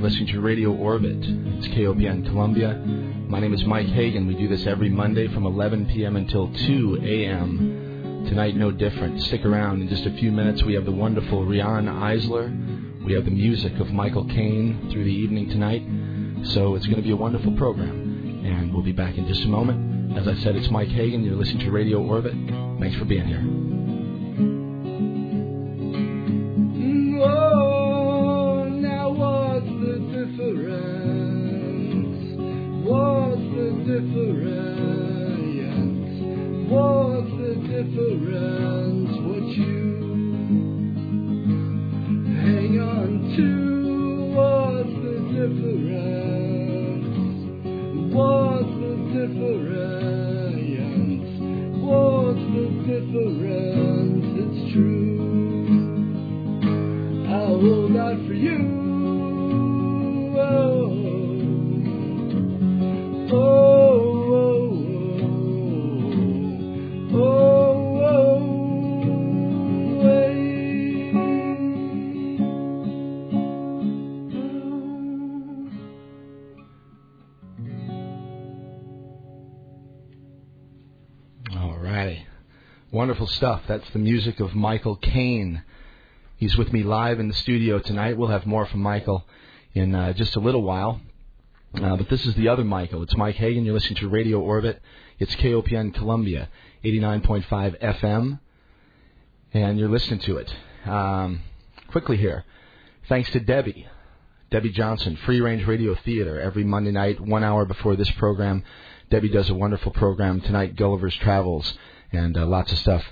You're listening to Radio Orbit. It's KOPN Columbia. My name is Mike Hagan. We do this every Monday from 11 p.m. until 2 a.m. Tonight, no different. Stick around. In just a few minutes, we have the wonderful Riane Eisler. We have the music of Michael Caine through the evening tonight. So it's going to be a wonderful program. And we'll be back in just a moment. As I said, it's Mike Hagan. You're listening to Radio Orbit. Thanks for being here. Wonderful stuff. That's the music of Michael Caine. He's with me live in the studio tonight. We'll have more from Michael in uh, just a little while. Uh, but this is the other Michael. It's Mike Hagan. You're listening to Radio Orbit. It's KOPN Columbia, 89.5 FM. And you're listening to it. Um, quickly here. Thanks to Debbie. Debbie Johnson, Free Range Radio Theater, every Monday night, one hour before this program. Debbie does a wonderful program tonight, Gulliver's Travels, and uh, lots of stuff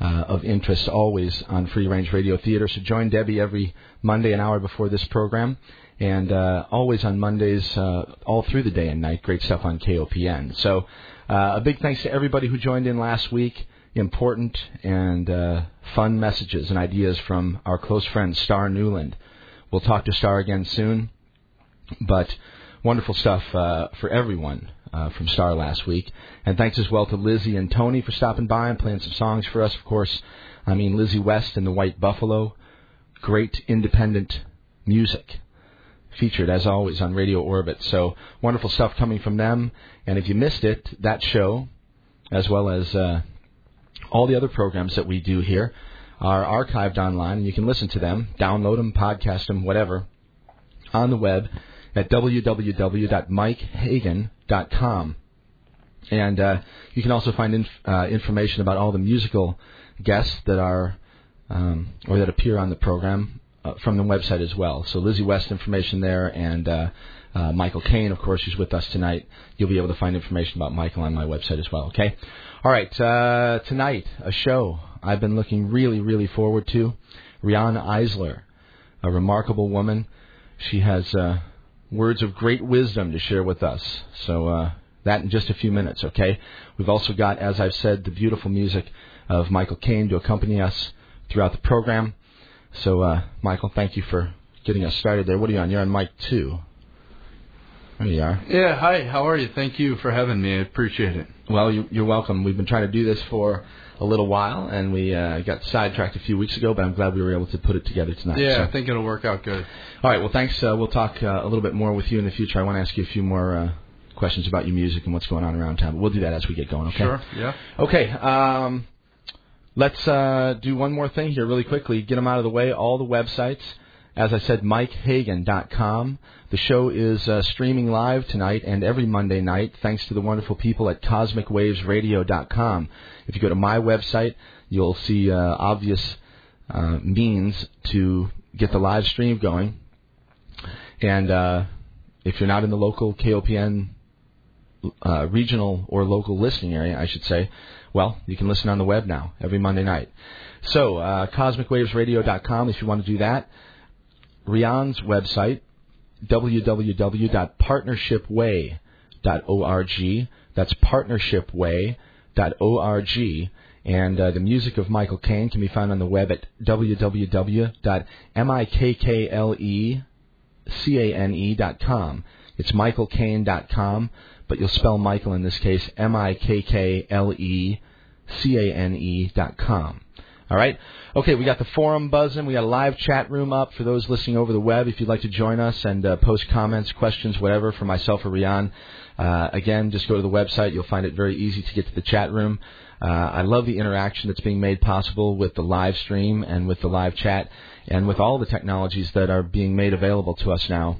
uh, of interest always on Free Range Radio Theater. So join Debbie every Monday, an hour before this program, and uh, always on Mondays, uh, all through the day and night. Great stuff on KOPN. So uh, a big thanks to everybody who joined in last week. Important and uh, fun messages and ideas from our close friend Star Newland. We'll talk to Star again soon, but wonderful stuff uh, for everyone uh, from Star last week. And thanks as well to Lizzie and Tony for stopping by and playing some songs for us. Of course, I mean Lizzie West and the White Buffalo, great independent music featured as always on Radio Orbit. So wonderful stuff coming from them. And if you missed it, that show, as well as uh, all the other programs that we do here, are archived online, and you can listen to them, download them, podcast them, whatever, on the web at www.mikehagan.com. And uh, you can also find inf- uh, information about all the musical guests that are um, or that appear on the program uh, from the website as well. So Lizzie West information there, and uh, uh, Michael Caine, of course, who's with us tonight. You'll be able to find information about Michael on my website as well. Okay. All right. Uh, tonight, a show I've been looking really, really forward to. Riane Eisler, a remarkable woman. She has words of great wisdom to share with us. So uh, that in just a few minutes, okay? We've also got, as I've said, the beautiful music of Michael Caine to accompany us throughout the program. So, uh, Michael, thank you for getting us started there. What are you on? You're on mic two. There you are. Yeah, hi, how are you? Thank you for having me. I appreciate it. Well, you, you're welcome. We've been trying to do this for a little while, and we uh, got sidetracked a few weeks ago, but I'm glad we were able to put it together tonight. Yeah, so. I think it'll work out good. All right, well, thanks. Uh, we'll talk uh, a little bit more with you in the future. I want to ask you a few more uh, questions about your music and what's going on around town, but we'll do that as we get going, okay? Sure, yeah. Okay, um, let's uh, do one more thing here really quickly. Get them out of the way. All the websites. As I said, MikeHagan.com. The show is uh, streaming live tonight and every Monday night, thanks to the wonderful people at CosmicWavesRadio.com. If you go to my website, you'll see uh, obvious uh, means to get the live stream going. And uh, if you're not in the local KOPN uh, regional or local listening area, I should say, well, you can listen on the web now every Monday night. So, uh, CosmicWavesRadio.com if you want to do that. Riane's website, www.partnershipway.org. That's partnershipway.org. And uh, the music of Michael Caine can be found on the web at www.mikklecane.com. It's michaelcaine.com, but you'll spell Michael in this case M-I-K-K-L-E-C-A-N-E dot com. All right. Okay, we got the forum buzzing. We got a live chat room up for those listening over the web. If you'd like to join us and uh, post comments, questions, whatever for myself or Riane, uh, again, just go to the website. You'll find it very easy to get to the chat room. Uh, I love the interaction that's being made possible with the live stream and with the live chat and with all the technologies that are being made available to us now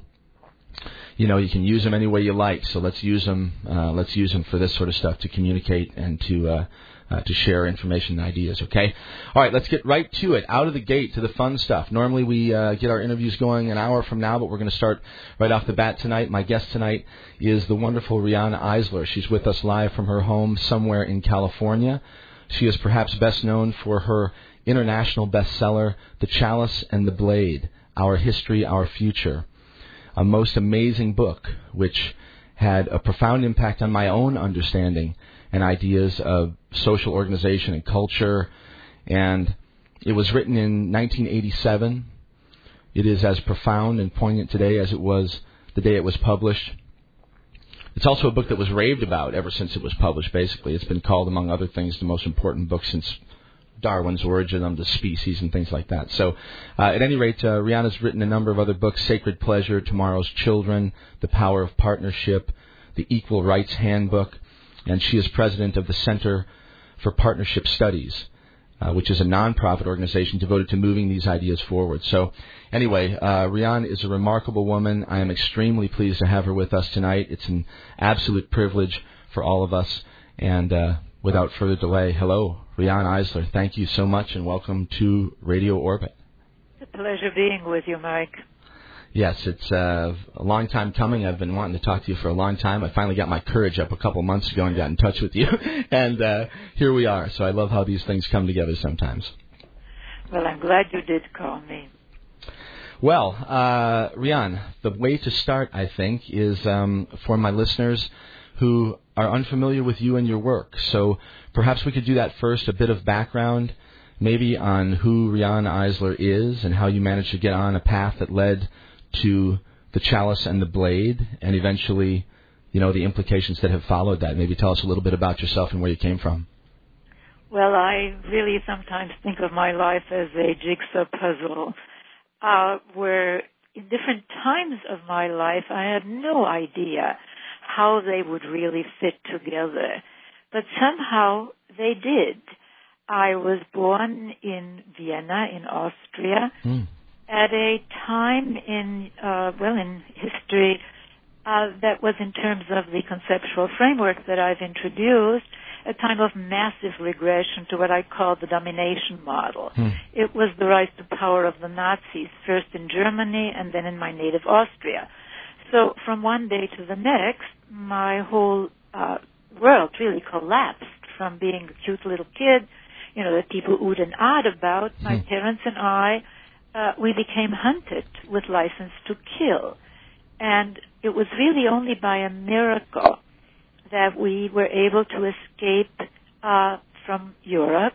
you know you can use them any way you like. So let's use them. Uh, let's use them for this sort of stuff to communicate and to uh, to share information and ideas. Okay. All right. Let's get right to it. Out of the gate to the fun stuff. Normally we uh, get our interviews going an hour from now, but we're going to start right off the bat tonight. My guest tonight is the wonderful Riane Eisler. She's with us live from her home somewhere in California. She is perhaps best known for her international bestseller, The Chalice and the Blade: Our History, Our Future a most amazing book which had a profound impact on my own understanding and ideas of social organization and culture. And it was written in 1987. It is as profound and poignant today as it was the day it was published. It's also a book that was raved about ever since it was published, basically. It's been called, among other things, the most important book since Darwin's Origin of the Species and things like that. So, uh, at any rate, uh, Riane's written a number of other books Sacred Pleasure, Tomorrow's Children, The Power of Partnership, The Equal Rights Handbook, and she is president of the Center for Partnership Studies. Uh, which is a nonprofit organization devoted to moving these ideas forward. So, anyway, uh, Riane is a remarkable woman. I am extremely pleased to have her with us tonight. It's an absolute privilege for all of us. And uh, without further delay, hello, Riane Eisler. Thank you so much and welcome to Radio Orbit. It's a pleasure being with you, Mike. Yes, it's uh, a long time coming. I've been wanting to talk to you for a long time. I finally got my courage up a couple months ago and got in touch with you, and uh, here we are. So I love how these things come together sometimes. Well, I'm glad you did call me. Well, uh, Riane, the way to start, I think, is um, for my listeners who are unfamiliar with you and your work. So perhaps we could do that first, a bit of background, maybe on who Riane Eisler is and how you managed to get on a path that led to the chalice and the blade, and eventually, you know, the implications that have followed that. Maybe tell us a little bit about yourself and where you came from. Well, I really sometimes think of my life as a jigsaw puzzle, uh, where in different times of my life I had no idea how they would really fit together. But somehow they did. I was born in Vienna, in Austria, mm. At a time in, uh, well, in history uh, that was in terms of the conceptual framework that I've introduced, a time of massive regression to what I call the domination model. Hmm. It was the rise to power of the Nazis, first in Germany and then in my native Austria. So from one day to the next, my whole uh, world really collapsed from being a cute little kid, you know, that people oohed and ahed about. My Hmm. parents and I, uh, we became hunted with license to kill. And it was really only by a miracle that we were able to escape uh, from Europe.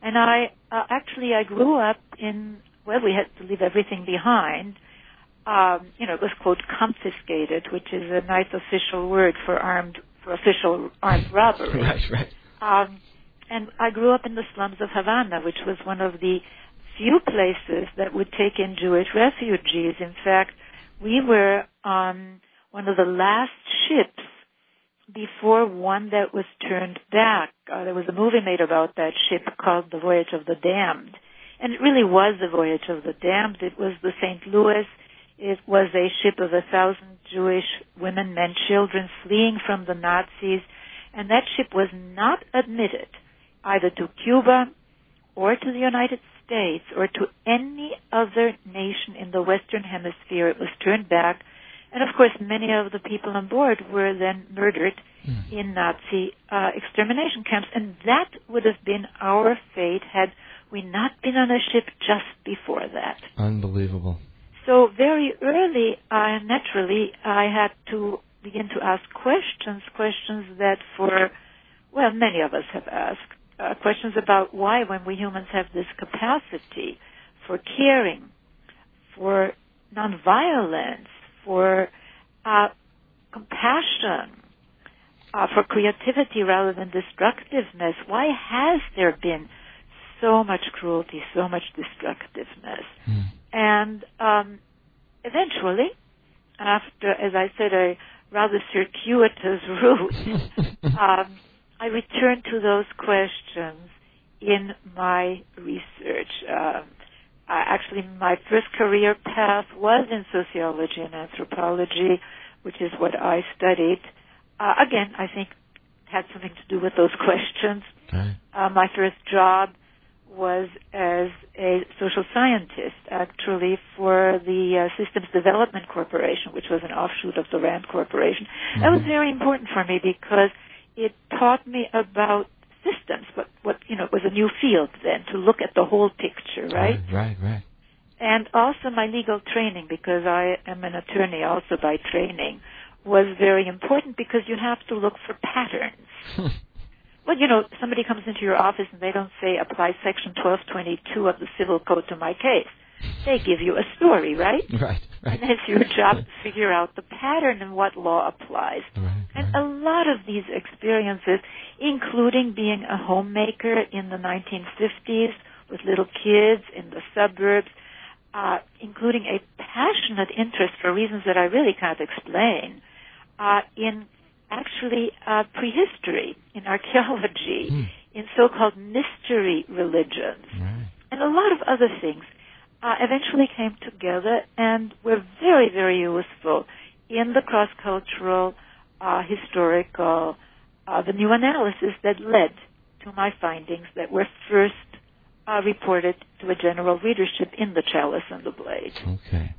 And I uh, actually I grew up in well, we had to leave everything behind. Um, you know, it was quote confiscated, which is a nice official word for armed for official armed robbery. Right, right. Um, and I grew up in the slums of Havana, which was one of the few places that would take in Jewish refugees. In fact, we were on one of the last ships before one that was turned back. Uh, there was a movie made about that ship called The Voyage of the Damned. And it really was the Voyage of the Damned. It was the St. Louis. It was a ship of a thousand Jewish women, men, children fleeing from the Nazis. And that ship was not admitted either to Cuba or to the United States or to any other nation in the Western Hemisphere. It was turned back. And of course, many of the people on board were then murdered in Nazi uh, extermination camps. And that would have been our fate had we not been on a ship just before that. Unbelievable. So very early, uh, naturally, I had to begin to ask questions, questions that for, well, many of us have asked, uh, questions about why when we humans have this capacity for caring, for nonviolence, for uh, compassion, uh, for creativity rather than destructiveness, why has there been so much cruelty, so much destructiveness? Hmm. And um, eventually, after, as I said, a rather circuitous route, um, I return to those questions in my research. Um, I, actually, my first career path was in sociology and anthropology, which is what I studied. Uh, again, I think had something to do with those questions. Right. Uh, my first job was as a social scientist, actually, for the uh, Systems Development Corporation, which was an offshoot of the RAND Corporation. That was very important for me because it taught me about systems, but what you know it was a new field then to look at the whole picture, right? Right, right. and also my legal training because I am an attorney also by training was very important because you have to look for patterns. well, you know, somebody comes into your office and they don't say apply section 1222 of the civil code to my case. They give you a story, right? Right, right. And it's your job to figure out the pattern and what law applies. Right, And a lot of these experiences, including being a homemaker in the 1950s with little kids in the suburbs, uh, including a passionate interest for reasons that I really can't explain, uh, in actually uh, prehistory, in archaeology, Hmm. in so-called mystery religions, Right. and a lot of other things uh, eventually came together and were very, very useful in the cross-cultural, uh, historical, uh, the new analysis that led to my findings that were first uh, reported to a general readership in the Chalice and the Blade. Okay.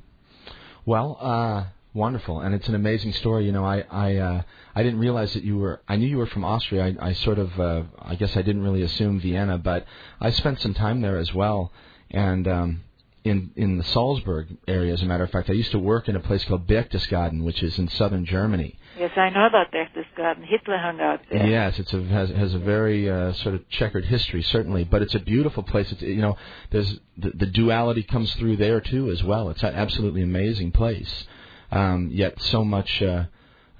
Well, uh, wonderful, and it's an amazing story. You know, I I uh, I didn't realize that you were. I knew you were from Austria. I, I sort of. Uh, I guess I didn't really assume Vienna, but I spent some time there as well, and. Um, in in the Salzburg area, as a matter of fact, I used to work in a place called Berchtesgaden, which is in southern Germany. Yes, I know about Berchtesgaden. Hitler hung out there. Yes, it's a has has a very uh, sort of checkered history, certainly, but it's a beautiful place. It's you know, there's the, the duality comes through there too as well. It's an absolutely amazing place. Um, yet so much uh,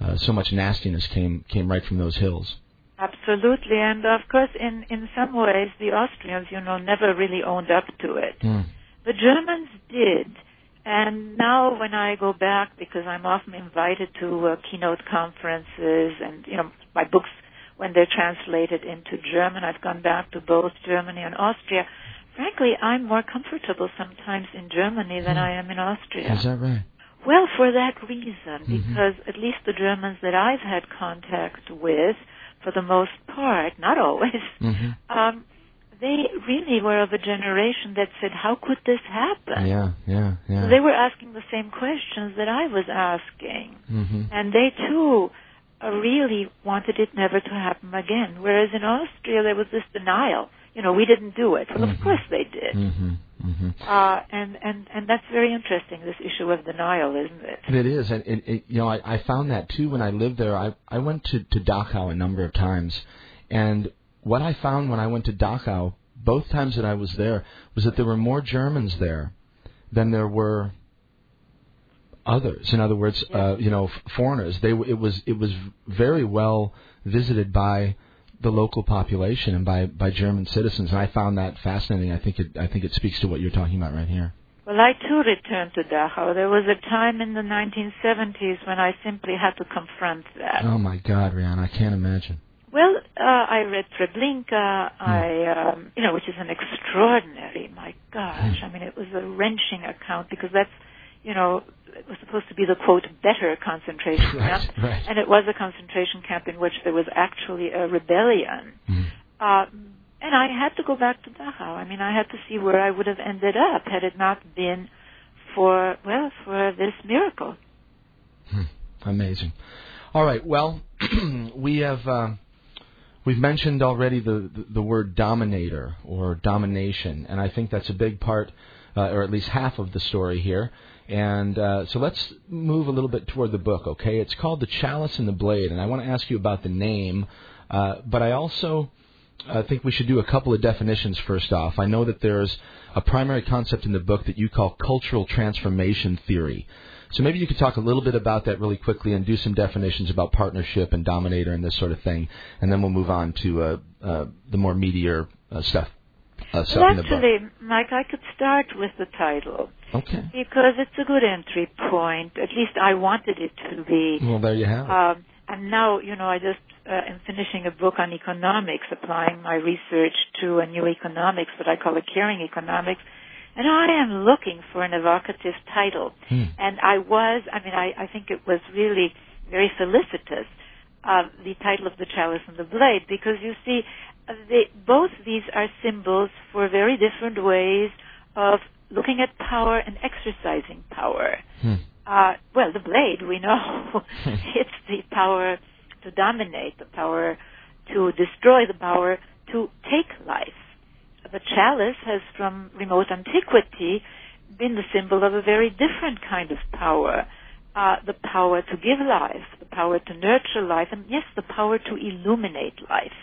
uh, so much nastiness came came right from those hills. Absolutely, and of course, in in some ways, the Austrians, you know, never really owned up to it. Mm. The Germans did, and now when I go back, because I'm often invited to uh, keynote conferences, and you know, my books when they're translated into German, I've gone back to both Germany and Austria. Frankly, I'm more comfortable sometimes in Germany than. I am in Austria. Is that right? Well, for that reason, Mm-hmm. because at least the Germans that I've had contact with, for the most part, not always, Mhm. um, they really were of a generation that said, "How could this happen?" Yeah, yeah, yeah. They were asking the same questions that I was asking, hmm and they too uh, really wanted it never to happen again. Whereas in Austria, there was this denial. You know, we didn't do it. Well, Mhm. of course they did. hmm hmm Uh, and, and, and that's very interesting, this issue of denial, isn't it? It is, and it, it, you know, I, I found that too when I lived there. I I went to to Dachau a number of times, and what I found when I went to Dachau, both times that I was there, was that there were more Germans there than there were others. In other words, uh, you know, f- foreigners. They it was it was very well visited by the local population and by by German citizens, and I found that fascinating. I think it I think it speaks to what you're talking about right here. Well, I too returned to Dachau. There was a time in the 1970s when I simply had to confront that. Oh my God, Riane, I can't imagine. Well, uh, I read Treblinka, I, um, you know, which is an extraordinary, my gosh, I mean, it was a wrenching account because that's, you know, it was supposed to be the quote, better concentration Right, camp. right. And it was a concentration camp in which there was actually a rebellion. Mm. Um, and I had to go back to Dachau. I mean, I had to see where I would have ended up had it not been for, well, for this miracle. Amazing. All right. Well, we have uh, we've mentioned already the, the the word dominator or domination, and I think that's a big part, uh, or at least half of the story here. And uh, so let's move a little bit toward the book. Okay, it's called the Chalice and the Blade, and I want to ask you about the name, uh, but I also I think we should do a couple of definitions first off. I know that there's a primary concept in the book that you call cultural transformation theory. So maybe you could talk a little bit about that really quickly and do some definitions about partnership and dominator and this sort of thing, and then we'll move on to uh, uh, the more meatier uh, stuff. Uh, stuff Well, in the book. actually, Mike, I could start with the title Okay. because it's a good entry point. At least I wanted it to be. Well, there you have it. Um, and now, you know, I just uh, am finishing a book on economics, applying my research to a new economics, what I call a caring economics. And I am looking for an evocative title. Hmm. And I was, I mean, I, I think it was really very felicitous, uh, the title of the chalice and the blade, because you see, uh, they, both these are symbols for very different ways of looking at power and exercising power. Hmm. Uh, well, the blade, we know, it's the power to dominate, the power to destroy, the power to take life. The chalice has, from remote antiquity, been the symbol of a very different kind of power. Uh, the power to give life, the power to nurture life, and yes, the power to illuminate life.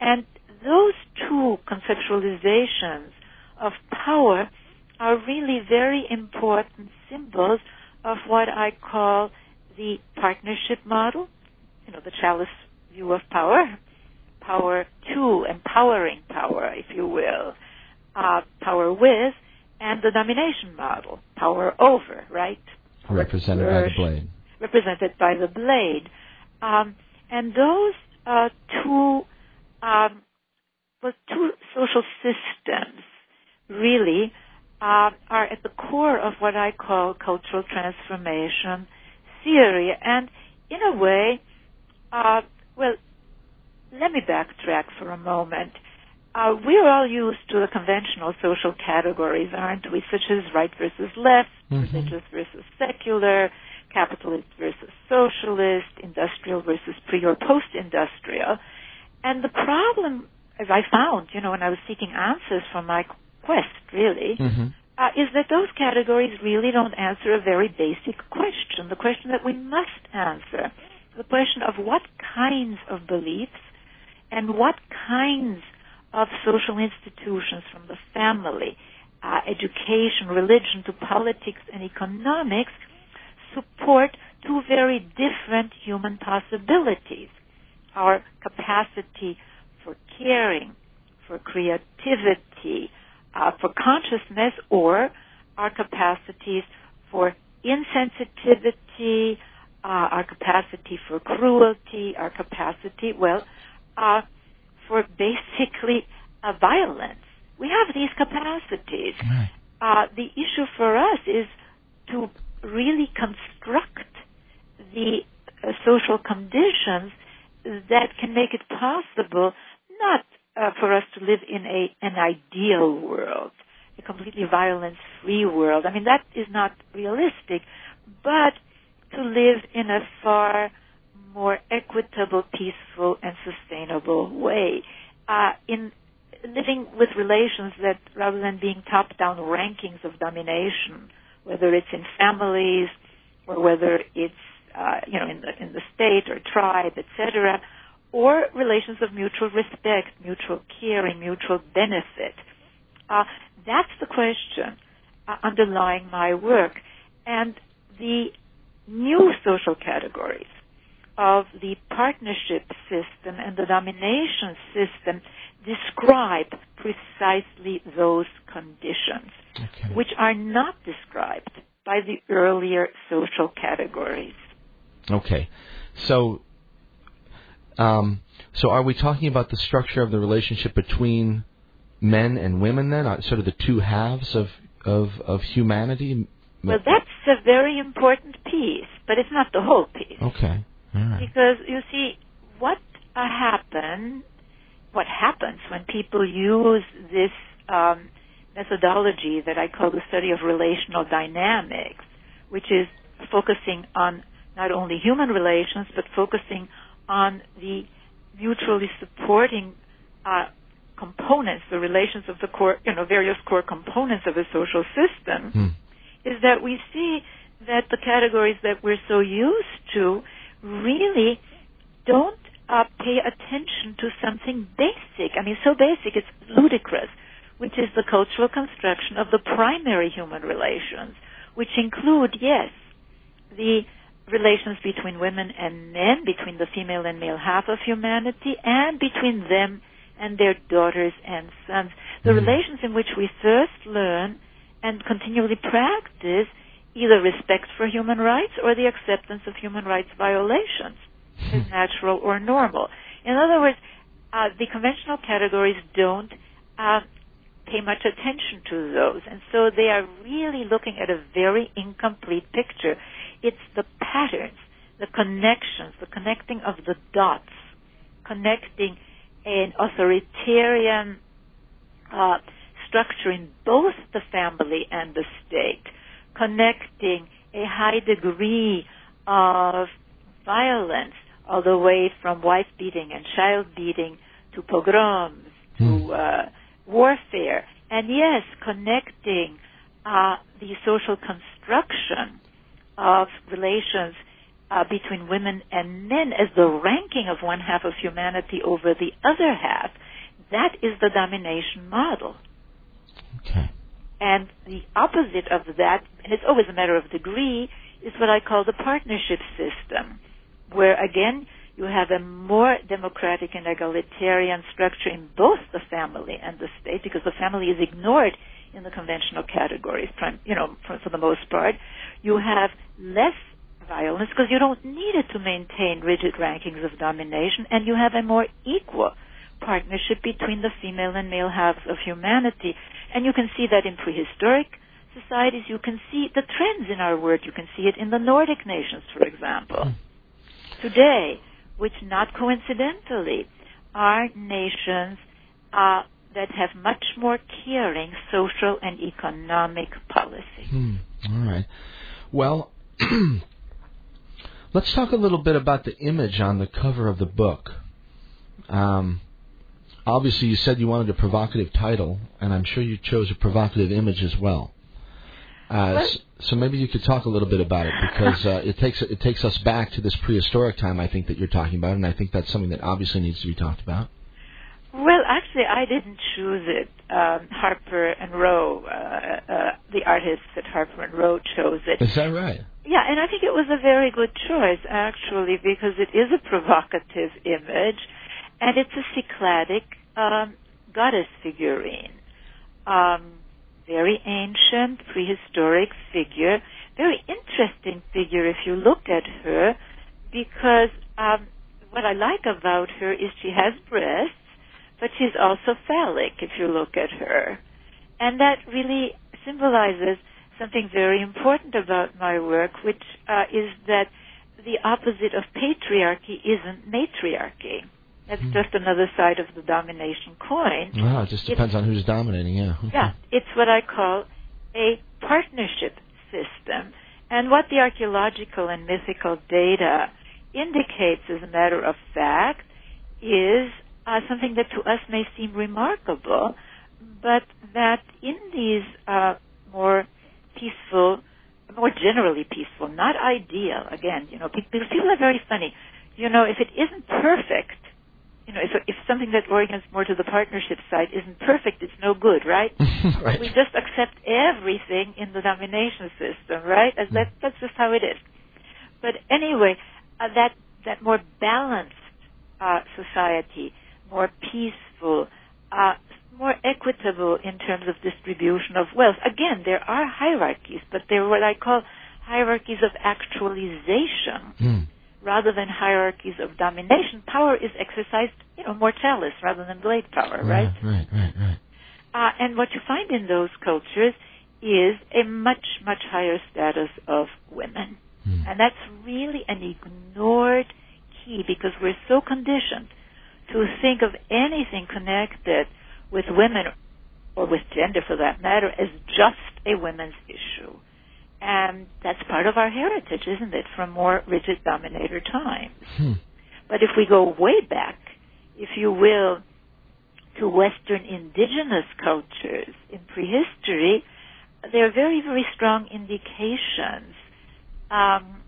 And those two conceptualizations of power are really very important symbols of what I call the partnership model, you know, the chalice view of power, power to, empowering power, if you will, uh, power with, and the domination model, power over, right? Represented by the blade. Represented by the blade. Um, and those uh, two, um, well, two social systems really uh, are at the core of what I call cultural transformation theory. And in a way, uh, well, let me backtrack for a moment. Uh, we're all used to the conventional social categories, aren't we? Such as right versus left, Mhm. religious versus secular, capitalist versus socialist, industrial versus pre or post-industrial. And the problem, as I found, you know, when I was seeking answers for my quest, really, hmm uh, is that those categories really don't answer a very basic question, the question that we must answer, the question of what kinds of beliefs and what kinds of social institutions from the family, uh, education, religion to politics and economics support two very different human possibilities. Our capacity for caring, for creativity, uh, for consciousness, or our capacities for insensitivity, uh, our capacity for cruelty, our capacity, well, uh, for basically uh, violence. We have these capacities. Right. Uh, the issue for us is to really construct the uh, social conditions that can make it possible not uh, for us to live in a an ideal world, a completely violence-free world. I mean, that is not realistic, but to live in a far more equitable, peaceful, and sustainable way. Uh, in living with relations that, rather than being top-down rankings of domination, whether it's in families or whether it's uh, you know in the in the state or tribe, etc., or relations of mutual respect, mutual care, and mutual benefit. Uh, that's the question uh, underlying my work, and the new social categories of the partnership system and the domination system describe precisely those conditions, Okay. which are not described by the earlier social categories. Okay. So, um, so are we talking about the structure of the relationship between men and women then, Uh, sort of the two halves of of of humanity? Well, that's a very important piece, but it's not the whole piece. Okay. Right. Because you see, what happen, what happens when people use this um, methodology that I call the study of relational dynamics, which is focusing on not only human relations but focusing on the mutually supporting uh, components, the relations of the core, you know, various core components of a social system Hmm. is that we see that the categories that we're so used to really don't uh, pay attention to something basic. I mean, so basic it's ludicrous, which is the cultural construction of the primary human relations, which include, yes, the relations between women and men, between the female and male half of humanity, and between them and their daughters and sons. The Mhm. relations in which we first learn and continually practice either respect for human rights or the acceptance of human rights violations as natural or normal. In other words, uh, the conventional categories don't uh, pay much attention to those, and so they are really looking at a very incomplete picture. It's the patterns, the connections, the connecting of the dots, connecting an authoritarian uh, structure in both the family and the state, connecting a high degree of violence all the way from wife beating and child beating to pogroms to Hmm. uh, warfare, and yes, connecting uh, the social construction of relations uh, between women and men as the ranking of one half of humanity over the other half. That is the domination model. Okay. And the opposite of that, and it's always a matter of degree, is what I call the partnership system, where again you have a more democratic and egalitarian structure in both the family and the state, because the family is ignored in the conventional categories, you know, for, for the most part. You have less violence because you don't need it to maintain rigid rankings of domination, and you have a more equal partnership between the female and male halves of humanity. And you can see that in prehistoric societies. You can see the trends in our world. You can see it in the Nordic nations, for example. Today, which not coincidentally are nations uh, that have much more caring social and economic policy. Hmm. All right. Well, let's talk a little bit about the image on the cover of the book. Um, obviously, you said you wanted a provocative title, and I'm sure you chose a provocative image as well. Uh, so maybe you could talk a little bit about it because uh, it takes it takes us back to this prehistoric time. I think that you're talking about, and I think that's something that obviously needs to be talked about. Well, actually, I didn't choose it. Um, Harper and Row, uh, uh, the artists at Harper and Row chose it. Is that right? Yeah, and I think it was a very good choice, actually, because it is a provocative image, and it's a Cycladic um, goddess figurine. Um, very ancient, prehistoric figure, very interesting figure if you look at her, because um, what I like about her is she has breasts, but she's also phallic if you look at her. And that really symbolizes something very important about my work, which uh, is that the opposite of patriarchy isn't matriarchy. That's just another side of the domination coin. Wow, it just depends on who's dominating, yeah. Yeah, it's what I call a partnership system. And what the archaeological and mythical data indicates, as a matter of fact, is uh, something that to us may seem remarkable, but that in these uh, more peaceful, more generally peaceful, not ideal, again, you know, because people are very funny. You know, if it isn't perfect, you know, if, if something that orients more to the partnership side isn't perfect, it's no good, right? right. We just accept everything in the domination system, right? As that, that's just how it is. But anyway, uh, that that more balanced uh, society, more peaceful, uh, more equitable in terms of distribution of wealth. Again, there are hierarchies, but they're what I call hierarchies of actualization. Mm. Rather than hierarchies of domination, power is exercised, you know, more chalice rather than blade power, right? Right, right, right. Uh, and what you find in those cultures is a much, much higher status of women. Mm. And that's really an ignored key because we're so conditioned to think of anything connected with women or with gender for that matter as just a women's issue. And that's part of our heritage, isn't it, from more rigid dominator times. Hmm. But if we go way back, if you will, to Western indigenous cultures in prehistory, there are very, very strong indications um,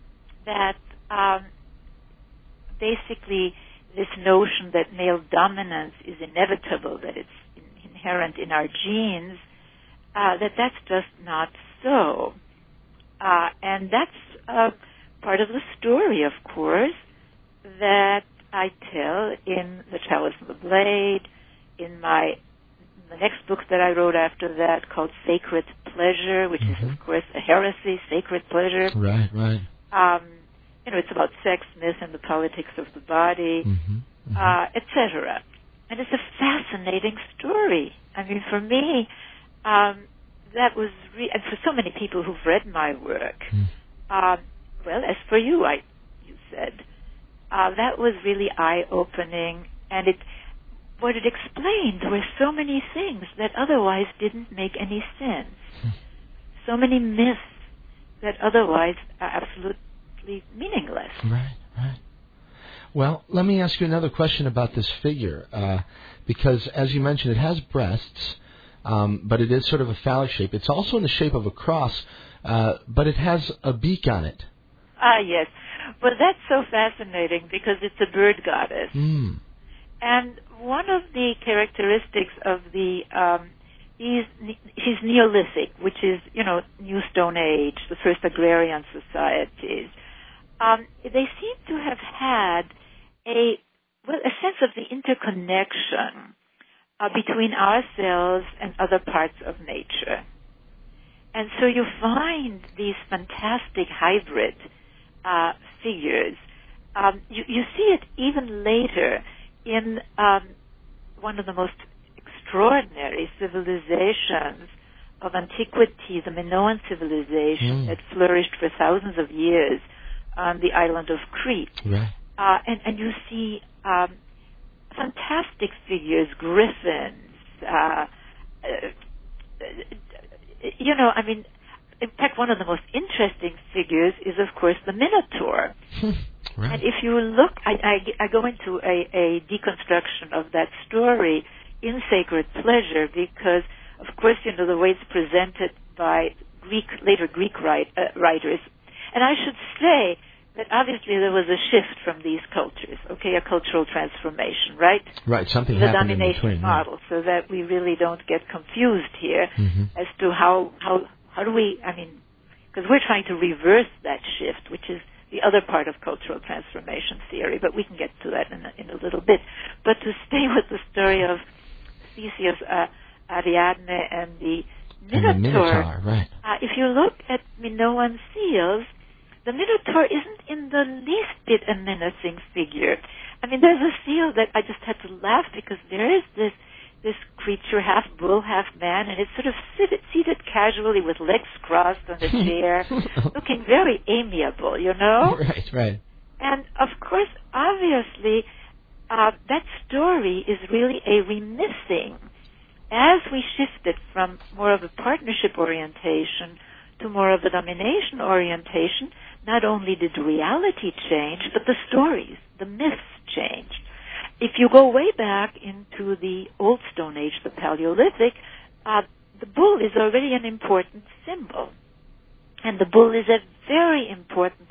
that um, basically this notion that male dominance is inevitable, that it's in- inherent in our genes, uh, that that's just not so. Uh, and that's uh, part of the story, of course, that I tell in The Chalice and the Blade, in my the next book that I wrote after that called Sacred Pleasure, which Mhm. is of course a heresy, sacred pleasure. Right, right. Um, you know, it's about sex, myth, and the politics of the body, Mm-hmm. uh, etc. And it's a fascinating story. I mean, for me, um, that was, re- and for so many people who've read my work, Mm. um, well, as for you, I, you said, uh, that was really eye-opening, and it, what it explained were so many things that otherwise didn't make any sense. So many myths that otherwise are absolutely meaningless. Right, right. Well, let me ask you another question about this figure, uh, because as you mentioned, it has breasts, um, but it is sort of a phallic shape. It's also in the shape of a cross, uh, but it has a beak on it. Ah, yes. Well, that's so fascinating because it's a bird goddess. Mm. And one of the characteristics of the um, he's he's Neolithic, which is you know New Stone Age, the first agrarian societies. Um, they seem to have had a well a sense of the interconnection between ourselves and other parts of nature. And so you find these fantastic hybrid uh, figures. Um, you, you see it even later in um, one of the most extraordinary civilizations of antiquity, the Minoan civilization Mm. that flourished for thousands of years on the island of Crete. Right. Uh, and, and you see um, fantastic figures, griffins, uh, uh, you know, I mean, in fact, one of the most interesting figures is, of course, the Minotaur. right. And if you look, I, I, I go into a, a deconstruction of that story in Sacred Pleasure because, of course, you know, the way it's presented by Greek, later Greek write, uh, writers. And I should say that obviously there was a shift from these cultures, okay, a cultural transformation, right? right. Something the happened in domination between. right. model, so that we really don't get confused here Mhm. as to how how how do we? I mean, because we're trying to reverse that shift, which is the other part of cultural transformation theory. But we can get to that in a, in a little bit. But to stay with the story of Theseus, uh, Ariadne, and the And the Minotaur, right. uh, if you look at Minoan seals, the Minotaur isn't in the least bit a menacing figure. I mean, there's a seal that I just had to laugh because there is this this creature, half bull, half man, and it's sort of seated, seated casually with legs crossed on the chair, looking very amiable, you know? Right, right. And of course, obviously, uh, that story is really a remissing. As we shifted from more of a partnership orientation to more of a domination orientation, not only did reality change, but the stories, the myths changed. If you go way back into the Old Stone Age, the Paleolithic, uh, the bull is already an important symbol. And the bull is a very important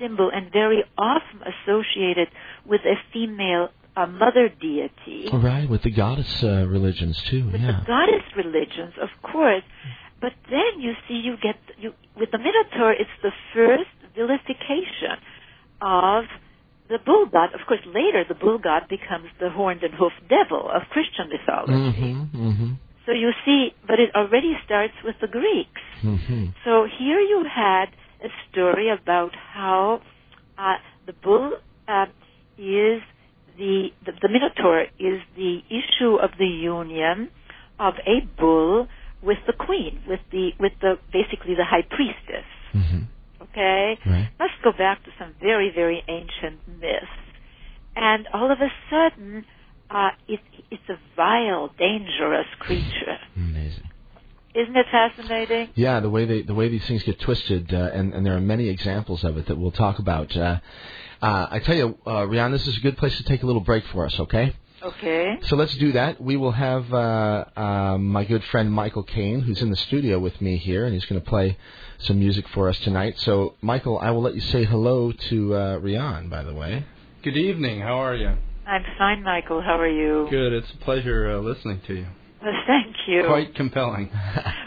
symbol and very often associated with a female uh, mother deity. Right, with the goddess uh, religions too. With yeah. the goddess religions, of course. But then you see, you get you with the Minotaur. It's the first vilification of the bull god. Of course, later the bull god becomes the horned and hoofed devil of Christian mythology. Mm-hmm, mm-hmm, So you see, but it already starts with the Greeks. mm-hmm. So here you had a story about how uh, the bull uh, is the, the the Minotaur is the issue of the union of a bull with the queen, with the with the basically the high priestess. Mm-hmm. Okay, Right. let's go back to some very very ancient myths, and all of a sudden, uh, it, it's a vile, dangerous creature. Amazing. Isn't it fascinating? Yeah, the way they the way these things get twisted, uh, and and there are many examples of it that we'll talk about. Uh, uh, I tell you, uh, Riane, this is a good place to take a little break for us. Okay. Okay. So let's do that. We will have uh, uh, my good friend Michael Cane, who's in the studio with me here, and he's going to play some music for us tonight. So, Michael, I will let you say hello to uh, Riane, by the way. Good evening. How are you? I'm fine, Michael. How are you? Good. It's a pleasure uh, listening to you. Well, thank you. Quite compelling.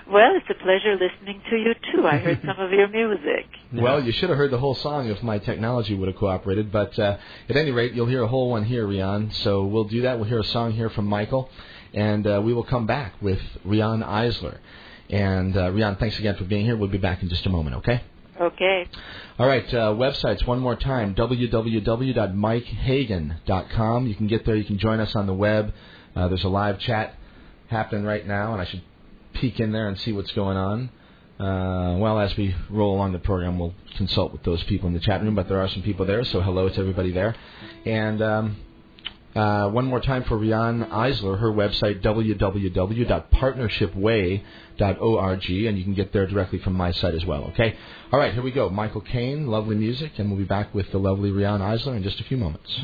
Well, it's a pleasure listening to you too. I heard some of your music. Well, you should have heard the whole song if my technology would have cooperated. But uh, at any rate, you'll hear a whole one here, Riane. So we'll do that. We'll hear a song here from Michael, and uh, we will come back with Riane Eisler. And uh, Riane, thanks again for being here. We'll be back in just a moment, okay? Okay. All right, uh, websites one more time www.mikehagan.com. You can get there. You can join us on the web. Uh, there's a live chat happening right now, and I should peek in there and see what's going on. Uh, well, as we roll along the program, we'll consult with those people in the chat room, but there are some people there, so hello to everybody there. And um, uh, one more time for Riane Eisler, her website, www.partnershipway.org, and you can get there directly from my site as well, okay? All right, here we go. Michael Cane, lovely music, and we'll be back with the lovely Riane Eisler in just a few moments.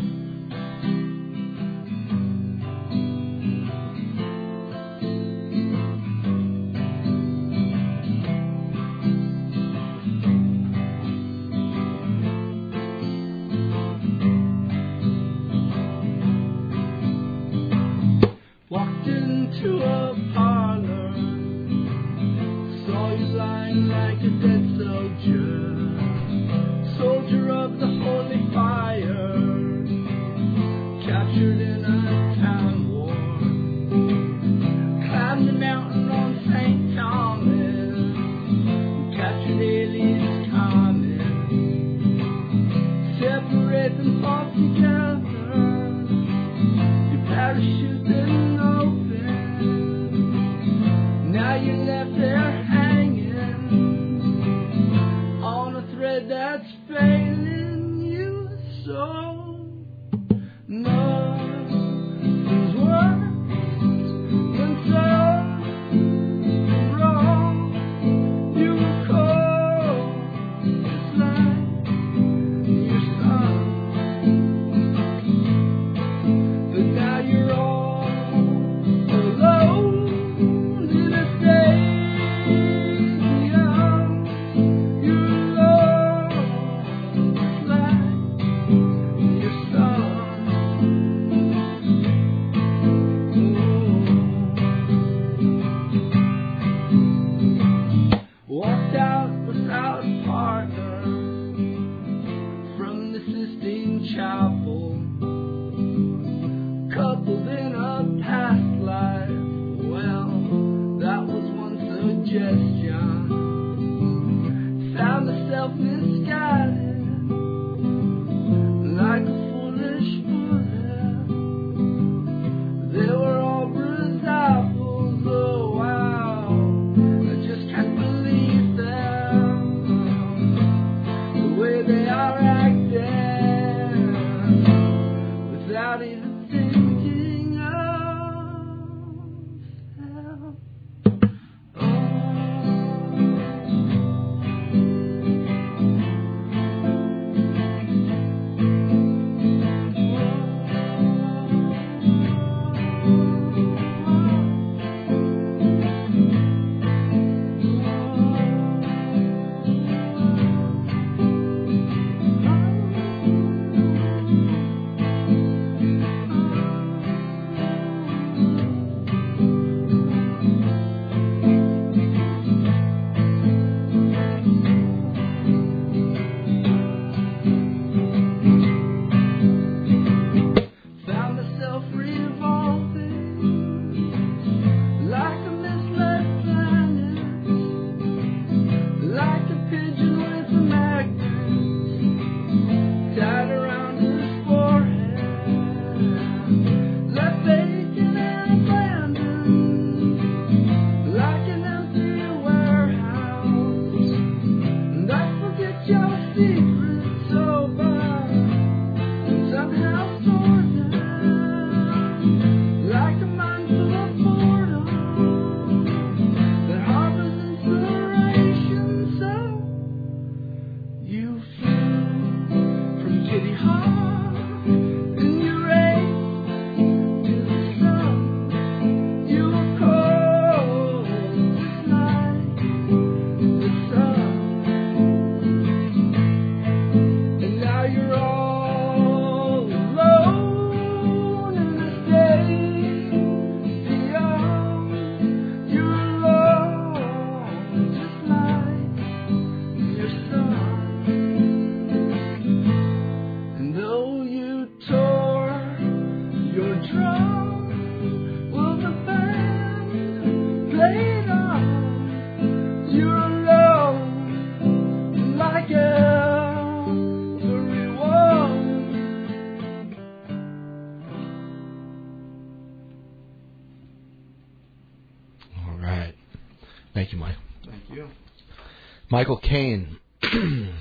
Cane.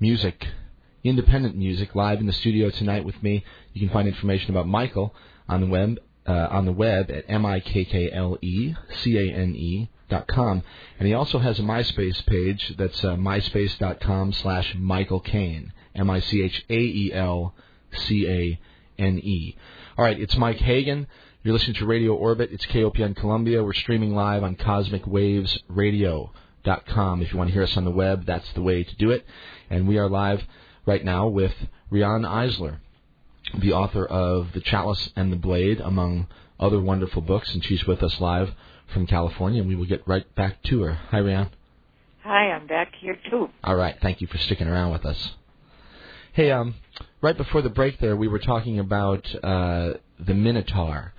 music, independent music, live in the studio tonight with me. You can find information about Michael on the web uh, on the web at m i k k l e c a n e dot com, and he also has a MySpace page that's uh, com slash Michael Cane, M I C H A E L C A N E. All right, it's Mike Hagan. You're listening to Radio Orbit. It's KOPN Columbia. We're streaming live on CosmicWavesRadio.com. If you want to hear us on the web, that's the way to do it. And we are live right now with Riane Eisler, the author of The Chalice and the Blade, among other wonderful books, and she's with us live from California, and we will get right back to her. Hi, Riane. Hi, I'm back here too. All right, thank you for sticking around with us. Hey, um, right before the break there, we were talking about uh, the Minotaur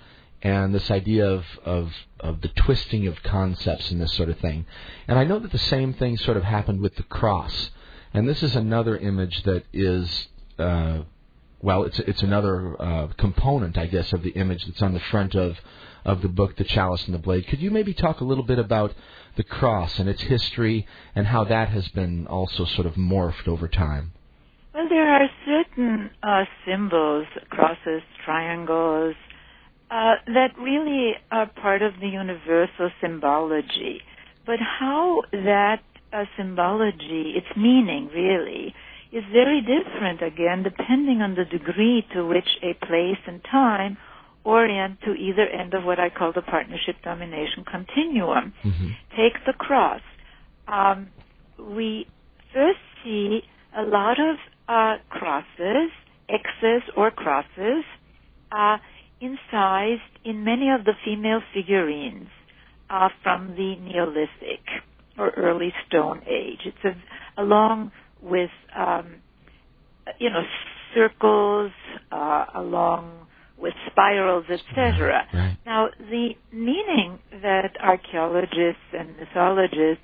and this idea of, of of the twisting of concepts and this sort of thing. And I know that the same thing sort of happened with the cross. And this is another image that is, uh, well, it's it's another uh, component, I guess, of the image that's on the front of of the book, The Chalice and the Blade. Could you maybe talk a little bit about the cross and its history and how that has been also sort of morphed over time? Well, there are certain uh, symbols, crosses, triangles, uh, that really are part of the universal symbology. But how that uh, symbology, its meaning really, is very different again depending on the degree to which a place and time orient to either end of what I call the partnership domination continuum. Mm-hmm. Take the cross. Um, we first see a lot of uh, crosses, X's or crosses, uh, incised in many of the female figurines uh, from the Neolithic or early Stone Age. It's a, along with um, you know circles, uh, along with spirals, etc. Right. Now, the meaning that archaeologists and mythologists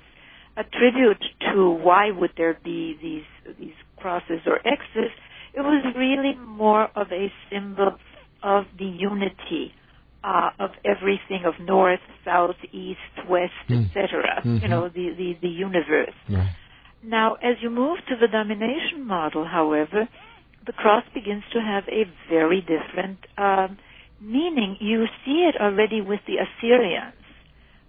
attribute to why would there be these these crosses or X's, it was really more of a symbol of the unity uh, of everything of north, south, east, west, Mm. etc. Mhm. You know, the, the, the universe. Right. Now, as you move to the domination model, however, the cross begins to have a very different um, meaning. You see it already with the Assyrians,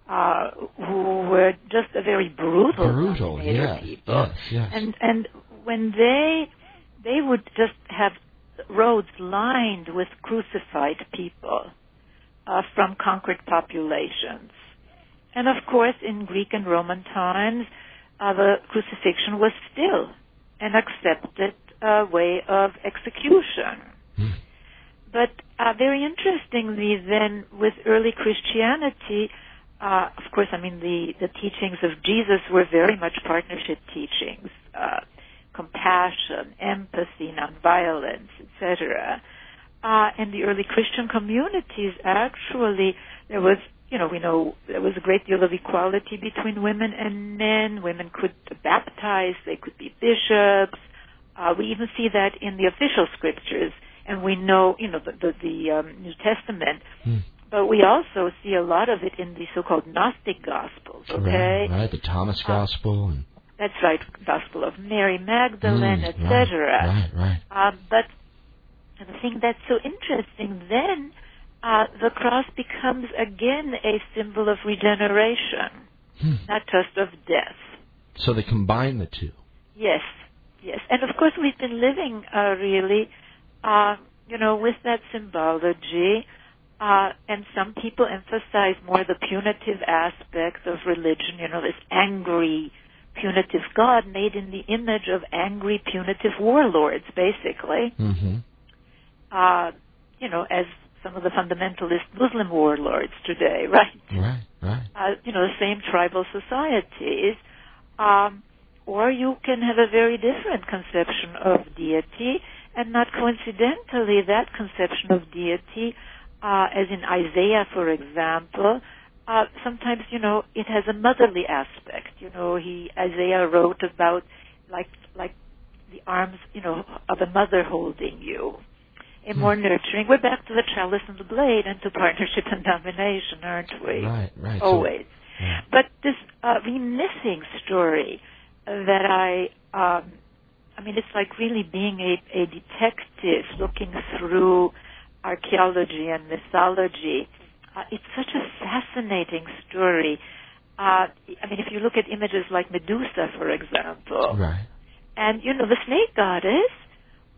uh, who were just a very brutal, Brutal, yes, people. yes, yes. And and when they they would just have roads lined with crucified people uh, from conquered populations. And of course, in Greek and Roman times, uh, the crucifixion was still an accepted uh, way of execution. Hmm. But uh, very interestingly, then with early Christianity, uh, of course, I mean the the teachings of Jesus were very much partnership teachings, uh, compassion, empathy, nonviolence, etc. Uh, and the early Christian communities actually there was you know we know there was a great deal of equality between women and men. Women could baptize, they could be bishops. Uh, we even see that in the official scriptures, and we know you know the the, the um, New Testament. Hmm. But we also see a lot of it in the so-called Gnostic Gospels. Okay, Right, right. The Thomas Uh, Gospel and that's right, Gospel of Mary Magdalene, Mm, etc. Right, right. Um, but the thing that's so interesting then, uh, the cross becomes again a symbol of regeneration, Hmm. not just of death. So they combine the two. Yes, yes, and of course we've been living uh, really, uh, you know, with that symbology. Uh, and some people emphasize more the punitive aspect of religion, you know, this angry, punitive God made in the image of angry, punitive warlords, basically. Mm-hmm. Uh, you know, as some of the fundamentalist Muslim warlords today, right? Right, right. uh, you know, the same tribal societies, um, or you can have a very different conception of deity, and not coincidentally, that conception of deity, uh, as in Isaiah, for example, uh, sometimes you know it has a motherly aspect. You know, he Isaiah wrote about like like the arms, you know, of a mother holding you. A more nurturing. We're back to the chalice and the blade and to partnership and domination, aren't we? Right, right. So- Always. Yeah. But this uh, reminiscing story that I, um, I mean, it's like really being a, a detective looking through archaeology and mythology. Uh, it's such a fascinating story. Uh, I mean, if you look at images like Medusa, for example, Right. and you know the snake goddess.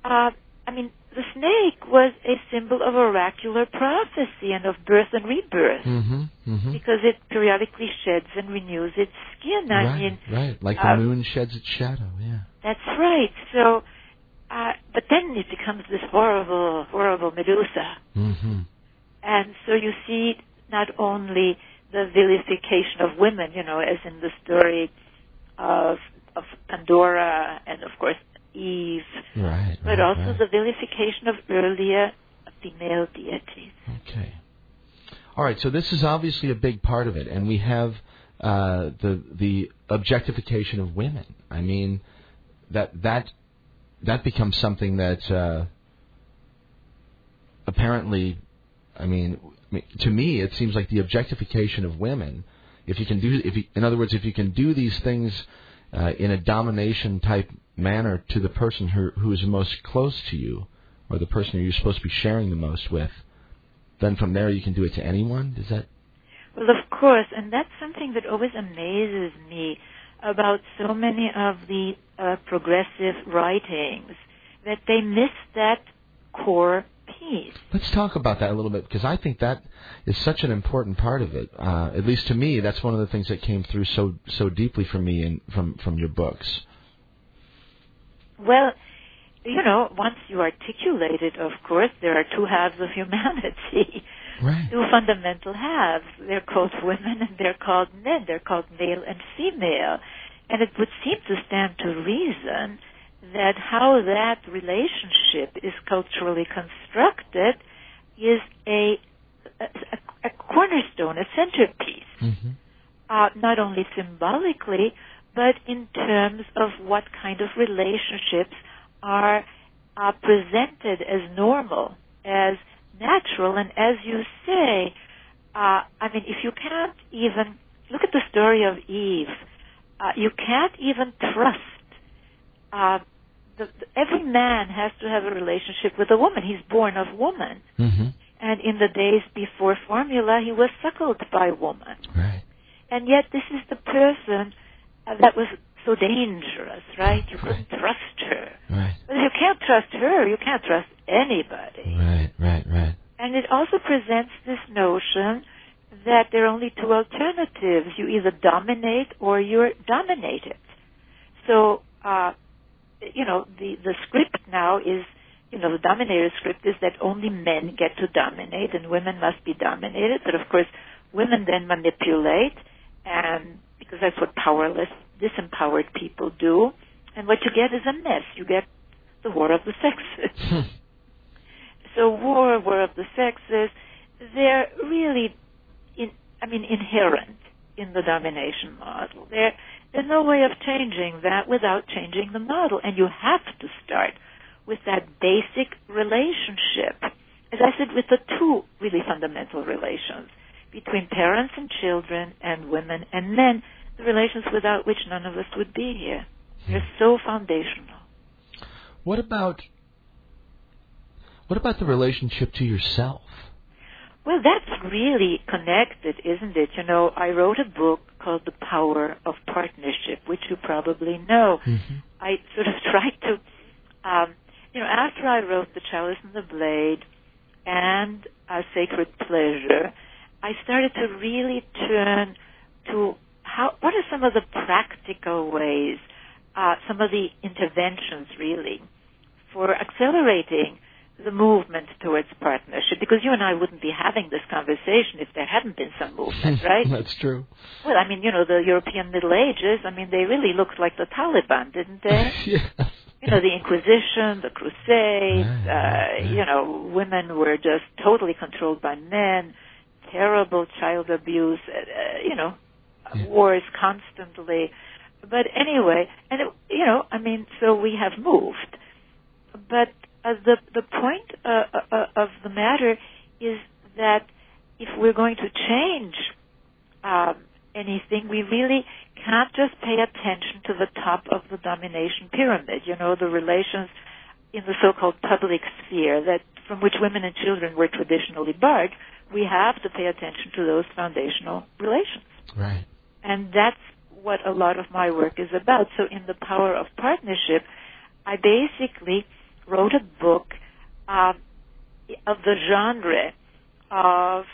Uh, I mean, the snake was a symbol of oracular prophecy and of birth and rebirth Mm-hmm. Mm-hmm. because it periodically sheds and renews its skin. I right. mean, right. Like the uh, moon sheds its shadow. Yeah. that's right. So, uh, but then it becomes this horrible, horrible Medusa. Mm-hmm. And so you see not only the vilification of women, you know, as in the story of of Pandora and of course Eve, Right. but right, also right. the vilification of earlier female deities. Okay. All right. So this is obviously a big part of it, and we have uh, the the objectification of women. I mean, that that that becomes something that uh, apparently, I mean, to me, it seems like the objectification of women. If you can do, if you, in other words, if you can do these things uh, in a domination type manner to the person who who is most close to you, or the person you're supposed to be sharing the most with, then from there you can do it to anyone. Is that Well, of course, and that's something that always amazes me about so many of the uh, progressive writings that they miss that core Let's talk about that a little bit because I think that is such an important part of it. Uh, at least to me, that's one of the things that came through so so deeply for me in, from from your books. Well, you know, once you articulate it, of course, there are two halves of humanity. Right. two fundamental halves. They're called women and they're called men. They're called male and female. And it would seem to stand to reason that how that relationship is culturally constructed is a, a, a cornerstone, a centerpiece, hmm uh, not only symbolically, but in terms of what kind of relationships are uh, presented as normal, as natural, and as you say, uh, I mean, if you can't even look at the story of Eve, uh, you can't even trust. The, every man has to have a relationship with a woman. He's born of woman, hmm and in the days before formula, he was suckled by woman. Right. And yet, this is the person uh, that was so dangerous, right? You Right. couldn't trust her. Right. But if you can't trust her, you can't trust anybody. Right. Right. Right. And it also presents this notion that there are only two alternatives. You either dominate or you're dominated. So, uh, you know, the, the script now is, you know, the dominator script is that only men get to dominate and women must be dominated. But of course, women then manipulate and because that's what powerless, disempowered people do. And what you get is a mess. You get the war of the sexes. Hmm. So war, war of the sexes, they're really, in, I mean, inherent in the domination model. There, there's no way of changing that without changing the model, and you have to start with that basic relationship. As I said, with the two really fundamental relations between parents and children, and women and men, the relations without which none of us would be here. They're so foundational. What about what about the relationship to yourself? Well, that's really connected, isn't it? You know, I wrote a book called The Power of Partnership, which you probably know. Mm-hmm. I sort of tried to, um, you know, after I wrote The Chalice and the Blade and A Sacred Pleasure, I started to really turn to how, what are some of the practical ways, uh, some of the interventions really, for accelerating the movement towards partnership because you and I wouldn't be having this conversation if there hadn't been some movement, right? That's true. well, I mean, you know, the European Middle Ages, I mean, they really looked like the Taliban, didn't they? yes. you know, the Inquisition, the Crusades, uh, right. you know, women were just totally controlled by men, terrible child abuse, uh, uh, you know, Yeah. wars constantly. But anyway, and it, you know, I mean, so we have moved. But uh, the the point uh, uh, of the matter is that if we're going to change um, anything, we really can't just pay attention to the top of the domination pyramid, you know, the relations in the so-called public sphere that from which women and children were traditionally barred, we have to pay attention to those foundational relations. Right. And that's what a lot of my work is about. So in the power of partnership, I basically wrote a book um, of the genre of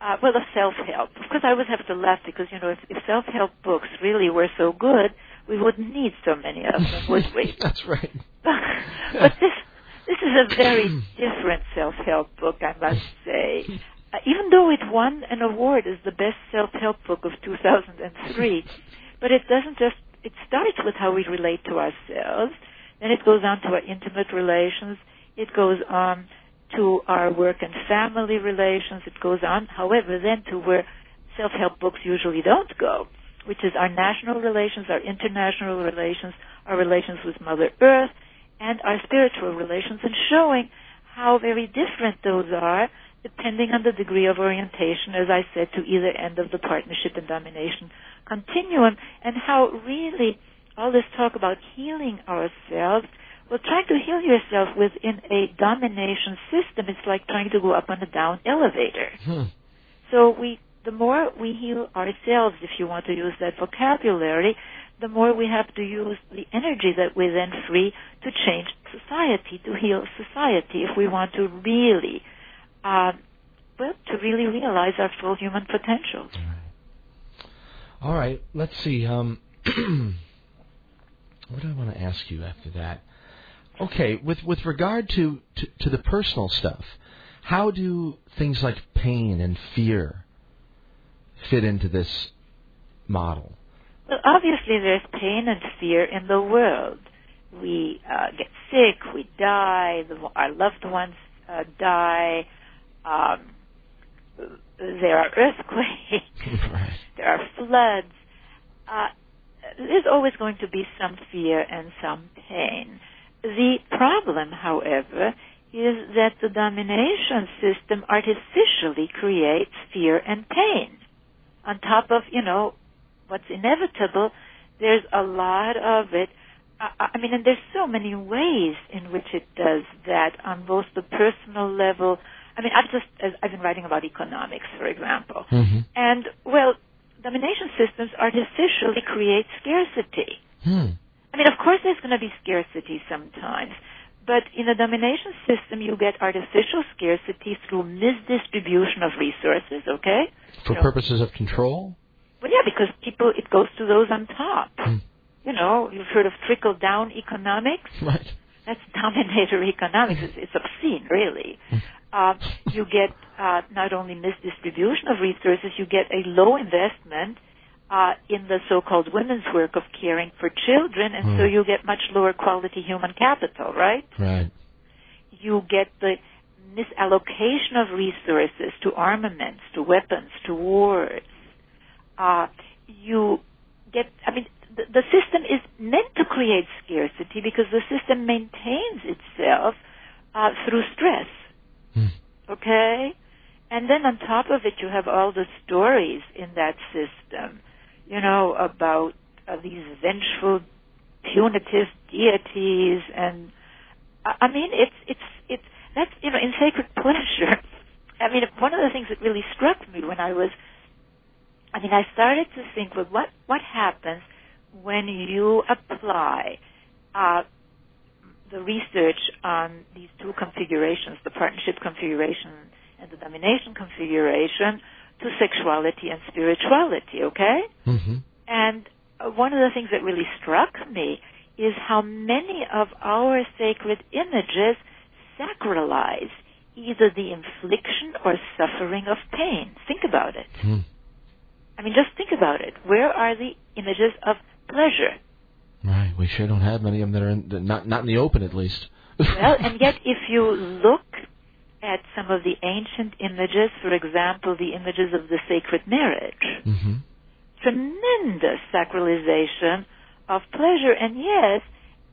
uh, well, of self-help. Of course, I always have to laugh because you know if, if self-help books really were so good, we wouldn't need so many of them, would we? That's right. but this this is a very different self-help book, I must say. Uh, even though it won an award as the best self-help book of 2003, but it doesn't just it starts with how we relate to ourselves, then it goes on to our intimate relations, it goes on to our work and family relations, it goes on, however, then to where self-help books usually don't go, which is our national relations, our international relations, our relations with Mother Earth, and our spiritual relations, and showing how very different those are depending on the degree of orientation, as I said, to either end of the partnership and domination continuum, and how really all this talk about healing ourselves, well, trying to heal yourself within a domination system, it's like trying to go up on a down elevator. Hmm. So we, the more we heal ourselves, if you want to use that vocabulary, the more we have to use the energy that we then free to change society, to heal society, if we want to really, uh, well, to really realize our full human potential. All right. Let's see. Um, what do I want to ask you after that? Okay, with with regard to, to, to the personal stuff, how do things like pain and fear fit into this model? Well, obviously, there's pain and fear in the world. We uh, get sick, we die, the, our loved ones uh, die. Um, there are earthquakes, right. there are floods. Uh, there's always going to be some fear and some pain. The problem, however, is that the domination system artificially creates fear and pain. On top of, you know, what's inevitable, there's a lot of it. I, I mean, and there's so many ways in which it does that on both the personal level. I mean, I've just I've been writing about economics, for example, Mm-hmm. and well, domination systems artificially create scarcity. Hmm. I mean, of course, there's going to be scarcity sometimes, but in a domination system, you get artificial scarcity through misdistribution of resources. Okay, For purposes of control? well, yeah, because people it goes to those on top. Hmm. You know, you've heard of trickle down economics. Right. That's dominator economics. It's, it's obscene, really. Uh, you get uh, not only misdistribution of resources, you get a low investment uh, in the so-called women's work of caring for children, and so Hmm. you get much lower quality human capital, right? Right. You get the misallocation of resources to armaments, to weapons, to wars. Uh, you get, I mean, the, the system is meant to create scarcity because the system maintains itself uh, through stress. Hmm. Okay? And then on top of it, you have all the stories in that system, you know, about uh, these vengeful, punitive deities, and I mean, it's it's it's that's you know in sacred pleasure. I mean, one of the things that really struck me when I was, I mean, I started to think, well, what what happens when you apply uh, the research on these two configurations, the partnership configuration and the domination configuration, to sexuality and spirituality, okay? Mm-hmm. And uh, one of the things that really struck me is how many of our sacred images sacralize either the infliction or suffering of pain. Think about it. Hmm. I mean, just think about it. Where are the images of pleasure? Right. We sure don't have many of them that are in, that not not in the open, at least. Well, and yet if you look at some of the ancient images, for example, the images of the sacred marriage, mm-hmm. tremendous sacralization of pleasure, and yes,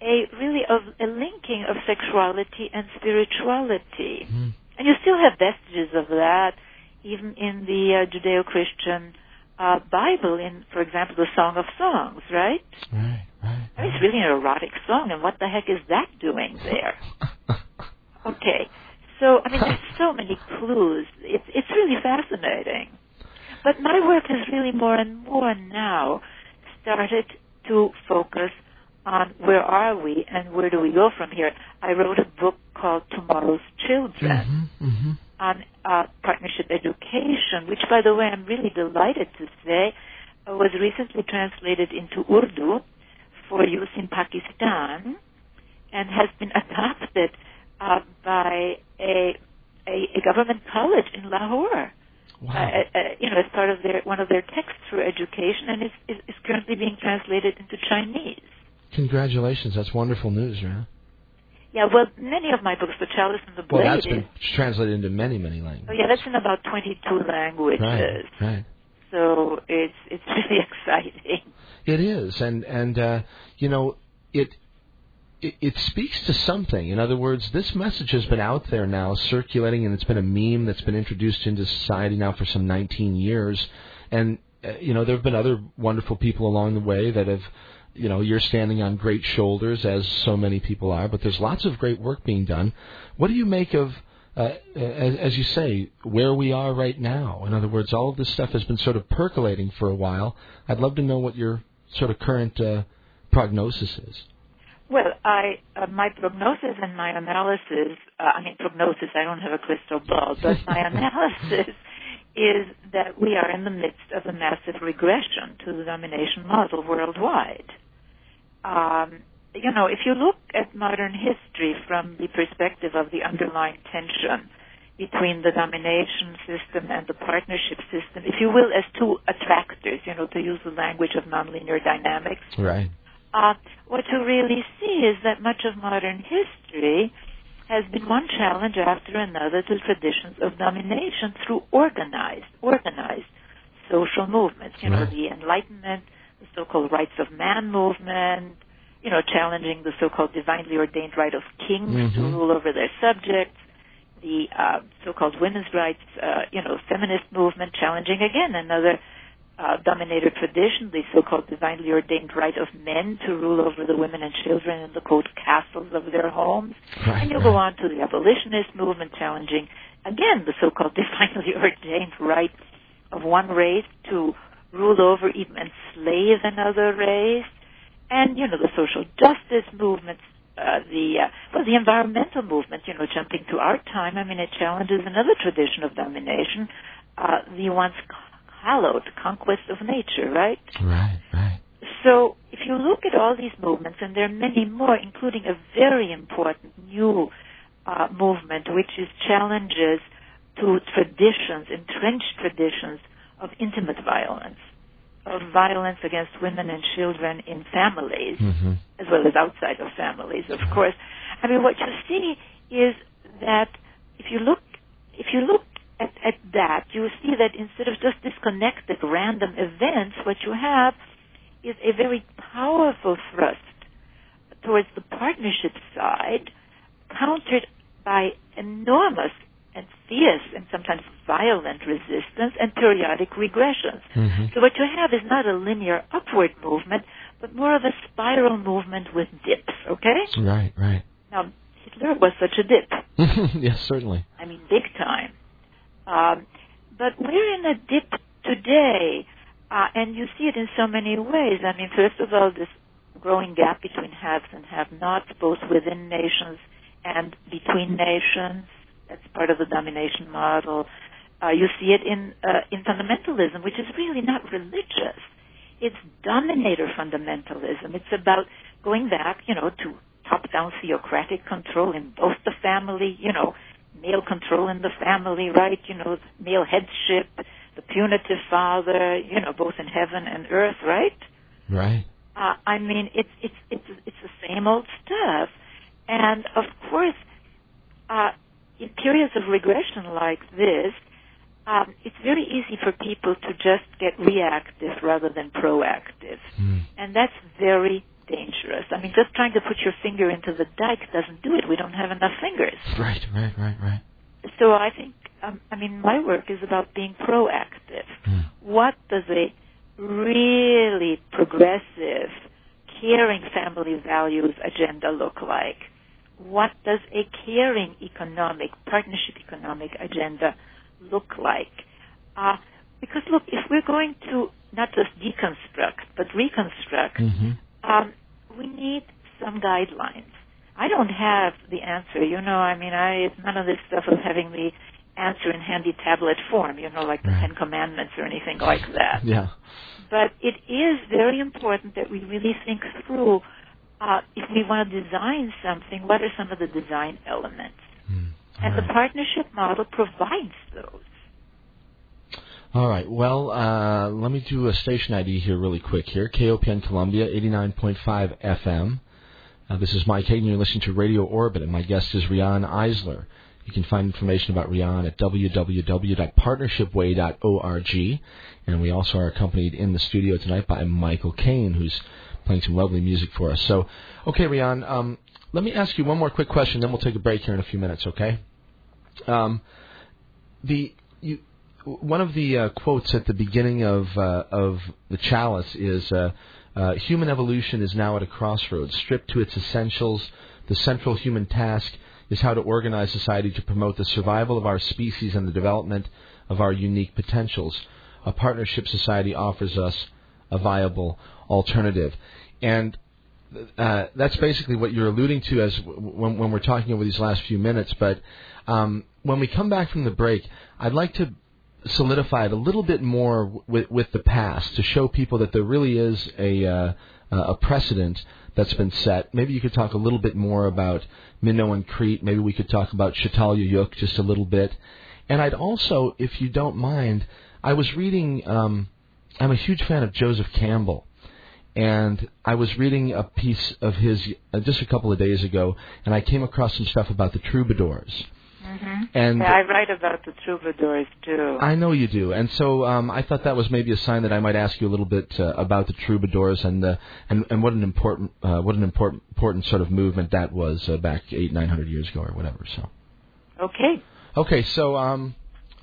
a really of a linking of sexuality and spirituality. Hmm. And you still have vestiges of that, even in the uh, Judeo-Christian uh, Bible in, for example, the Song of Songs? Right, right. I mean, it's really an erotic song, and what the heck is that doing there? Okay, so I mean, there's so many clues. It's it's really fascinating. But my work has really more and more now started to focus on where are we and where do we go from here. I wrote a book called Tomorrow's Children Mm-hmm, mm-hmm. on uh, partnership education, which, by the way, I'm really delighted to say uh, was recently translated into Urdu for use in Pakistan and has been adopted uh, by a, a a government college in Lahore. Wow. Uh, uh, you know, as part of their one of their texts for education, and is, is, is currently being translated into Chinese. Congratulations. That's wonderful news, right? Yeah, well, many of my books, The Chalice and the Blade. Well, that's been translated into many, many languages. oh yeah, that's in about 22 languages. Right, right. So it's it's really exciting. It is, and and uh, you know, it, it speaks to something. In other words, this message has been out there now, circulating, and it's been a meme that's been introduced into society now for some 19 years. And uh, you know, there have been other wonderful people along the way that have. You know, you're standing on great shoulders, as so many people are, but there's lots of great work being done. What do you make of uh, as, as you say, where we are right now. In other words, all of this stuff has been sort of percolating for a while. I'd love to know what your sort of current uh, prognosis is. Well, I uh, my prognosis and my analysis. Uh, I mean, prognosis. I don't have a crystal ball, but my analysis is that we are in the midst of a massive regression to the domination model worldwide. Um, you know, if you look at modern history from the perspective of the underlying tension between the domination system and the partnership system, if you will, as two attractors, you know, to use the language of nonlinear dynamics, Right. uh, what you really see is that much of modern history has been one challenge after another to traditions of domination through organized, organized social movements. You know, the Enlightenment, the so-called rights of man movement, you know, challenging the so-called divinely ordained right of kings to Mhm. rule over their subjects, the uh, so-called women's rights, uh, you know, feminist movement challenging again another uh, dominator tradition, the so-called divinely ordained right of men to rule over the women and children in the quote castles of their homes. Right, and you right. go on to the abolitionist movement challenging again the so-called divinely ordained right of one race to rule over, even enslave another race. And, you know, the social justice movements, uh, the, uh, well, the environmental movement, you know, jumping to our time, I mean, it challenges another tradition of domination, uh, the once hallowed conquest of nature, right? Right. Right. So if you look at all these movements, and there are many more, including a very important new uh, movement, which is challenges to traditions, entrenched traditions of intimate violence, of violence against women and children in families, Mm-hmm. as well as outside of families, of course. I mean, what you see is that if you look, if you look at, at that, you see that instead of just disconnected random events, what you have is a very powerful thrust towards the partnership side, countered by enormous and fierce and sometimes violent resistance and periodic regressions. Mm-hmm. So what you have is not a linear upward movement, but more of a spiral movement with dips, okay? Right. Right. Now, Hitler was such a dip. yes, certainly. I mean, big time. Um, but we're in a dip today, uh, and you see it in so many ways. I mean, first of all, this growing gap between haves and have-nots, both within nations and between nations. That's part of the domination model. Uh, you see it in uh, in fundamentalism, which is really not religious. It's dominator fundamentalism. It's about going back, you know, to top-down theocratic control in both the family, you know, male control in the family, right? You know, male headship, the punitive father, you know, both in heaven and earth, right? Right. Uh, I mean, it's it's it's it's the same old stuff, and of course, uh, in periods of regression like this, um, it's very easy for people to just get reactive rather than proactive, Mm. and that's very dangerous. I mean, just trying to put your finger into the dike doesn't do it. We don't have enough fingers. Right. Right. Right. Right. So I think, um, I mean, my work is about being proactive. Mm. what does a really progressive, caring family values agenda look like? What does a caring economic, partnership economic agenda look like? Uh, because look, if we're going to not just deconstruct, but reconstruct, Mm-hmm. um, we need some guidelines. I don't have the answer. You know, I mean, I it's none of this stuff of having the answer in handy tablet form. You know, like the Right. Ten Commandments or anything like that. Yeah. But it is very important that we really think through. Uh, if we want to design something, what are some of the design elements? Mm. And All the partnership model provides those. All right. Well, uh, let me do a station ID here really quick here. KOPN Columbia, 89.5 FM. Uh, this is Mike Hagan. You're listening to Radio Orbit, and my guest is Riane Eisler. You can find information about Riane at www.partnershipway.org. And we also are accompanied in the studio tonight by Michael Cane, who's playing some lovely music for us. So, okay, Riane, um, let me ask you one more quick question, then we'll take a break here in a few minutes, okay? Um, the you, one of the uh, quotes at the beginning of uh, of the chalice is uh, uh, human evolution is now at a crossroads stripped to its essentials the central human task is how to organize society to promote the survival of our species and the development of our unique potentials a partnership society offers us a viable alternative and uh, that's basically what you're alluding to as w- when, when we're talking over these last few minutes. But um, when we come back from the break, I'd like to solidify it a little bit more w- with, the past to show people that there really is a uh, a precedent that's been set. Maybe you could talk a little bit more about Minoan Crete. Maybe we could talk about Çatalhöyük just a little bit. And I'd also, if you don't mind, I was reading. Um, I'm a huge fan of Joseph Campbell and I was reading a piece of his uh, just a couple of days ago, and I came across some stuff about the troubadours. Mm-hmm. And Yeah, I write about the troubadours too. I know you do, and so um, I thought that was maybe a sign that I might ask you a little bit uh, about the troubadours and uh, and and what an important uh, what an important important sort of movement that was uh, back eight nine hundred years ago or whatever. So okay. okay, so um,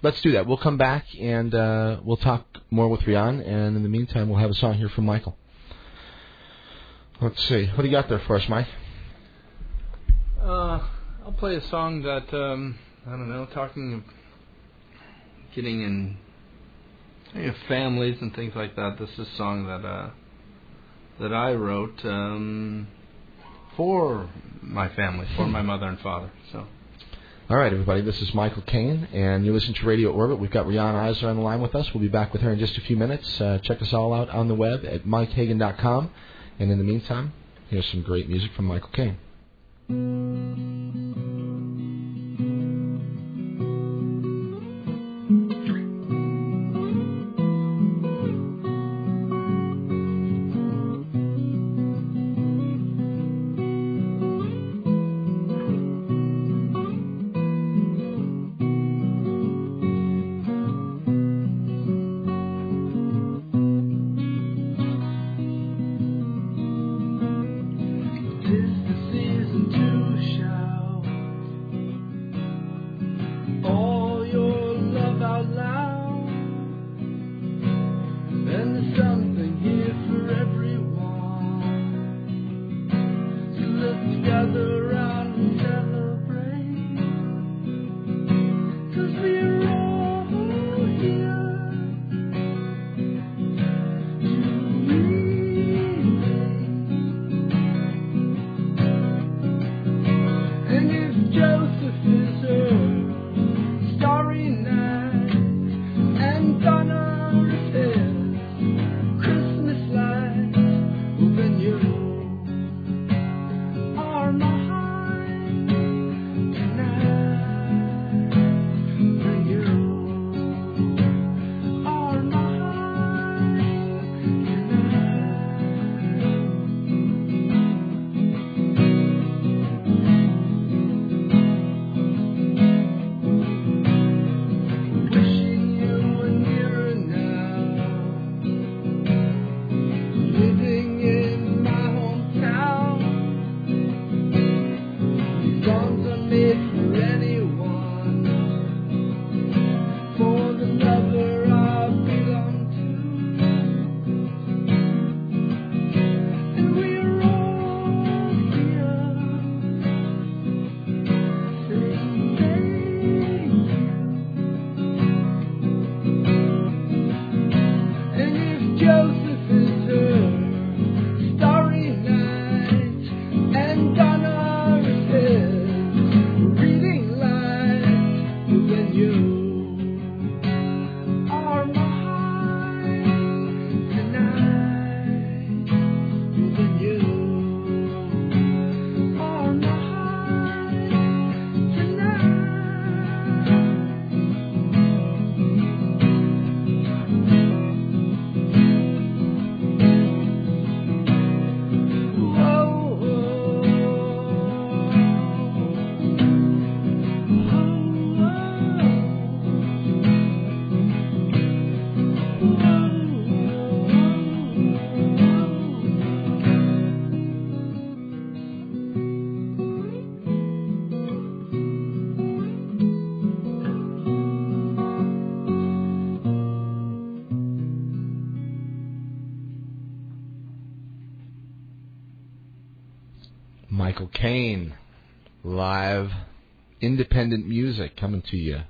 let's do that. We'll come back and uh, we'll talk more with Riane, and in the meantime, we'll have a song here from Michael. Let's see, what do you got there for us, Mike? Uh, I'll play a song that um, I don't know, talking of getting in you know, families and things like that. This is a song that uh, that I wrote um, for my family, for my mother and father. So. All right, everybody, this is Michael Cane, and you listen to Radio Orbit. We've got Riane Eisler on the line with us. We'll be back with her in just a few minutes. Uh, check us all out on the web at mikehagan.com. And in the meantime, here's some great music from Michael Cane. Cane, live, independent music coming to you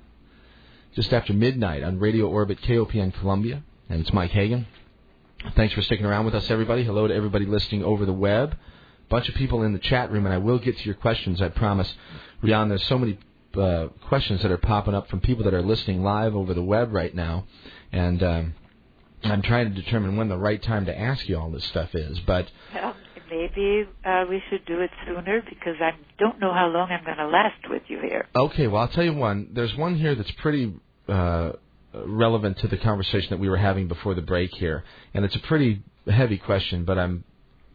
just after midnight on Radio Orbit KOPN Columbia. And it's Mike Hagan. Thanks for sticking around with us, everybody. Hello to everybody listening over the web. Bunch of people in the chat room, and I will get to your questions, I promise. Riane, there's so many uh, questions that are popping up from people that are listening live over the web right now, and um, I'm trying to determine when the right time to ask you all this stuff is. But well, maybe uh, we should do it sooner because I don't know how long I'm going to last with you here. Okay, well I'll tell you one. There's one here that's pretty uh, relevant to the conversation that we were having before the break here, and it's a pretty heavy question, but I'm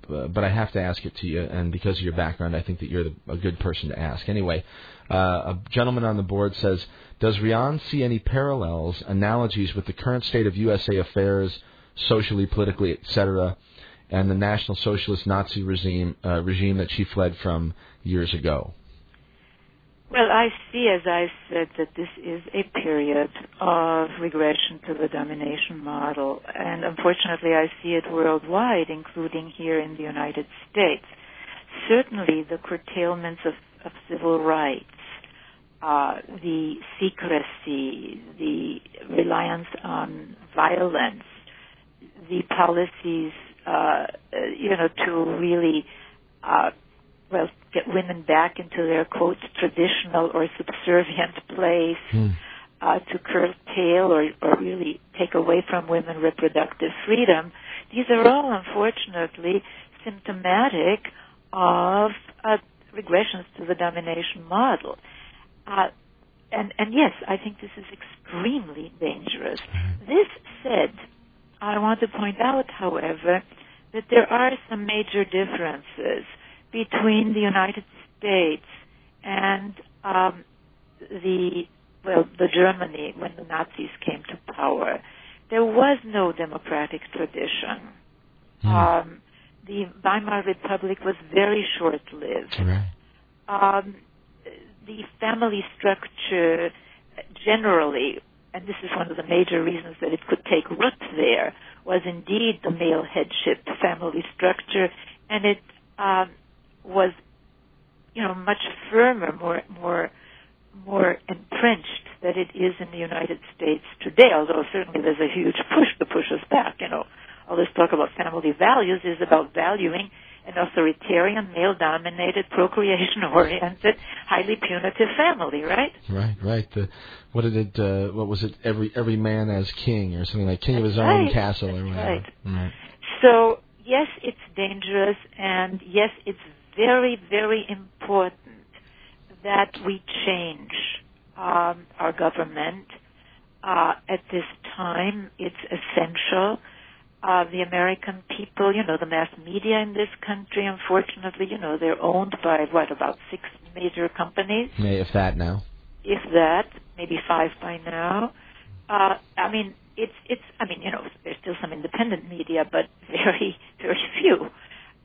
uh, but I have to ask it to you, and because of your background, I think that you're the, a good person to ask. Anyway, uh, a gentleman on the board says, "Does Riane see any parallels, analogies with the current state of USA affairs, socially, politically, etc., and the National Socialist Nazi regime uh, regime that she fled from years ago?" Well, I see, as I said, that this is a period of regression to the domination model. And unfortunately, I see it worldwide, including here in the United States. Certainly, the curtailments of, of civil rights, uh, the secrecy, the reliance on violence, the policies, uh, you know, to really uh, well, get women back into their quote traditional or subservient place, Hmm. uh, to curtail or, or really take away from women reproductive freedom. These are all unfortunately symptomatic of uh, regressions to the domination model. Uh, and, and yes, I think this is extremely dangerous. This said, I want to point out, however, that there are some major differences between the United States and um, the well, the Germany when the Nazis came to power. There was no democratic tradition. Hmm. Um, the Weimar Republic was very short-lived. Right. Um, the family structure generally, and this is one of the major reasons that it could take root there, was indeed the male headship family structure, and it um, was, you know, much firmer, more more more entrenched than it is in the United States today. Although certainly there's a huge push to push us back. You know, all this talk about family values is about valuing an authoritarian, male-dominated, procreation-oriented, highly punitive family, right? Right, right. The, what did it? Uh, what was it? Every every man as king, or something like king of his That's own right. castle, or whatever. right. Right. So yes, it's dangerous, and yes, it's very, very important that we change um, our government uh, at this time. It's essential. Uh, the American people, you know, the mass media in this country, unfortunately, you know, they're owned by what about six major companies, if that now. if that, maybe five by now. Uh, I mean, it's it's. I mean, you know, there's still some independent media, but very very few.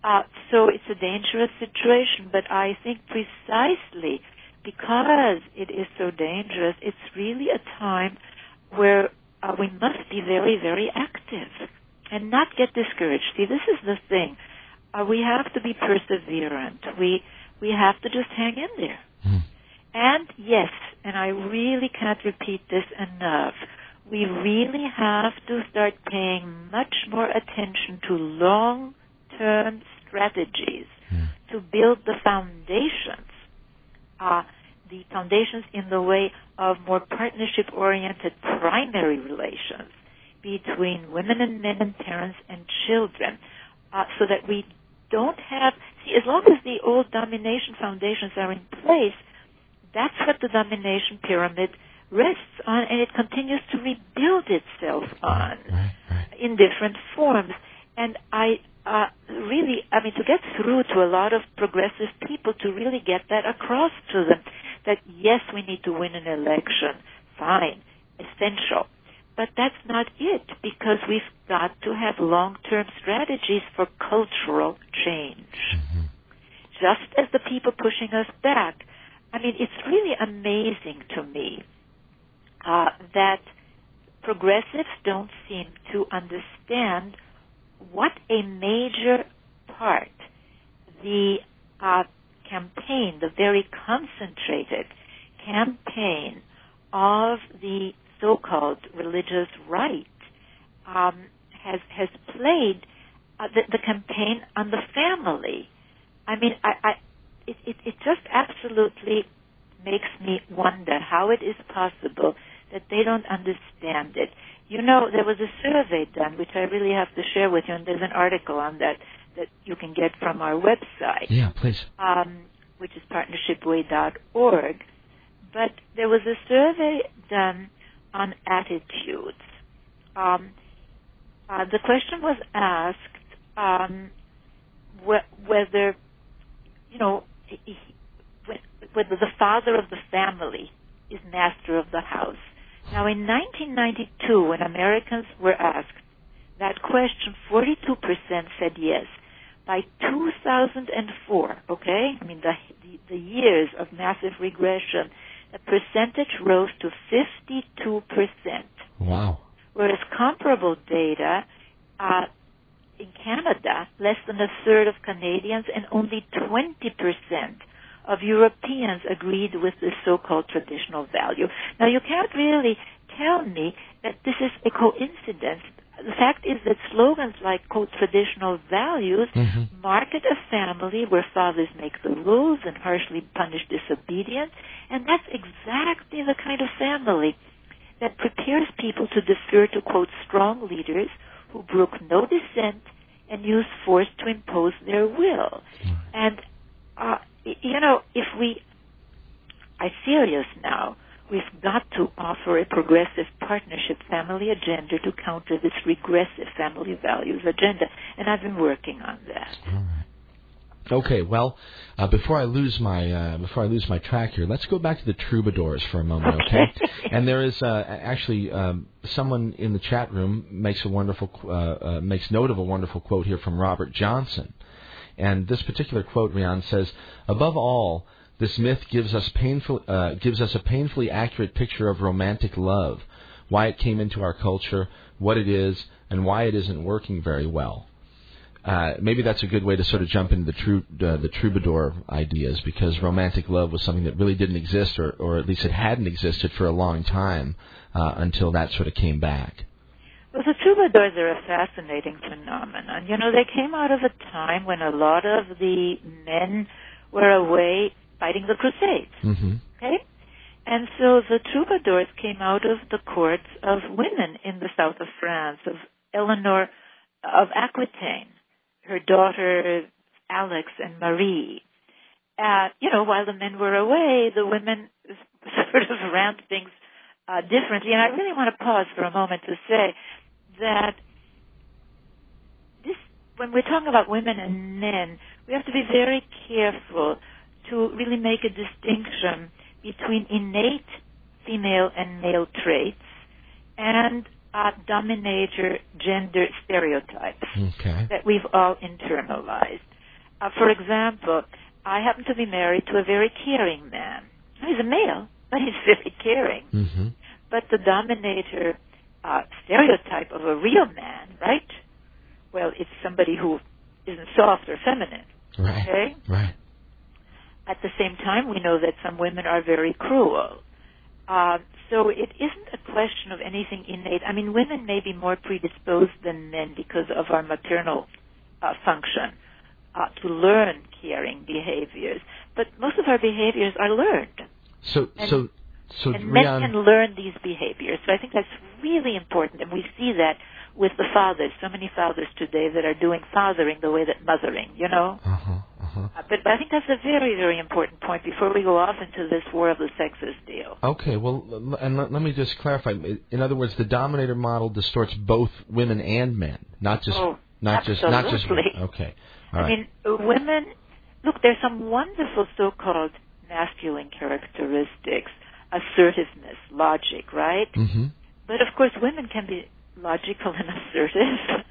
Uh, so it's a dangerous situation. But I think precisely because it is so dangerous, it's really a time where uh, we must be very very active and not get discouraged. See, this is the thing. Uh, we have to be perseverant. We we have to just hang in there. Hmm. And yes, and I really can't repeat this enough, we really have to start paying much more attention to long-term strategies Hmm. to build the foundations. Uh, the foundations in the way of more partnership-oriented primary relations between women and men and parents and children, uh, so that we don't have. See, as long as the old domination foundations are in place, that's what the domination pyramid rests on, and it continues to rebuild itself on Right, right. in different forms. And I uh, really, I mean, to get through to a lot of progressive people, to really get that across to them, that yes, we need to win an election, fine, essential. But that's not it, because we've got to have long-term strategies for cultural change. Just as the people pushing us back. I mean, it's really amazing to me uh, that progressives don't seem to understand what a major part the uh, campaign, the very concentrated campaign of the so-called religious right, um, has has played uh, the, the campaign on the family. I mean, I, I it, it, it just absolutely makes me wonder how it is possible that they don't understand it. You know, there was a survey done, which I really have to share with you, and there's an article on that that you can get from our website. Yeah, please. Um, which is partnershipway.org. But there was a survey done on attitudes. Um, uh, the question was asked um, wh- whether, you know, he, whether the father of the family is master of the house. Now, in 1992, when Americans were asked that question, 42% said yes. By 2004, okay, I mean the, the, the years of massive regression, the percentage rose to 52%. Wow. Whereas comparable data uh, in Canada, less than a third of Canadians and only 20% of Europeans agreed with the so-called traditional value. Now you can't really tell me that this is a coincidence. The fact is that slogans like quote traditional values Mhm. market a family where fathers make the rules and harshly punish disobedience, and that's exactly the kind of family that prepares people to defer to quote strong leaders who brook no dissent and use force to impose their will. And uh, you know, if we are serious now, we've got to offer a progressive partnership family agenda to counter this regressive family values agenda, and I've been working on that. Okay, well, uh, before I lose my uh, before I lose my track here, let's go back to the troubadours for a moment, okay? Okay. and there is uh, actually um, someone in the chat room makes a wonderful uh, uh, makes note of a wonderful quote here from Robert Johnson, and this particular quote, Riane says, "Above all." This myth gives us painful uh, gives us a painfully accurate picture of romantic love, why it came into our culture, what it is, and why it isn't working very well uh, maybe that's a good way to sort of jump into the true uh, the troubadour ideas because romantic love was something that really didn't exist, or or at least it hadn't existed for a long time uh, until that sort of came back. Well, the troubadours are a fascinating phenomenon. You know, they came out of a time when a lot of the men were away fighting the Crusades. hmm Okay? And so the troubadours came out of the courts of women in the south of France, of Eleanor of Aquitaine, her daughters Alex and Marie. Uh, you know, while the men were away, the women sort of ran things uh, differently. And I really want to pause for a moment to say that this, when we're talking about women and men, we have to be very careful to really make a distinction between innate female and male traits and uh, dominator gender stereotypes Okay. that we've all internalized. Uh, for example, I happen to be married to a very caring man. He's a male, but he's very caring. hmm But the dominator uh, stereotype of a real man, right? Well, it's somebody who isn't soft or feminine. Right. Okay? Right. At the same time, we know that some women are very cruel. Uh, so it isn't a question of anything innate. I mean, women may be more predisposed than men because of our maternal uh, function uh, to learn caring behaviors. But most of our behaviors are learned. So And- so so and men can learn these behaviors. So I think that's really important, and we see that with the fathers. So many fathers today that are doing fathering the way that mothering, you know. uh-huh, uh-huh. Uh, But, but I think that's a very, very important point before we go off into this war of the sexes deal. Okay, well, l- and let, let me just clarify. In other words, the dominator model distorts both women and men, not just Oh, not just not just absolutely. okay. All I right. mean, uh, women, look, there's some wonderful so-called masculine characteristics, assertiveness, logic, right? mm-hmm. But of course, women can be logical and assertive,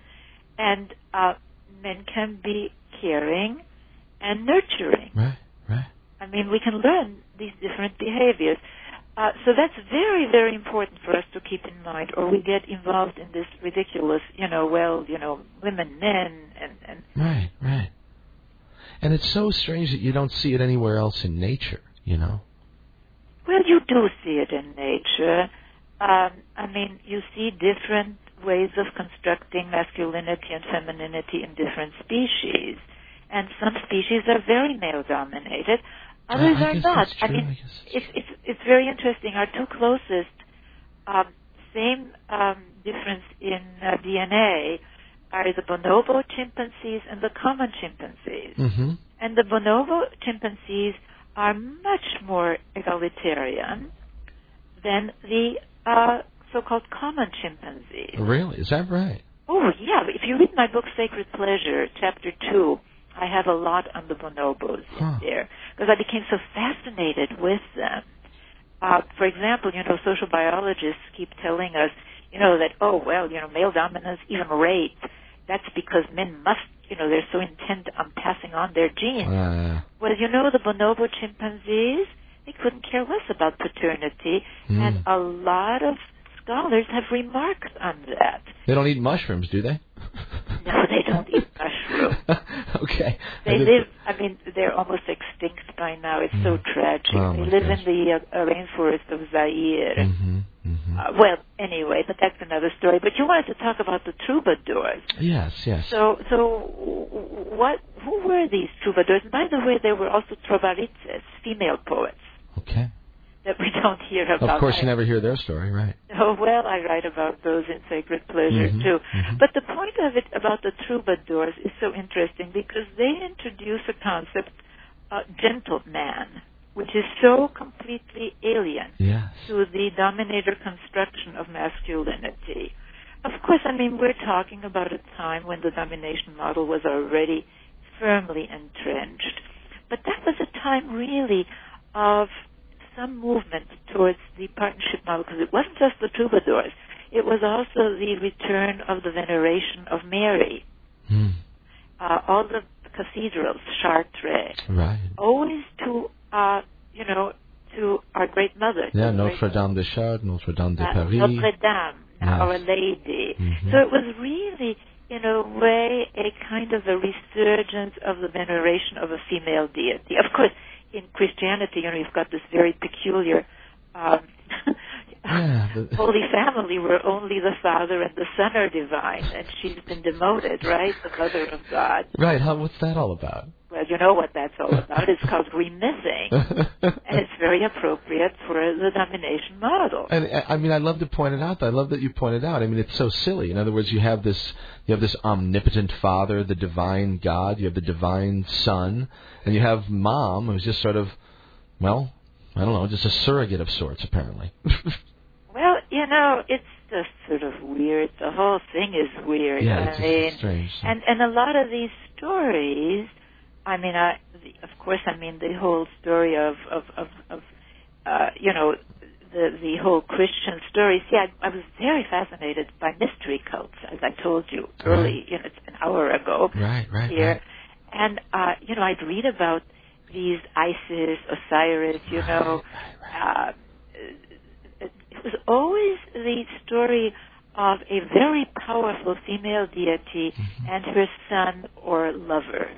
and uh, men can be caring and nurturing. Right. Right. I mean, we can learn these different behaviors. Uh, so that's very, very important for us to keep in mind, or we get involved in this ridiculous, you know, well, you know, women, men, and and Right, right. And it's so strange that you don't see it anywhere else in nature, you know? Well, you do see it in nature. Um, I mean, you see different ways of constructing masculinity and femininity in different species. And some species are very male dominated, others I are not. that's I mean, I it's it's it's very interesting. Our two closest, um, same um, difference in uh, DNA, are the bonobo chimpanzees and the common chimpanzees. Mm-hmm. And the bonobo chimpanzees are much more egalitarian than the uh, so-called common chimpanzees. Really? Is that right? Oh yeah, if you read my book Sacred Pleasure, chapter two, I have a lot on the bonobos Huh. in there because I became so fascinated with them. Uh, for example, you know, social biologists keep telling us, you know, that oh well, you know, male dominance, even rape, that's because men must, you know, they're so intent on passing on their genes. Uh, Well, you know, the bonobo chimpanzees, they couldn't care less about paternity, Hmm. and a lot of scholars have remarked on that. they don't eat mushrooms, do they? No, they don't eat mushrooms. okay. They live, I mean, they're almost extinct by now. It's so tragic. Oh, they live gosh. in the uh, rainforest of Zaire. Mhm, mhm. Uh, well, anyway, but that's another story. But you wanted to talk about the troubadours. yes, yes. So, so what? Who were these troubadours? And by the way, there were also trobairitz, female poets okay. That we don't hear about. Of course, you never hear their story, right? Oh well, I write about those in Sacred Pleasure Mhm, too. mhm. But the point of it about the troubadours is so interesting because they introduce a concept, uh, gentleman, which is so completely alien Yes. to the dominator construction of masculinity. Of course, I mean we're talking about a time when the domination model was already firmly entrenched, but that was a time really of some movement towards the partnership model because it wasn't just the troubadours; it was also the return of the veneration of Mary. Hmm. Uh, all the cathedrals, Chartres, Right. always to uh, you know to our great mother. Yeah, Notre Dame de Chartres, Notre Dame de uh, Paris. Notre Dame, Yes. Our Lady. Mhm. So it was really, in a way, a kind of a resurgence of the veneration of a female deity. Of course, in Christianity, you know, you've got this very peculiar um, Yeah, the- Holy Family where only the Father and the Son are divine, and she's been demoted, right? The Mother of God. Right. How, what's that all about? Well, you know what that's all about. It's called remissing, and it's very appropriate for the domination model. And uh, I mean, I love to point it out. I love that you pointed out. I mean, it's so silly. In other words, you have this, you have this omnipotent Father, the divine God. You have the divine Son, and you have Mom, who's just sort of, well, I don't know, just a surrogate of sorts, apparently. You know, it's just sort of weird. The whole thing is weird. yeah, I it's mean, strange. and and a lot of these stories. I mean, I the, of course, I mean the whole story of of of, of uh, you know the the whole Christian story. See, I, I was very fascinated by mystery cults, as I told you early, you know, it's an hour ago right, right, here. right. And uh, you know, I'd read about these Isis, Osiris, you know. Uh, it it was always the story of a very powerful female deity and her son or lover.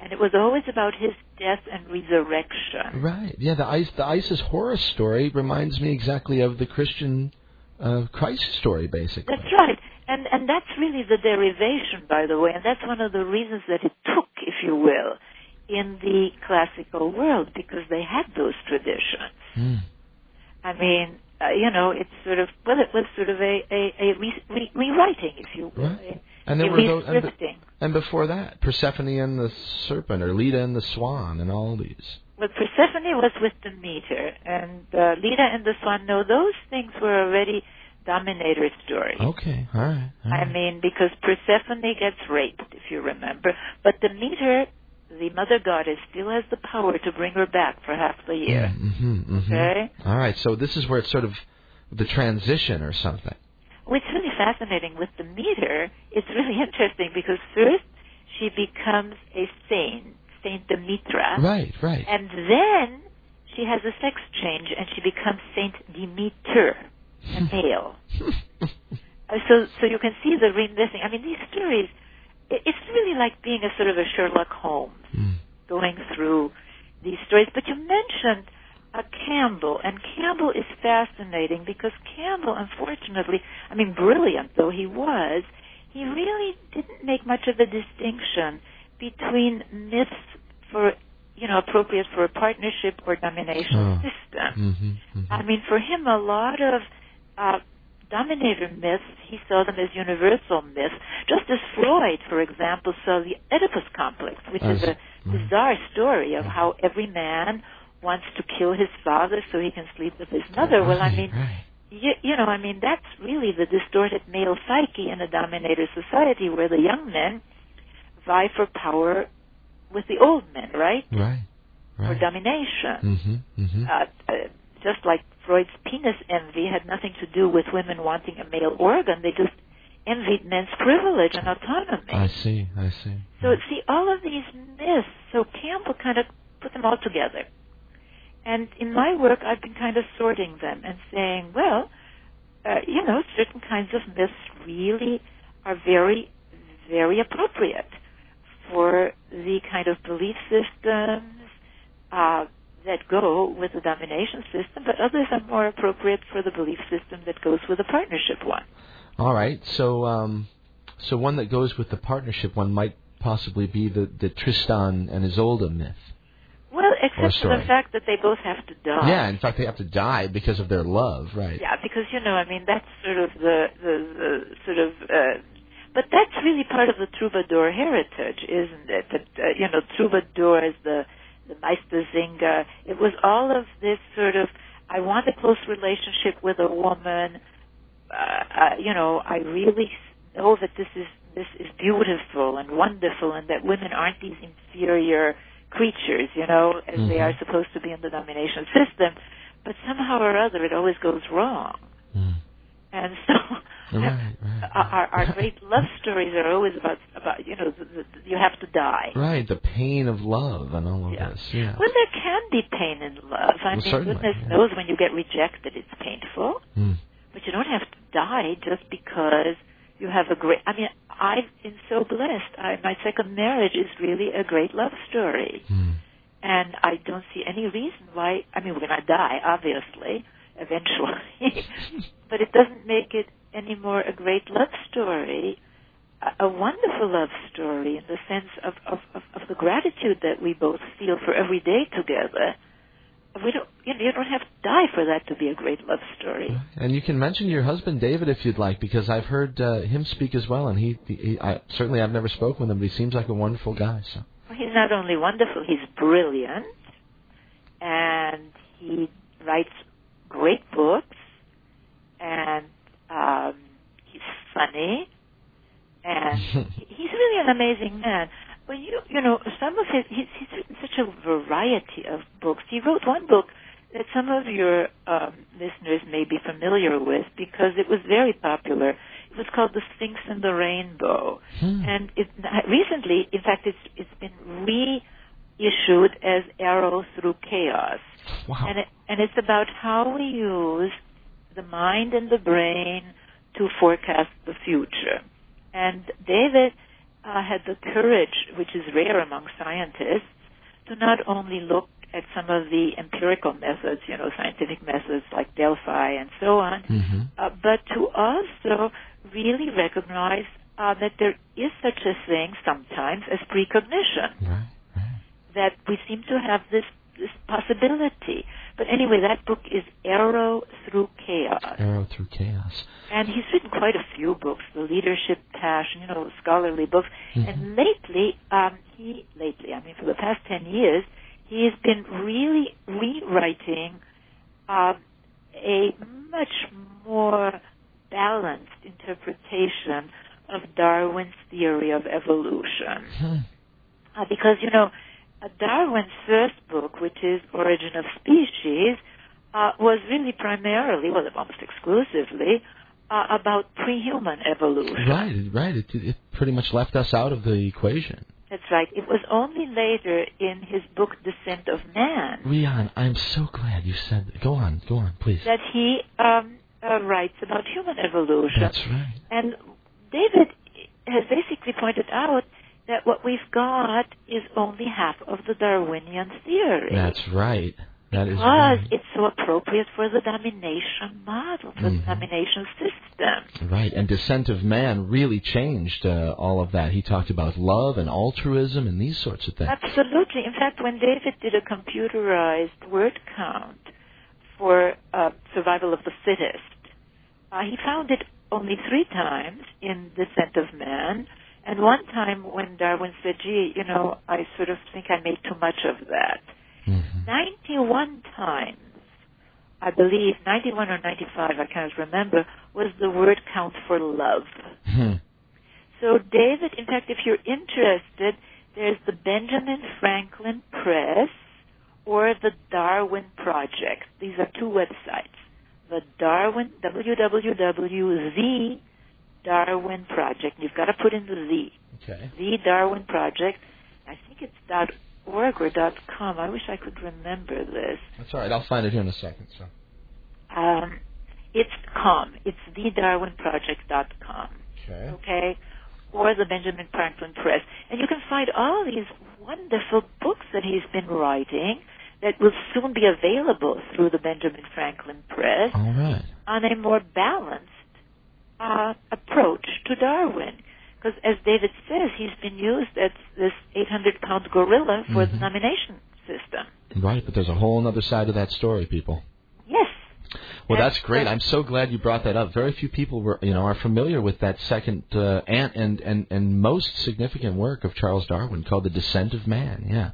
And it was always about his death and resurrection. Right. Yeah, the Isis, the Isis Horus story reminds me exactly of the Christian uh, Christ story, basically. That's right. And and that's really the derivation, by the way, and that's one of the reasons that it took, if you will, in the classical world because they had those traditions. Mm. I mean, uh, you know, it's sort of well, it was sort of a a, a re- re- rewriting, if you will, Right. And a there were those, and, be- and before that, Persephone and the serpent, or Leda and the swan, and all these. Well, Persephone was with Demeter, and uh, Leda and the Swan. No, those things were already dominator stories. Okay, all right. all I mean, because Persephone gets raped, if you remember, but Demeter, the mother goddess, still has the power to bring her back for half the year. Mm-hmm, mm-hmm. Okay. All right. So this is where it's sort of the transition or something. What's really fascinating with Demeter, it's really interesting because first she becomes a saint, Saint Demetra, Right, right. and then she has a sex change and she becomes Saint Demeter, a male. Uh, so, so you can see the remissing. I mean, these stories it's really like being a sort of a Sherlock Holmes, Mm. going through these stories. But you mentioned uh, Campbell, and Campbell is fascinating because Campbell, unfortunately, I mean, brilliant though he was, he really didn't make much of a distinction between myths for, you know, appropriate for a partnership or domination Oh. system. Mm-hmm, mm-hmm. I mean, for him, a lot of uh, dominator myths, he saw them as universal myths. Just as Freud, for example, saw the Oedipus complex, which is a Right. bizarre story of how every man wants to kill his father so he can sleep with his mother. Well, I mean, you, you know, I mean, that's really the distorted male psyche in a dominator society where the young men vie for power with the old men, right? Right. For Right. domination Mm-hmm. Mm-hmm. uh, uh, just like Freud's penis envy had nothing to do with women wanting a male organ, they just envied men's privilege and autonomy. I see. I see. So see, all of these myths. So Campbell kind of put them all together, and in my work, I've been kind of sorting them and saying, well, uh, you know, certain kinds of myths really are very, very appropriate for the kind of belief systems uh, that go with the domination system, but others are more appropriate for the belief system that goes with the partnership one. All right. So, um, so one that goes with the partnership one might possibly be the the Tristan and Isolde myth. Well, except for the fact that they both have to die. Yeah. In fact, they have to die because of their love. Right. Yeah, because you know, I mean, that's sort of the the, the sort of. Uh, but that's really part of the troubadour heritage, isn't it? That uh, you know, troubadour is the the Meistersinger. It was all of this sort of. I want a close relationship with a woman. Uh, uh, you know, I really know that this is this is beautiful and wonderful, and that women aren't these inferior creatures, you know, as they Mhm. are supposed to be in the domination system. But somehow or other, it always goes wrong. Mm. And so, Right, right, our, our great love stories are always about about you know the, the, you have to die. Right. The pain of love and all of Yeah. this. Yeah. Well, there can be pain in love. I Well, mean, goodness yeah. knows when you get rejected, it's painful. Mm. But you don't have to die just because you have a great. I mean, I've been so blessed. I, my second marriage is really a great love story, Mm. and I don't see any reason why. I mean, we're gonna die, obviously, eventually, but it doesn't make it any more a great love story. A, a wonderful love story in the sense of, of, of, of the gratitude that we both feel for every day together. We don't, you know, you don't have to die for that to be a great love story. And you can mention your husband David if you'd like, because I've heard uh, him speak as well, and he, he I, certainly I've never spoken with him, but he seems like a wonderful guy. So. Well, he's not only wonderful, he's brilliant, and he writes great books, and um, he's funny, and he's really an amazing man. But you, you know, some of his, he's, he's written such a variety of books. He wrote one book that some of your um, listeners may be familiar with because it was very popular. It was called The Sphinx and the Rainbow. Hmm. And it, recently, in fact, it's, it's been reissued as Arrow Through Chaos. Wow. And, it, and it's about how we use the mind and the brain to forecast the future. And David uh, had the courage, which is rare among scientists, to not only look at some of the empirical methods, you know, scientific methods like Delphi and so on, hmm uh, but to also really recognize uh, that there is such a thing sometimes as precognition Right. That we seem to have this this possibility. But anyway, that book is Arrow Through Chaos. Arrow through chaos. And he's written quite a few books, the leadership passion, you know, scholarly books. Mhm. And lately, um, he lately, I mean, for the past ten years, he has been really rewriting um, a much more balanced interpretation of Darwin's theory of evolution. Hmm. Uh, because, you know, Darwin's first book, which is Origin of Species, uh, was really primarily, well, almost exclusively, uh, about pre-human evolution. Right. Right. It, it pretty much left us out of the equation. That's right. It was only later in his book Descent of Man Riane, I'm so glad you said. That. Go on. Go on, please. that he um, uh, writes about human evolution. That's right. And David, has basically pointed out that what we've got is only half of the Darwinian theory. That's right. That is because right. it's so appropriate for the domination model, for Mhm. the domination system. Right, and Descent of Man really changed uh, all of that. He talked about love and altruism and these sorts of things. Absolutely. In fact, when David did a computerized word count for uh, survival of the fittest, uh, he found it only three times in Descent of Man, and one time when Darwin said, "Gee, you know, I sort of think I made too much of that." Mhm. 91 times, I believe, 91 or 95, I can't remember, was the word count for love. Hmm. So, David, in fact, if you're interested, there's the Benjamin Franklin Press or the Darwin Project. These are two websites. The Darwin, www.the Darwin Project. You've got to put in the Z. Okay. The Darwin Project. I think it's dot .org or dot .com. I wish I could remember this. That's all right. I'll find it here in a second. So. Um, it's com. It's thedarwinproject.com. Okay. Okay? Or the Benjamin Franklin Press. And you can find all these wonderful books that he's been writing that will soon be available through the Benjamin Franklin Press All right. on a more balanced uh, approach to Darwin. Because as David says, he's been used as this 800 pound gorilla for the Mhm. nomination system. Right, but there's a whole other side of that story, people. Yes. Well, that's great. I'm so glad you brought that up. Very few people were, you know, are familiar with that second uh, and, and and and most significant work of Charles Darwin called The Descent of Man. Yeah,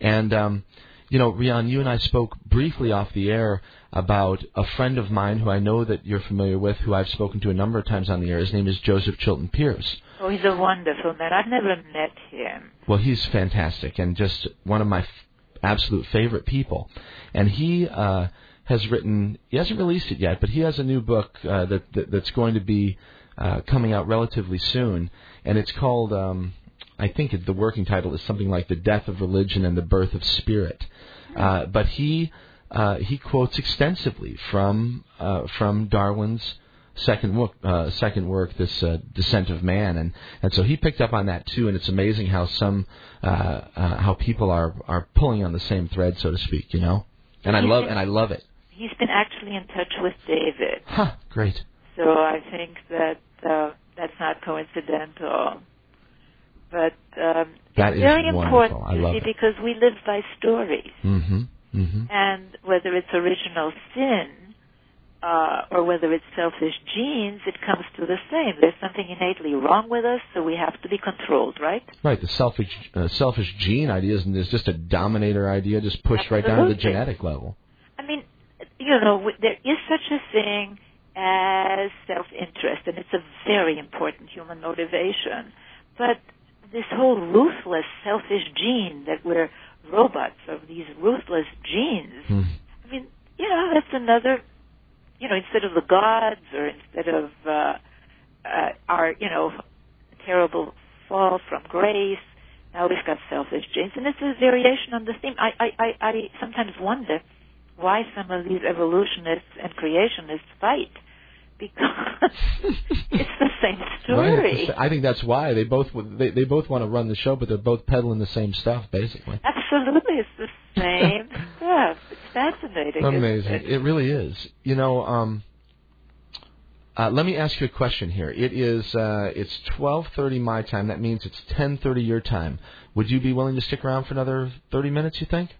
and um, you know, Riane, you and I spoke briefly off the air about a friend of mine who I know that you're familiar with, who I've spoken to a number of times on the air. His name is Joseph Chilton Pearce. Oh, he's a wonderful man. I've never met him. Well, he's fantastic and just one of my f- absolute favorite people. And he uh, has written. He hasn't released it yet, but he has a new book uh, that, that that's going to be uh, coming out relatively soon, and it's called. Um, I think it, the working title is something like "The Death of Religion and the Birth of Spirit." Uh, but he uh, he quotes extensively from uh, from Darwin's second work, uh, second work, this uh, Descent of Man, and and so he picked up on that too. And it's amazing how some uh, uh, how people are are pulling on the same thread, so to speak, you know. And I love and I love it. He's been actually in touch with David. Huh, great. So I think that uh, that's not coincidental. But um, That it's is very important, I love see, it. because we live by stories. Mhm. Mhm. And whether it's original sin uh, or whether it's selfish genes, it comes to the same. There's something innately wrong with us, so we have to be controlled, right? Right. The selfish uh, selfish gene idea is, is just a dominator idea, just pushed right down to the genetic level. I mean, you know, there is such a thing as self-interest, and it's a very important human motivation. But this whole ruthless, selfish gene that we're robots of these ruthless genes, Hmm. I mean, you know, that's another, you know, instead of the gods or instead of uh, uh, our, you know, terrible fall from grace, now we've got selfish genes, and it's a variation on the theme. I, I, I, I sometimes wonder why some of these evolutionists and creationists fight because it's the same Right. story. I think that's why they both they they both want to run the show, but they're both peddling the same stuff, basically. Absolutely, it's the same stuff. It's fascinating. Amazing. it? It really is. You know, um, uh, let me ask you a question here. It is uh, it's 12:30 my time. That means it's 10:30 your time. Would you be willing to stick around for another 30 minutes? You think?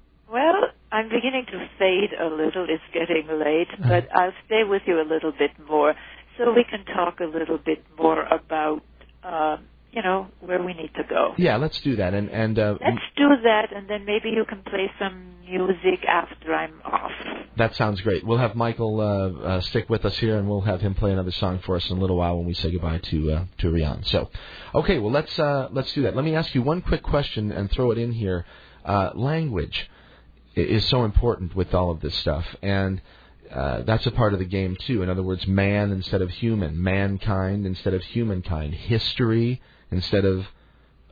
I'm beginning to fade a little. It's getting late, but I'll stay with you a little bit more so we can talk a little bit more about, uh, you know, where we need to go. Yeah, let's do that. And and uh, Let's do that, and then maybe you can play some music after I'm off. that sounds great. We'll have Michael uh, uh, stick with us here, and we'll have him play another song for us in a little while when we say goodbye to uh, to Riane. So, okay, well let's uh, let's do that. Let me ask you one quick question and throw it in here. Uh, language is so important with all of this stuff, and uh, that's a part of the game too. In other words, man instead of human, mankind instead of humankind, history instead of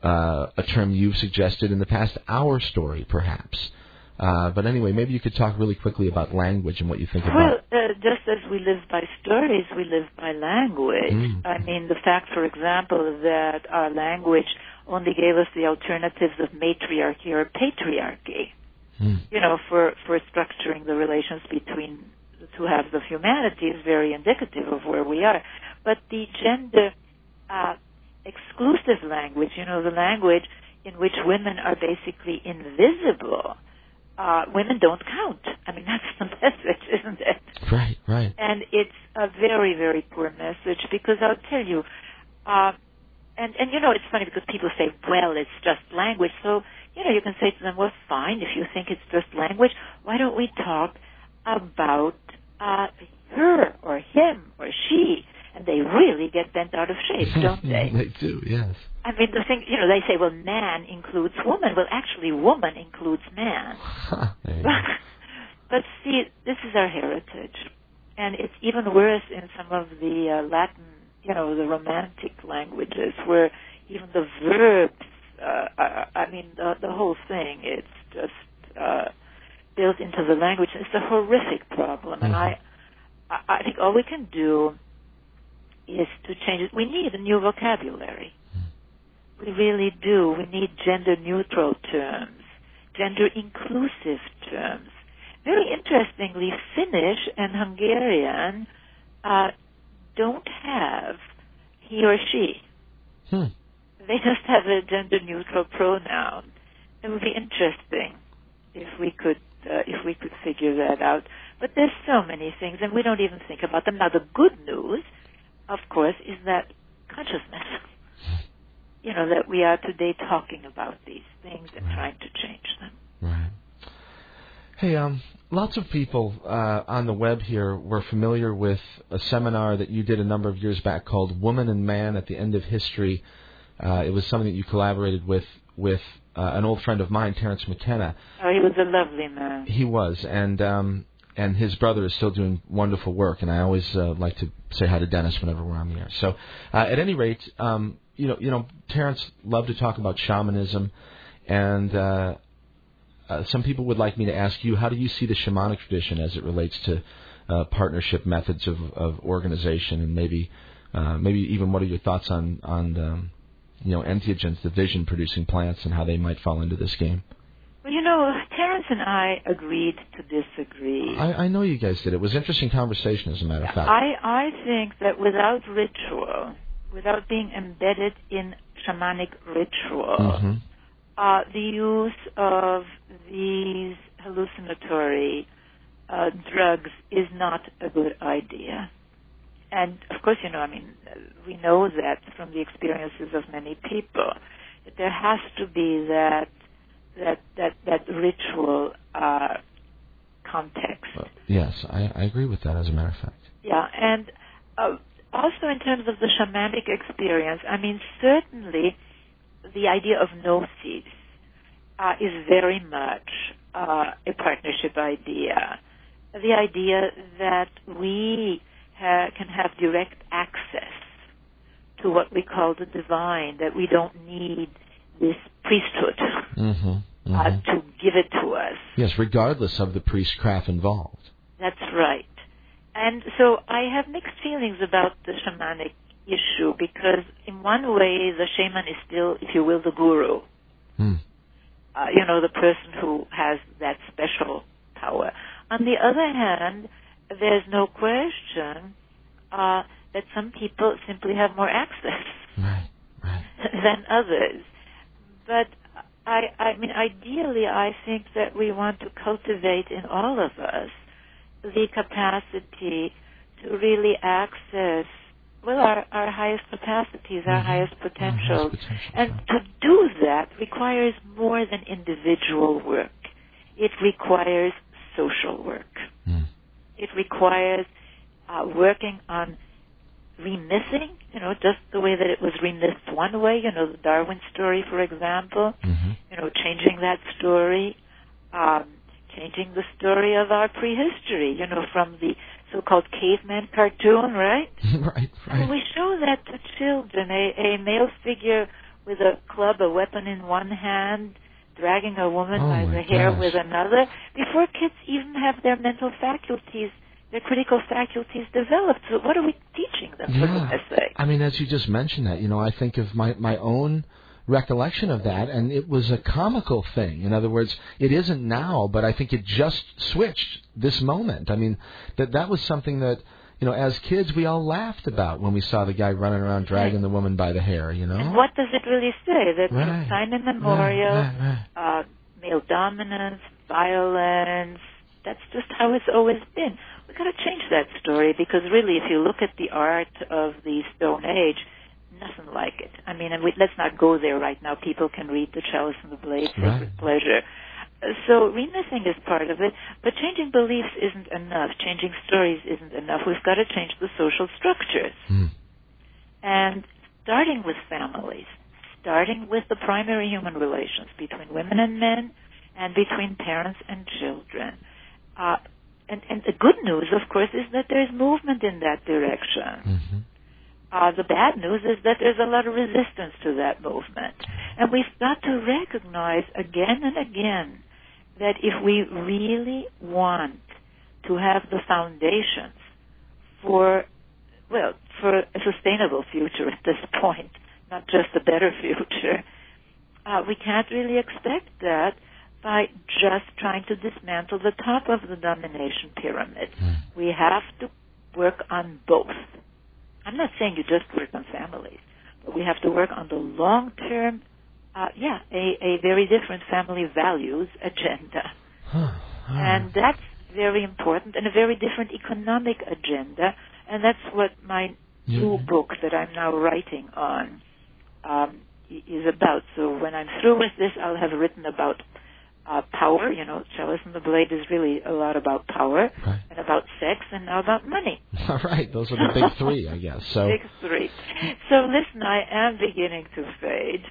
uh, a term you've suggested in the past, our story, perhaps. Uh, but anyway, maybe you could talk really quickly about language and what you think Well, about. uh, just as we live by stories, we live by language. Mm. I mean, the fact, for example, that our language only gave us the alternatives of matriarchy or patriarchy, Mm. you know, for, for structuring the relations between the two halves of humanity is very indicative of where we are. But the gender uh, exclusive language, you know, the language in which women are basically invisible, uh, women don't count. I mean, that's the message, isn't it? Right, right. And it's a very, very poor message because I'll tell you, uh, and and you know, it's funny because people say, well, it's just language. So you know, you can say to them, well, fine, if you think it's just language, why don't we talk about uh, her or him or she? And they really get bent out of shape, don't they? they do, yes. I mean, the thing, you know, they say, well, man includes woman. Well, actually, woman includes man. There you go. but see, this is our heritage, and it's even worse in some of the uh, Latin, you know, the Romantic languages, where even the verbs. Uh, I, I mean, the, the whole thing. It's just uh, built into the language. It's a horrific problem, and I, I I think all we can do is to change it. We need a new vocabulary. We really do. We need gender neutral terms, gender inclusive terms. Very interestingly, Finnish and Hungarian uh, don't have he or she. Hmm. They just have a gender neutral pronoun. It would be interesting if we could uh, if we could figure that out. But there's so many things, and we don't even think about them. Now, the good news, of course, is that consciousness. You know that we are today talking about these things and Right. trying to change them. Right. Hey, um, lots of people uh, on the web here were familiar with a seminar that you did a number of years back called "Woman and Man at the End of History." Uh, it was something that you collaborated with with uh, an old friend of mine, Terence McKenna. Oh, he was a lovely man. He was, and um, and his brother is still doing wonderful work. And I always uh, like to say hi to Dennis whenever we're on the air. So, uh, at any rate, um, you know, you know, Terrence loved to talk about shamanism, and uh, uh, some people would like me to ask you, how do you see the shamanic tradition as it relates to uh, partnership methods of, of organization, and maybe uh, maybe even what are your thoughts on on um, you know entheogens, the vision producing plants, and how they might fall into this game? Well, you know, Terence and I agreed to disagree. I, I know you guys did. It was interesting conversation, as a matter of fact. I, I think that without ritual, without being embedded in shamanic ritual, hmm uh, the use of these hallucinatory uh, drugs is not a good idea. And of course, you know, I mean, we know that from the experiences of many people, there has to be that that that that ritual uh, context. Yes, I, I agree with that, as a matter of fact. Yeah, and uh, also in terms of the shamanic experience, I mean, certainly the idea of gnosis uh, is very much uh, a partnership idea. The idea that we ha- can have direct access to what we call the divine, that we don't need this priesthood Mm-hmm. uh, to give it to us. Yes, regardless of the priestcraft involved. That's right. And so I have mixed feelings about the shamanic issue because in one way the shaman is still, if you will, the guru. Hmm. Uh, you know, the person who has that special power. On the other hand, there's no question uh, that some people simply have more access Right, right. than others. But I, I mean, ideally, I think that we want to cultivate in all of us the capacity to really access, well, our, our highest capacities, our Mhm. highest Our highest potentials. potential, And right. to do that requires more than individual work. It requires social work. Hmm. It requires uh, working on remissing, you know, just the way that it was remissed one way, you know, the Darwin story, for example, Mhm. you know, changing that story, um, changing the story of our prehistory, you know, from the so-called caveman cartoon, right? right, right. we show that to children, a, a male figure with a club, a weapon in one hand, dragging a woman Oh, by the hair gosh. with another before kids even have their mental faculties, their critical faculties developed. So what are we teaching them, for Yeah. I mean, as you just mentioned that, you know, I think of my my own recollection of that, and it was a comical thing. In other words, it isn't now, but I think it just switched this moment. I mean, that that was something that. You know, as kids, we all laughed about when we saw the guy running around dragging the woman by the hair. You know, And what does it really say? That Right. from time immemorial, Right, right, uh, male dominance, violence, that's just how it's always been. We've got to change that story because really, if you look at the art of the Stone Age, nothing like it. I mean, and we, let's not go there right now. People can read The Chalice and the Blade, Right. Pleasure. So remissing is part of it, but changing beliefs isn't enough. Changing stories isn't enough. We've got to change the social structures. Hmm. And starting with families, starting with the primary human relations between women and men and between parents and children. Uh, and, and the good news, of course, is that there's movement in that direction. hmm Uh, the bad news is that there's a lot of resistance to that movement. And we've got to recognize again and again that if we really want to have the foundations for, well, for a sustainable future at this point, not just a better future, uh, we can't really expect that by just trying to dismantle the top of the domination pyramid. We have to work on both. I'm not saying you just work on families, but we have to work on the long term, uh, yeah, a, a very different family values agenda. Huh. And that's very important and a very different economic agenda. And that's what my Yeah. new book that I'm now writing on um, is about. So when I'm through with this, I'll have written about uh, power. You know, Chalice and the Blade is really a lot about power Right. and about sex and now about money. All right, those are the big three, I guess. So Big three. So listen, I am beginning to fade,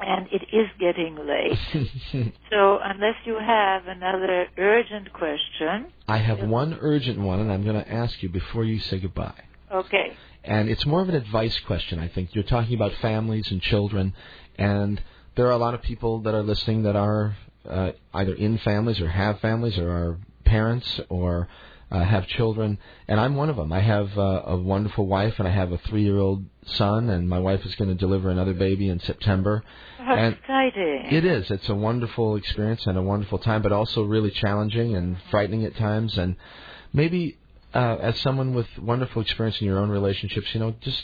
and it is getting late. So unless you have another urgent question, I have one urgent one, and I'm going to ask you before you say goodbye. okay. And it's more of an advice question, I think. You're talking about families and children, and there are a lot of people that are listening that are uh, either in families or have families or are parents or uh, have children. And I'm one of them. I have uh, a wonderful wife, and I have a three year old son, and my wife is going to deliver another baby in September. How And exciting. It is. It's a wonderful experience and a wonderful time, but also really challenging and frightening at times. And maybe uh, as someone with wonderful experience in your own relationships, you know, just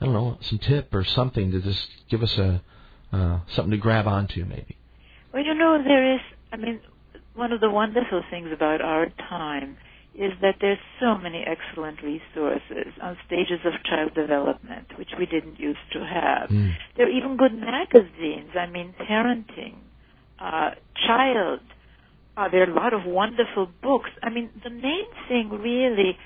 I don't know, some tip or something to just give us a uh, something to grab onto, maybe. Well, you know, there is, I mean, one of the wonderful things about our time is that there's so many excellent resources on stages of child development, which we didn't used to have. Mm. There are even good magazines. I mean, parenting, uh, child. Uh, there are a lot of wonderful books. I mean, the main thing really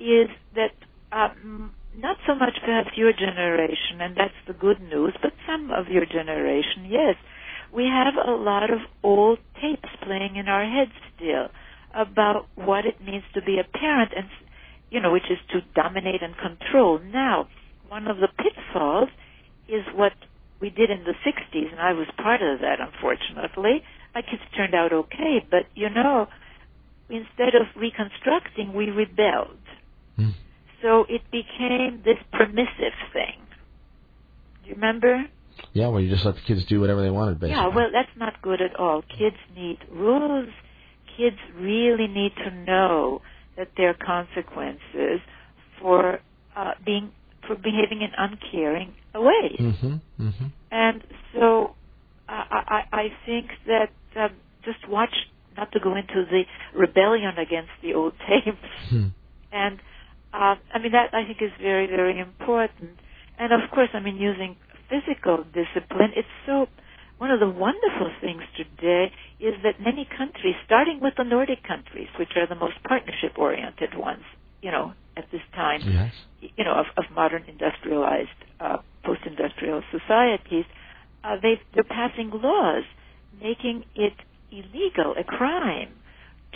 is that um, not so much perhaps your generation, and that's the good news, but some of your generation, yes. We have a lot of old tapes playing in our heads still about what it means to be a parent, and you know, which is to dominate and control. Now, one of the pitfalls is what we did in the 60s, and I was part of that, unfortunately. My kids turned out okay, but you know, instead of reconstructing, we rebelled. Mm. So it became this permissive thing. Do you remember? Yeah, where you just let the kids do whatever they wanted, basically. Yeah, well, that's not good at all. Kids need rules. Kids really need to know that there are consequences for uh, being for behaving in uncaring ways. Mhm. Mhm. And so I, I, I think that um, just watch, not to go into the rebellion against the old tapes. Hmm. And uh, I mean that I think is very, very important. And of course, I mean using physical discipline. It's so one of the wonderful things today is that many countries, starting with the Nordic countries, which are the most partnership-oriented ones, you know, at this time, Yes. you know, of, of modern industrialized, uh, post-industrial societies, uh, they they're passing laws making it illegal, a crime,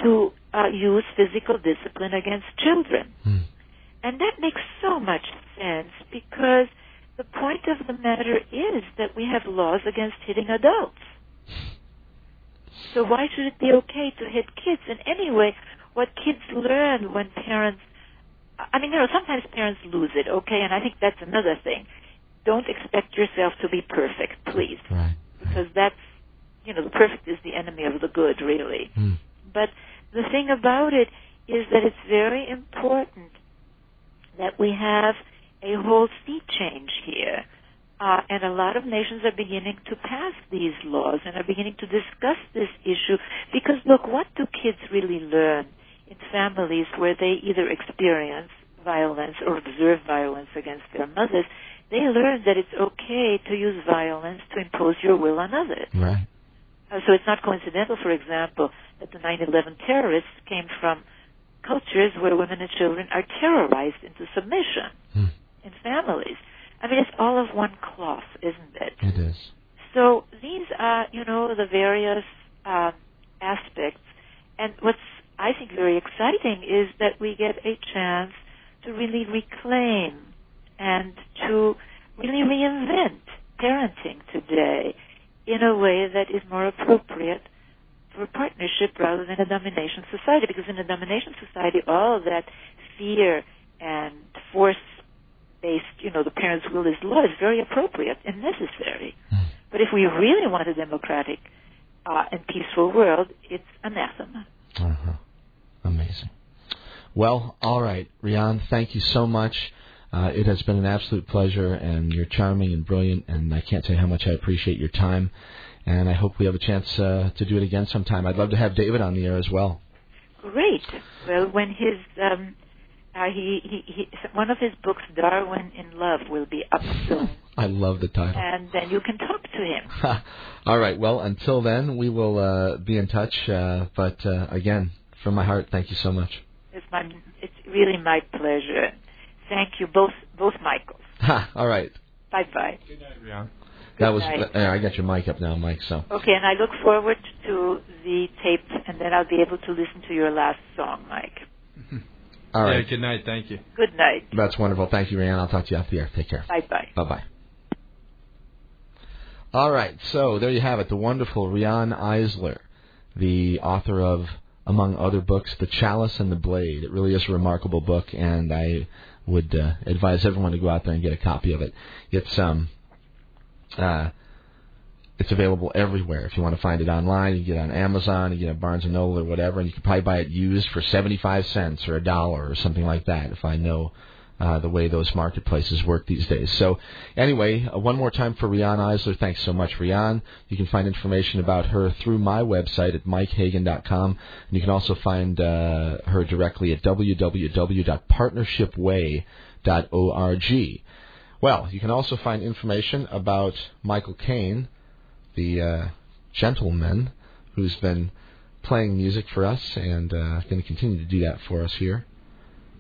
to uh, use physical discipline against children. Hmm. And that makes so much sense because the point of the matter is that we have laws against hitting adults. So why should it be okay to hit kids? And anyway, what kids learn when parents, I mean, you know, sometimes parents lose it, okay? And I think that's another thing. Don't expect yourself to be perfect, please. Right. Because that's, you know, the perfect is the enemy of the good, really. Mm. But the thing about it is that it's very important that we have a whole sea change here. Uh, and a lot of nations are beginning to pass these laws and are beginning to discuss this issue because look, what do kids really learn in families where they either experience violence or observe violence against their mothers? They learn that it's okay to use violence to impose your will on others. Right. Uh, so it's not coincidental, for example, that the 9/11 terrorists came from cultures where women and children are terrorized into submission Hmm. In families. I mean, it's all of one cloth, isn't it? It is. So these are, you know, the various um, aspects. And what's I think very exciting is that we get a chance to really reclaim and to really reinvent parenting today in a way that is more appropriate for partnership rather than a domination society. Because in a domination society, all that fear and force based, you know, the parent's will is law is very appropriate and necessary. But if we really want a democratic uh, and peaceful world, it's anathema. Uh-huh. Amazing. Well, all right, Riane, thank you so much. Uh, it has been an absolute pleasure, and you're charming and brilliant, and I can't tell you how much I appreciate your time. And I hope we have a chance uh, to do it again sometime. I'd love to have David on the air as well. Great. Well, when his um, uh, he, he, he one of his books, Darwin in Love, will be up soon, I love the title. and then you can talk to him. all right. Well, until then, we will uh, be in touch. Uh, but uh, again, from my heart, thank you so much. It's my it's really my pleasure. Thank you both both Michaels. Ha, all right. Bye bye. Good night, Riane. That was. night. Uh, I got your mic up now, Mike. So. Okay, and I look forward to the tape, and then I'll be able to listen to your last song, Mike. All right. Yeah, good night. Thank you. Good night. That's wonderful. Thank you, Riane. I'll talk to you off the air. Take care. Bye bye. Bye bye. All right, so there you have it, the wonderful Riane Eisler, the author of, among other books, The Chalice and the Blade. It really is a remarkable book, and I would uh, advise everyone to go out there and get a copy of it. It's um, uh, it's available everywhere. If you want to find it online, you can get it on Amazon, you get it at Barnes and Noble or whatever, and you can probably buy it used for seventy-five cents or a dollar or something like that. If I know uh, the way those marketplaces work these days. So, anyway, uh, one more time for Riane Eisler. Thanks so much, Riane. You can find information about her through my website at mikehagan.com, and you can also find uh, her directly at www.partnershipway.org. Well, you can also find information about Michael Cane, the uh, gentleman who's been playing music for us and uh, going to continue to do that for us here.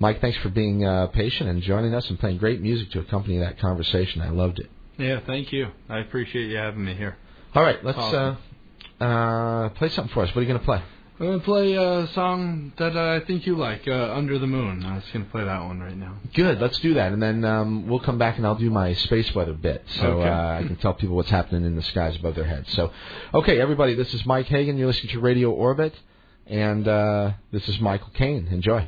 Mike, thanks for being uh, patient and joining us and playing great music to accompany that conversation. I loved it. Yeah, thank you. I appreciate you having me here. All right, let's Awesome. uh, uh, play something for us. What are you going to play? I'm gonna play a song that I think you like, uh, "Under the Moon." I was gonna play that one right now. Good, let's do that, and then um, we'll come back and I'll do my space weather bit, so Okay. uh, I can tell people what's happening in the skies above their heads. So, okay, everybody, this is Mike Hagan. You're listening to Radio Orbit, and uh, this is Michael Cane. Enjoy.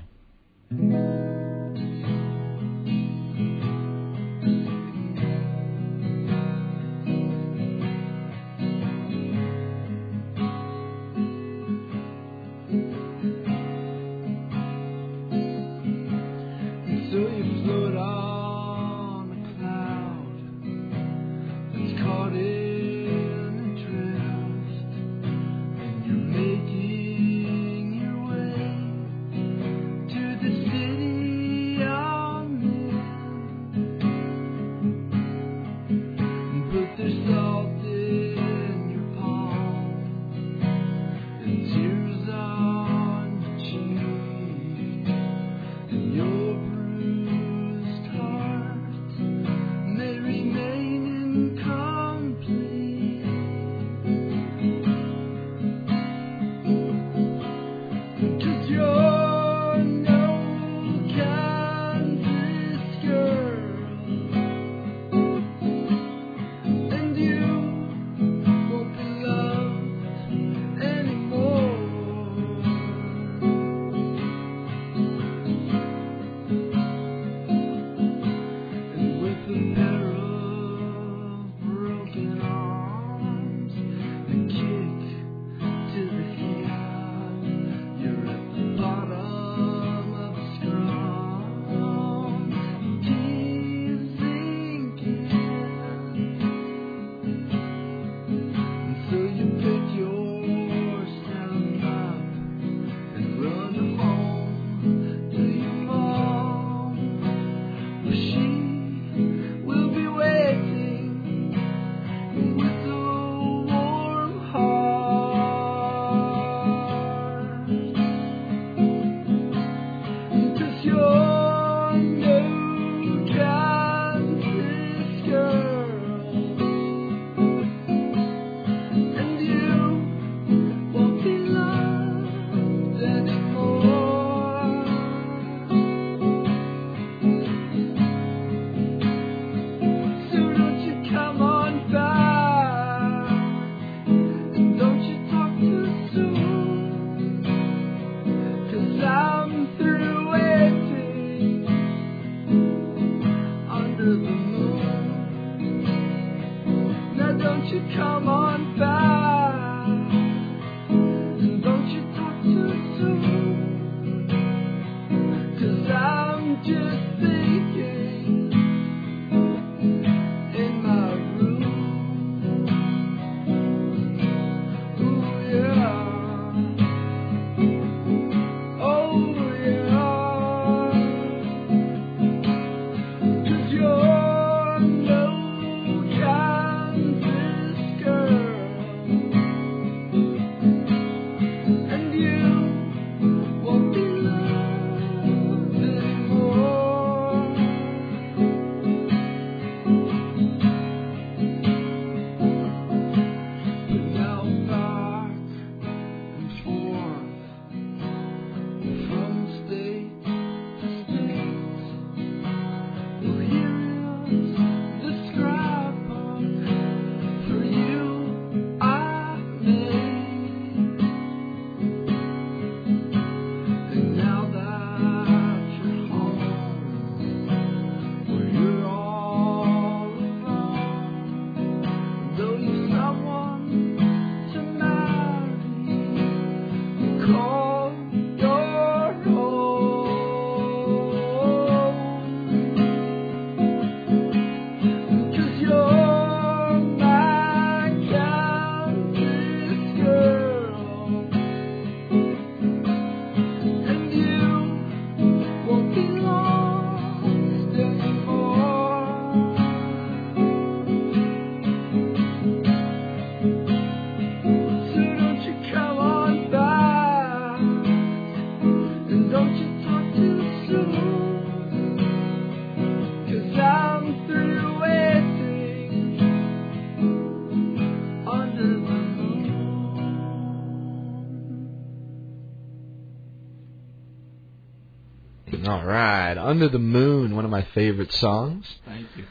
Under the Moon, one of my favorite songs Thank you.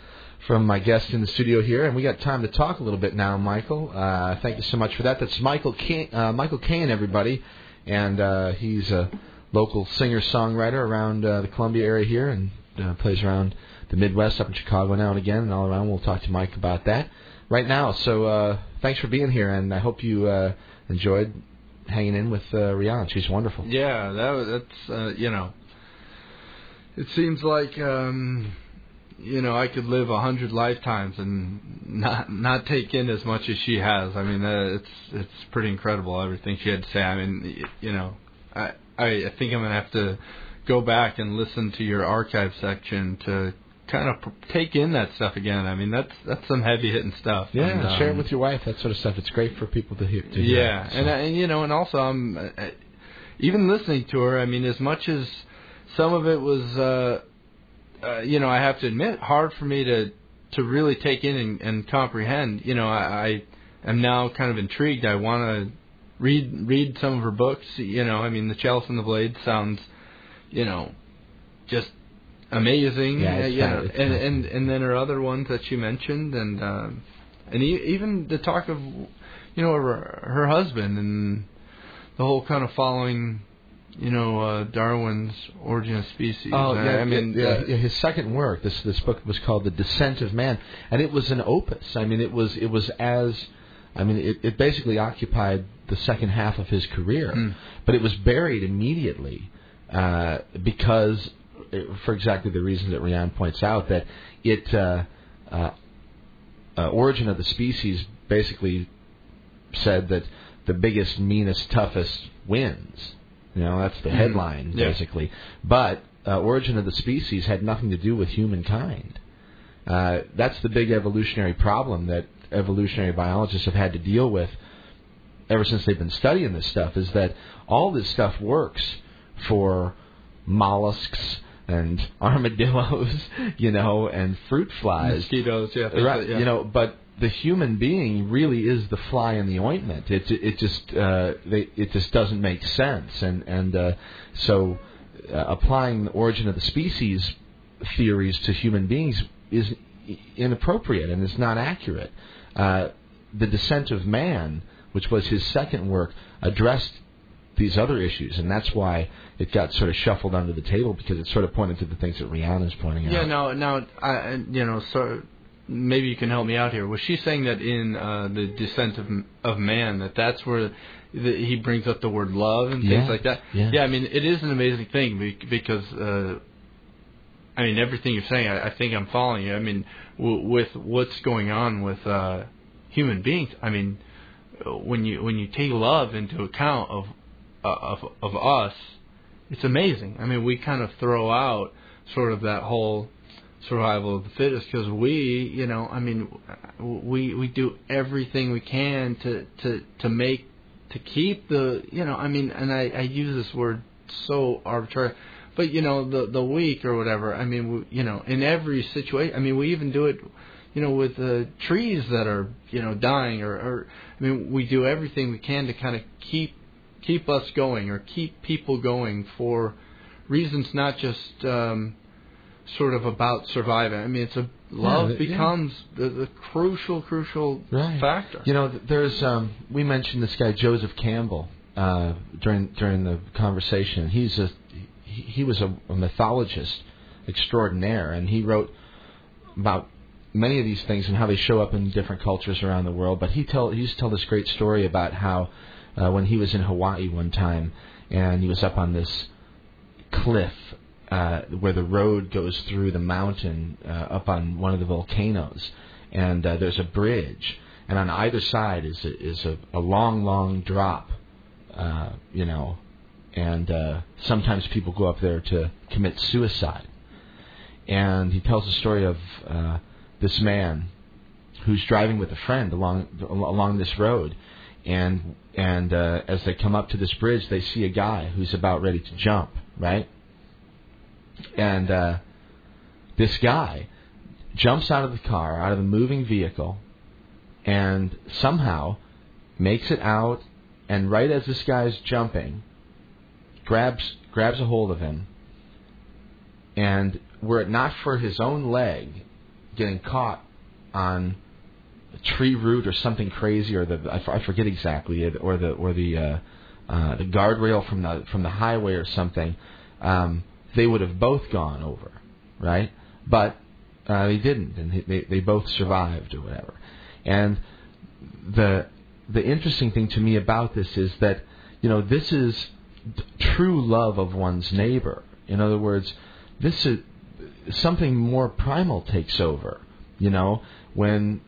from my guest in the studio here, and we got time to talk a little bit now, Michael. Uh, thank you so much for that. That's Michael Cane, uh, Michael Cane, everybody, and uh, he's a local singer-songwriter around uh, the Columbia area here, and uh, plays around the Midwest, up in Chicago now and again, and all around. We'll talk to Mike about that right now. So uh, thanks for being here, and I hope you uh, enjoyed hanging in with uh, Riane. She's wonderful. Yeah, that was, that's uh, you know. It seems like um, you know I could live a hundred lifetimes and not not take in as much as she has. I mean, uh, it's it's pretty incredible everything she had to say. I mean, you know, I I think I'm gonna have to go back and listen to your archive section to kind of take in that stuff again. I mean, that's that's some heavy hitting stuff. Yeah, And, share it um, with your wife. That sort of stuff. It's great for people to hear. To hear. yeah, So- and and you know, and also I'm even listening to her. I mean, as much as some of it was, uh, uh, you know, I have to admit, hard for me to to really take in and, and comprehend. You know, I, I am now kind of intrigued. I want to read read some of her books. You know, I mean, The Chalice and the Blade sounds, you know, just amazing. Yeah, uh, it's kind know, it's and and and then her other ones that you mentioned, and um, and e- even the talk of, you know, her, her husband and the whole kind of following, you know, uh, Darwin's Origin of Species. Oh yeah, I mean, yeah, yeah, his second work. This this book was called The Descent of Man, and it was an opus. I mean, it was it was as, I mean, it, it basically occupied the second half of his career, Mm. but it was buried immediately uh, because, uh, for exactly the reasons that Riane points out, that it uh, uh, uh, Origin of the Species basically said that the biggest, meanest, toughest wins. You know, that's the Mhm. headline Yeah. basically. But uh, Origin of the Species had nothing to do with humankind. Uh, that's the big evolutionary problem that evolutionary biologists have had to deal with ever since they've been studying this stuff. Is that all this stuff works for mollusks and armadillos, you know, and fruit flies. mosquitoes. Yeah, Right, yeah. you know, but the human being really is the fly in the ointment. It it just uh, they, it just doesn't make sense, and and uh, so uh, applying the origin of the species theories to human beings is inappropriate and is not accurate. Uh, the Descent of Man, which was his second work, addressed these other issues, and that's why it got sort of shuffled under the table because it sort of pointed to the things that Riane's pointing Yeah, out. now, now, I, I- you know, so maybe you can help me out here. Was she saying that in uh, the Descent of of Man that that's where the, he brings up the word love and Yeah, things like that? yeah. I mean, it is an amazing thing be- because uh, I mean, everything you're saying, I, I think I'm following you. I mean, w- with what's going on with uh, human beings, I mean, when you when you take love into account of uh, of of us, it's amazing. I mean, we kind of throw out sort of that whole survival of the fittest because we, you know, I mean, we we do everything we can to to to make to keep the, you know, I mean, and I I use this word so arbitrary but you know the the weak or whatever. I mean, we, you know, in every situation. I mean, we even do it, you know, with uh, trees that are you know dying, or, or I mean, we do everything we can to kind of keep keep us going or keep people going for reasons not just um, sort of about surviving. I mean, it's a love Yeah, becomes the, the crucial crucial Right. factor. You know, there's um, we mentioned this guy Joseph Campbell uh, during during the conversation. He's a he, he was a, a mythologist extraordinaire, and he wrote about many of these things and how they show up in different cultures around the world. But he tell he used to tell this great story about how uh, when he was in Hawaii one time and he was up on this cliff uh, where the road goes through the mountain uh, up on one of the volcanoes, and uh, there's a bridge, and on either side is a, is a, a long, long drop, uh, you know, and uh, sometimes people go up there to commit suicide. And he tells the story of uh, this man who's driving with a friend along along this road, and and uh, as they come up to this bridge, they see a guy who's about ready to jump, right? And uh, this guy jumps out of the car, out of the moving vehicle, and somehow makes it out. And right as this guy's jumping, grabs grabs a hold of him, and were it not for his own leg getting caught on a tree root or something crazy, or the I forget exactly, or the or the uh, uh, the guardrail from the from the highway or something, um, they would have both gone over, right? But uh, they didn't, and they- they both survived or whatever. And the the interesting thing to me about this is that you know this is true love of one's neighbor. In other words, this is something more primal takes over. You know, when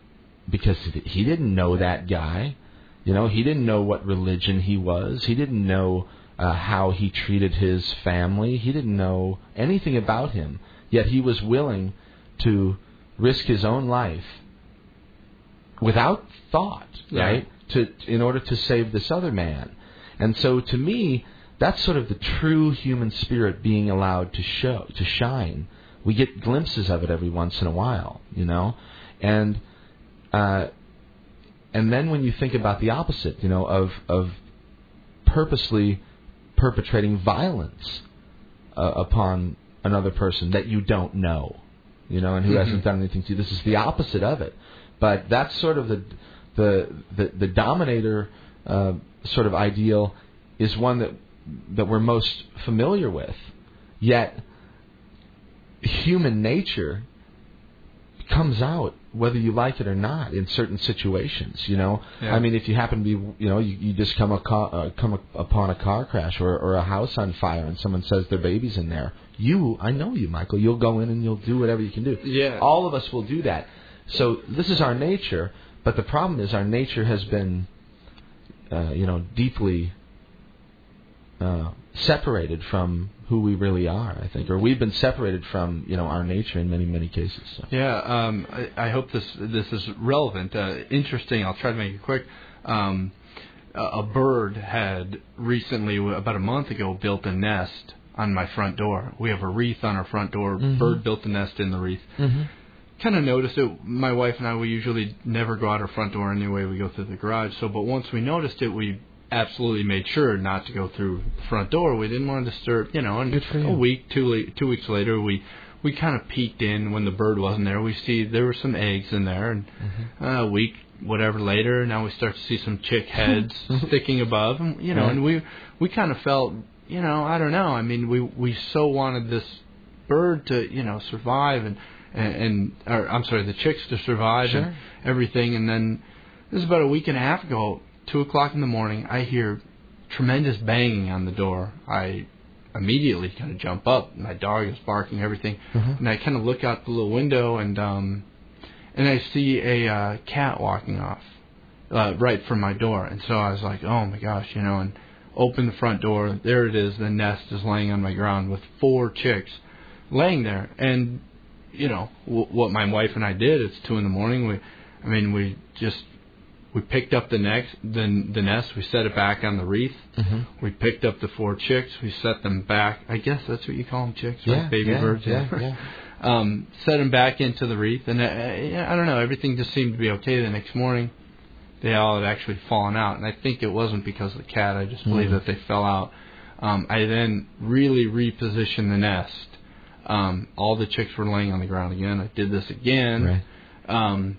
because he didn't know that guy. You know, he didn't know what religion he was. He didn't know uh, how he treated his family. He didn't know anything about him. Yet he was willing to risk his own life without thought, Yeah. right? To in order to save this other man. And so to me, that's sort of the true human spirit being allowed to show to shine. We get glimpses of it every once in a while, you know? And uh and then when you think about the opposite, you know, of of purposely perpetrating violence uh, upon another person that you don't know, you know, and who hasn't done anything to you. This is the opposite of it. But that's sort of the the the, the dominator uh, sort of ideal is one that that we're most familiar with. Yet human nature comes out whether you like it or not in certain situations. You know, Yeah. I mean, if you happen to be, you know, you, you just come a car, uh, come upon a car crash or, or a house on fire, and someone says their baby's in there. You, I know you, Michael. You'll go in and you'll do whatever you can do. Yeah. All of us will do that. So this is our nature, but the problem is our nature has been, uh, you know, deeply uh, separated from who we really are. I think, or we've been separated from, you know, our nature in many, many cases. So. Yeah, um, I, I hope this this is relevant, uh, interesting. I'll try to make it quick. Um, a, bird had recently, about a month ago, built a nest on my front door. We have a wreath on our front door. Mhm. Bird built a nest in the wreath. Mm-hmm. Kind of noticed it. My wife and I, we usually never go out our front door anyway. We go through the garage. So, but once we noticed it, we absolutely made sure not to go through the front door. We didn't want to disturb, you know. And Good for you. a week, two two weeks later, we we kind of peeked in when the bird wasn't there. We see there were some eggs in there, and Mm-hmm. uh, a week, whatever later, now we start to see some chick heads sticking above, and you know, Right. and we we kind of felt, you know, I don't know. I mean, we we so wanted this bird to, you know, survive and and, and or I'm sorry, the chicks to survive Sure. and everything, and then this is about a week and a half ago, two o'clock in the morning, I hear tremendous banging on the door. I immediately kind of jump up. My dog is barking, everything, Mhm. and I kind of look out the little window and um, and I see a uh, cat walking off uh, right from my door, and so I was like, oh my gosh, you know, and open the front door. There it is. The nest is laying on my ground with four chicks laying there, and you know w- what my wife and I did. It's two in the morning. We, I mean, we just we picked up the next the the nest. We set it back on the wreath. Mm-hmm. We picked up the four chicks. We set them back. I guess that's what you call them, chicks, Yeah, right? Baby yeah, birds. yeah, yeah. um, set them back into the wreath, and uh, yeah, I don't know. Everything just seemed to be okay the next morning. They all had actually fallen out, and I think it wasn't because of the cat. I just believe Mhm. that they fell out. Um, I then really repositioned the nest. Um, all the chicks were laying on the ground again. I did this again Right. um,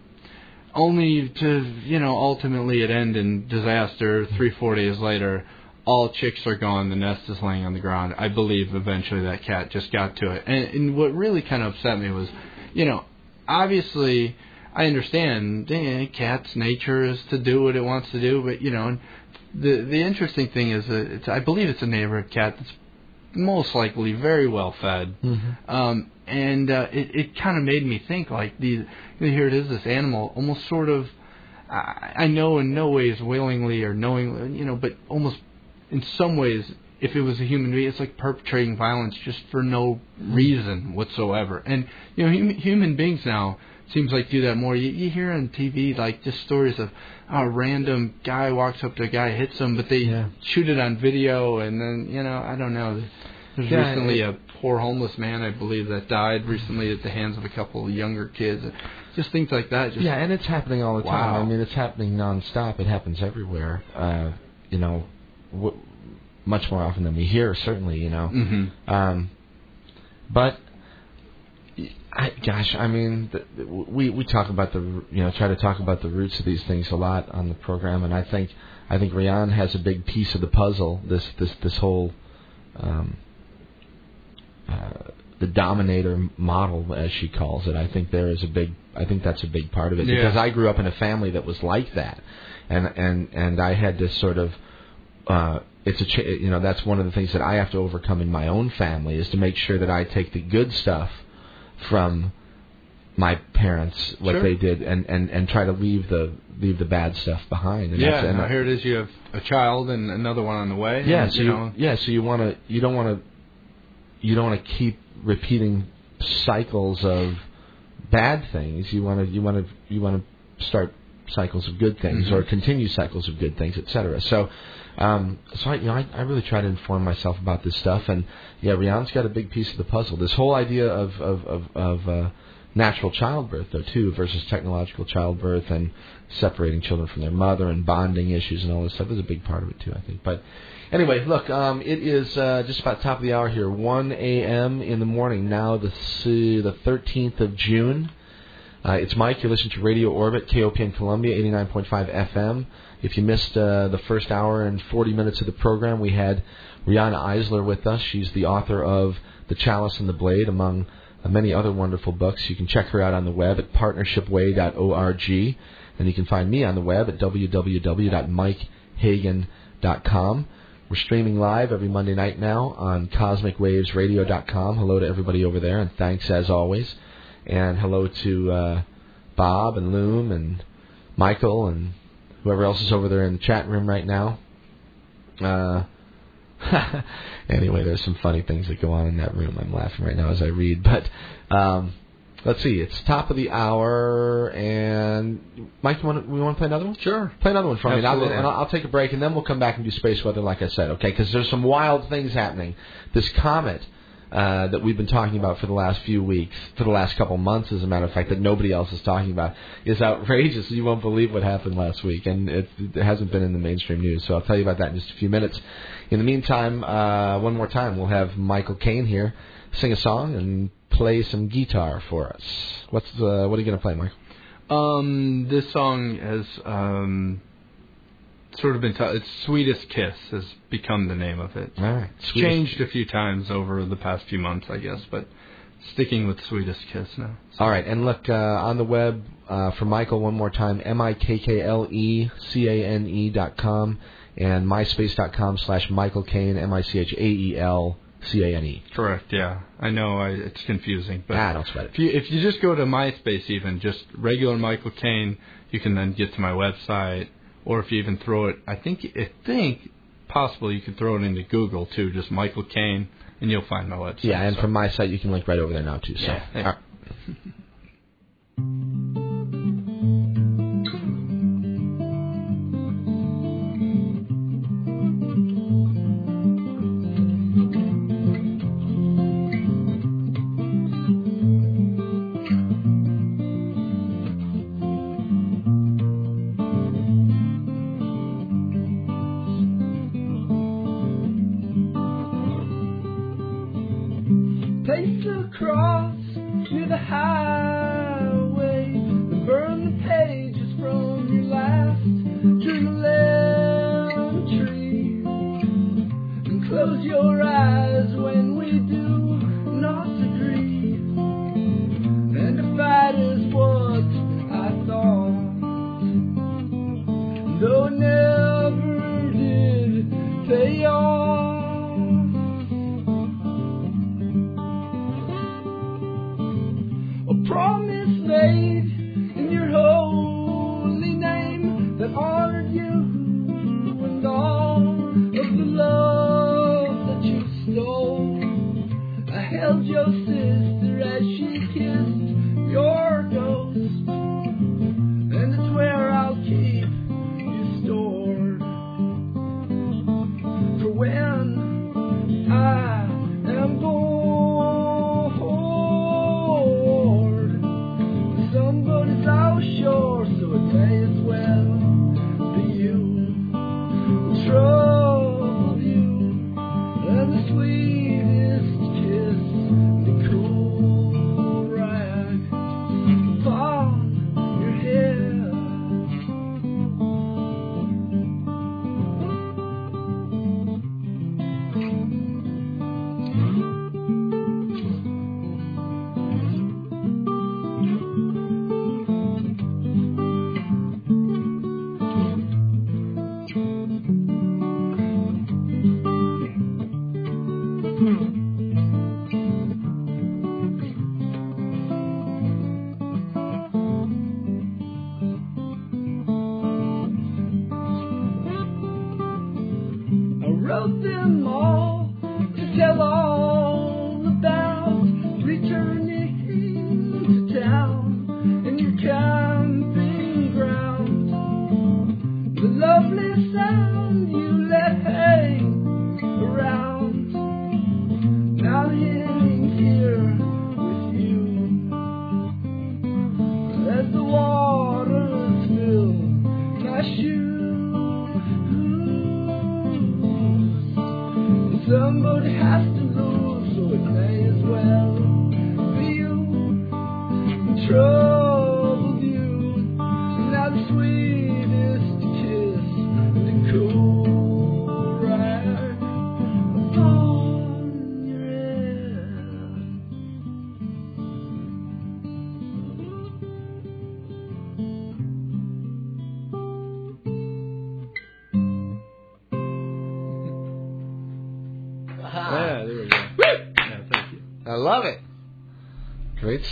only to you know ultimately it end in disaster. Three four days later, all chicks are gone. The nest is laying on the ground. I believe eventually that cat just got to it. And, and what really kind of upset me was, you know, obviously I understand eh, cat's nature is to do what it wants to do, but you know, the the interesting thing is that it's I believe it's a neighborhood cat that's most likely very well fed Mm-hmm. um, and uh, it it kind of made me think like the here it is this animal almost sort of I, I know in no ways willingly or knowingly you know but almost in some ways if it was a human being it's like perpetrating violence just for no reason whatsoever. And you know hum, human beings now seems like do that more. You, you hear on TV like just stories of a random guy walks up to a guy hits him but they Yeah. shoot it on video and then you know I don't know there's Yeah, recently it- a poor homeless man, I believe, that died recently at the hands of a couple of younger kids. Just things like that. Just yeah, and it's happening all the time. Wow. I mean, it's happening nonstop. It happens everywhere. Uh, you know, w- much more often than we hear. Certainly, you know. hmm Um, but I, gosh, I mean, the, we we talk about the you know try to talk about the roots of these things a lot on the program, and I think I think Riane has a big piece of the puzzle. This this this whole um, the dominator model, as she calls it. I think there is a big. I think that's a big part of it Yeah. because I grew up in a family that was like that, and and and I had to sort of. Uh, it's a ch- you know that's one of the things that I have to overcome in my own family is to make sure that I take the good stuff from my parents what Sure. they did and and and try to leave the leave the bad stuff behind and Yeah, that's, and now here it is. You have a child and another one on the way. yeah, and, so you you, know, yeah, so you want to you don't want to you don't want to keep repeating cycles of bad things. You want to you want to you want to start cycles of good things Mhm. or continue cycles of good things, etc. So um so I you know I, I really try to inform myself about this stuff and yeah, Riane's got a big piece of the puzzle. This whole idea of of of, of uh natural childbirth though too versus technological childbirth and separating children from their mother and bonding issues and all this stuff is a big part of it too I think. But anyway, look, um, it is uh, just about top of the hour here, 1 a.m. in the morning now, the the 13th of June. Uh, it's Mike. You're listening to Radio Orbit, KOPN Columbia, 89.5 FM. If you missed uh, the first hour and 40 minutes of the program, we had Riane Eisler with us. She's the author of The Chalice and the Blade, among uh, many other wonderful books. You can check her out on the web at partnershipway.org, and you can find me on the web at www.mikehagan.com. We're streaming live every Monday night now on CosmicWavesRadio.com. Hello to everybody over there, and thanks as always. And hello to uh, Bob and Loom and Michael and whoever else is over there in the chat room right now. Uh, anyway, there's some funny things that go on in that room. I'm laughing right now as I read. But um, let's see, it's top of the hour, and Mike, you want to, we want to play another one? Sure. Play another one for me, and I'll, and I'll I'll take a break, and then we'll come back and do space weather, like I said, okay? Because there's some wild things happening. This comet uh, that we've been talking about for the last few weeks, for the last couple months, as a matter of fact, that nobody else is talking about, is outrageous. You won't believe what happened last week, and it, it hasn't been in the mainstream news. So I'll tell you about that in just a few minutes. In the meantime, uh, one more time, we'll have Michael Cane here sing a song and play some guitar for us. What's uh, what are you going to play, Michael? Um, this song has um, sort of been. T- it's "Sweetest Kiss" has become the name of it. All right, It's changed a few times over the past few months, I guess, but sticking with "Sweetest Kiss" now. All right, and look uh, on the web uh, for Michael one more time: m i k k l e c a n e dot com and myspace dot com slash Michael Cane m i c h a e l C A N E. Correct. Yeah, I know. I, it's confusing, but Ah, don't sweat it. if you if you just go to MySpace, even just regular Michael Cane, you can then get to my website. Or if you even throw it, I think I think possibly you could throw it into Google too, just Michael Cane, and you'll find my website. Yeah, and So- from my site, you can link right over there now too. So, Yeah, yeah.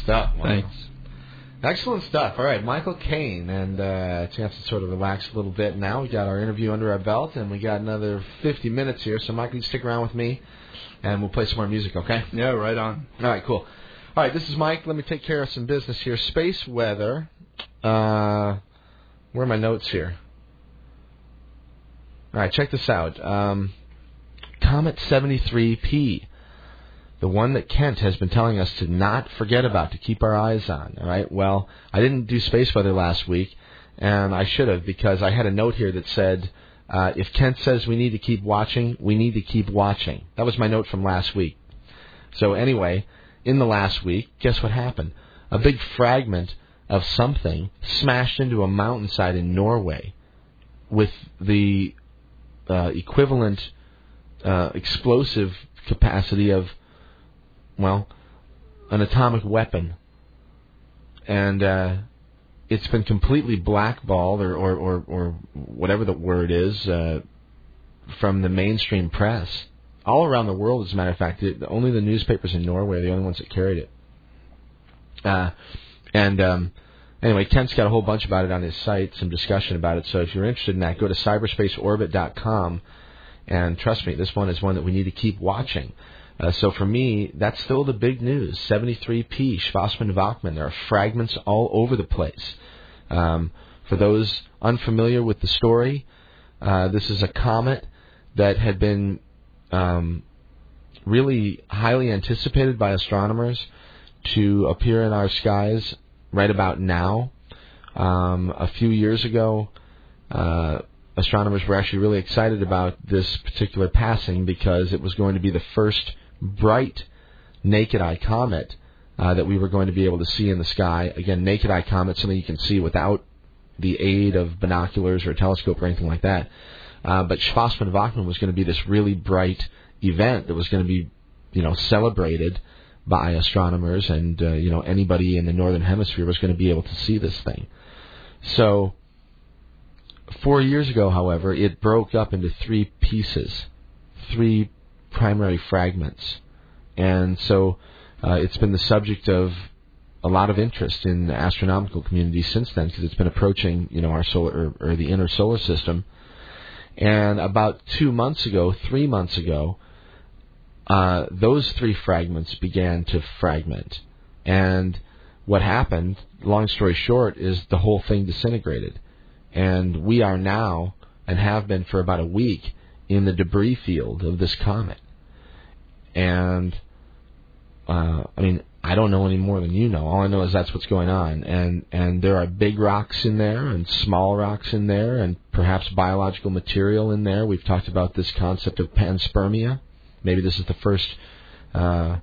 stuff. Wow. Thanks. Excellent stuff. All right, Michael Cane, and uh, chance to sort of relax a little bit now. We got our interview under our belt, and we got another 50 minutes here. So, Michael, you stick around with me, and we'll play some more music, okay? Yeah, right on. All right, cool. All right, this is Mike. Let me take care of some business here. Space weather. Uh, where are my notes here? All right, check this out. Um, Comet 73P, the one that Kent has been telling us to not forget about, to keep our eyes on. All right. Well, I didn't do space weather last week, and I should have because I had a note here that said, uh, "If Kent says we need to keep watching, we need to keep watching." That was my note from last week. So anyway, in the last week, guess what happened? A big fragment of something smashed into a mountainside in Norway with the uh, equivalent uh, explosive capacity of, well, an atomic weapon. And uh, it's been completely blackballed, or, or, or, or whatever the word is, uh, from the mainstream press. all around the world. As a matter of fact, it, only the newspapers in Norway are the only ones that carried it. Uh, and um, anyway, Kent's got a whole bunch about it on his site, some discussion about it. So if you're interested in that, go to cyberspaceorbit.com. And trust me, this one is one that we need to keep watching. Uh, so for me, that's still the big news. 73P, Schwassmann Wachmann. There are fragments all over the place. Um, for those unfamiliar with the story, uh, this is a comet that had been um, really highly anticipated by astronomers to appear in our skies right about now. Um, a few years ago, uh, astronomers were actually really excited about this particular passing because it was going to be the first bright naked eye comet uh, that we were going to be able to see in the sky. Again, naked eye comet, something you can see without the aid of binoculars or a telescope or anything like that. Uh, but Schwassmann Wachmann was going to be this really bright event that was going to be, you know, celebrated by astronomers and uh, you know anybody in the northern hemisphere was going to be able to see this thing. So four years ago, however, it broke up into three pieces, three primary fragments, and so uh, it's been the subject of a lot of interest in the astronomical community since then because it's been approaching you know our solar or, or the inner solar system. And about two months ago, three months ago, uh, those three fragments began to fragment. And what happened, long story short, is the whole thing disintegrated. And we are now, and have been for about a week, in the debris field of this comet. And, uh, I mean, I don't know any more than you know. All I know is that's what's going on. And, and there are big rocks in there and small rocks in there and perhaps biological material in there. We've talked about this concept of panspermia Maybe this is the first uh,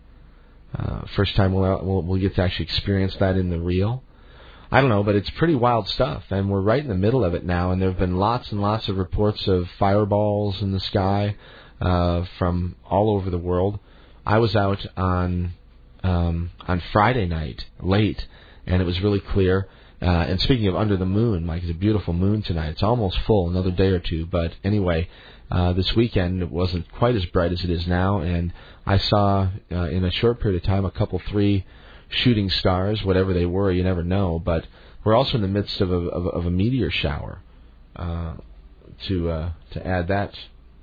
uh, first time we'll, we'll we'll get to actually experience that in the real. I don't know, but it's pretty wild stuff, and we're right in the middle of it now. And there have been lots and lots of reports of fireballs in the sky uh, from all over the world. I was out on um, on Friday night late, and it was really clear. Uh, and speaking of under the moon, Mike, it's a beautiful moon tonight. It's almost full, another day or two. But anyway, uh, this weekend it wasn't quite as bright as it is now, and I saw uh, in a short period of time a couple three shooting stars, whatever they were, you never know. But we're also in the midst of a, of, of a meteor shower. Uh, to uh, to add that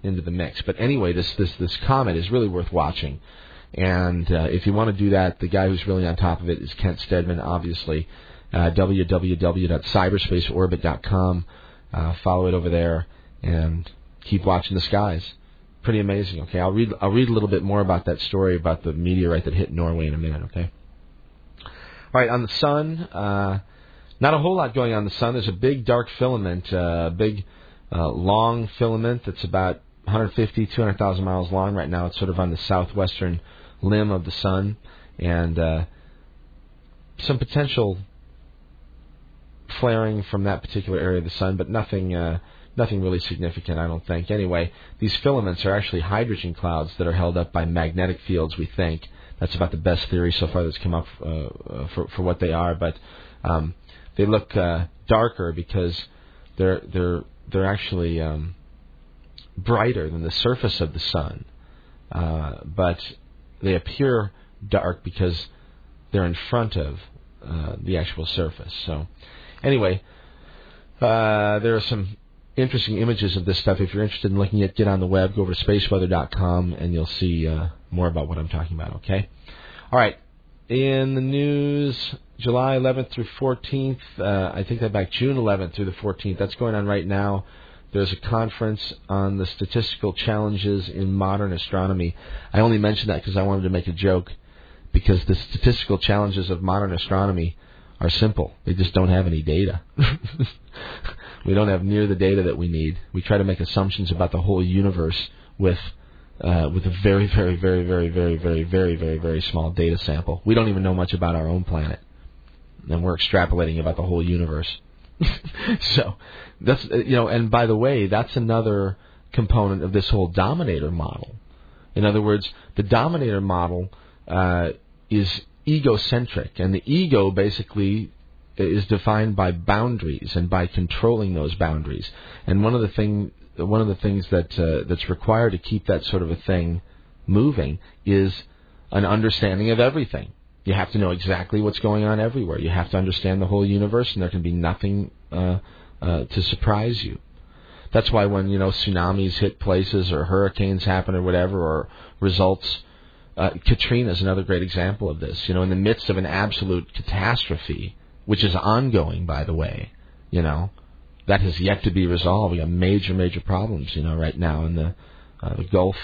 into the mix. But anyway, this this this comet is really worth watching. And uh, if you want to do that, the guy who's really on top of it is Kent Steadman, obviously. Uh, www.cyberspaceorbit.com. Uh, follow it over there, and keep watching the skies. Pretty amazing. Okay, I'll read I'll read a little bit more about that story about the meteorite that hit Norway in a minute. Okay. All right, on the sun, uh, not a whole lot going on the sun. There's a big dark filament, a uh, big uh, long filament that's about 150, 200,000 miles long right now. It's sort of on the southwestern limb of the sun, and uh, some potential flaring from that particular area of the sun, but nothing uh, nothing really significant, I don't think. Anyway, these filaments are actually hydrogen clouds that are held up by magnetic fields. We think that's about the best theory so far that's come up uh, uh, for for what they are. But um, they look uh, darker because they're they're they're actually um, brighter than the surface of the sun. Uh, but they appear dark because they're in front of uh, the actual surface. So, anyway, uh, there are some interesting images of this stuff. If you're interested in looking at, get on the web, go over to spaceweather.com, and you'll see uh, more about what I'm talking about. Okay. All right. In the news, July 11th through 14th, uh, I think that back June 11th through the 14th. That's going on right now. There's a conference on the statistical challenges in modern astronomy. I only mentioned that because I wanted to make a joke, because the statistical challenges of modern astronomy are simple. They just don't have any data. We don't have near the data that we need. We try to make assumptions about the whole universe with uh, with a very, very, very, very, very, very, very, very, very small data sample. We don't even know much about our own planet, and we're extrapolating about the whole universe. so that's uh, you know, and by the way, that's another component of this whole dominator model. In other words, the dominator model uh, is egocentric, and the ego basically is defined by boundaries and by controlling those boundaries. And one of the thing one of the things that uh, that's required to keep that sort of a thing moving is an understanding of everything. You have to know exactly what's going on everywhere. You have to understand the whole universe, and there can be nothing uh, uh, to surprise you. That's why when you know tsunamis hit places or hurricanes happen or whatever, or results. Uh, Katrina is another great example of this. You know, in the midst of an absolute catastrophe, which is ongoing, by the way, you know, that has yet to be resolved. We have major, major problems, you know, right now in the, uh, the Gulf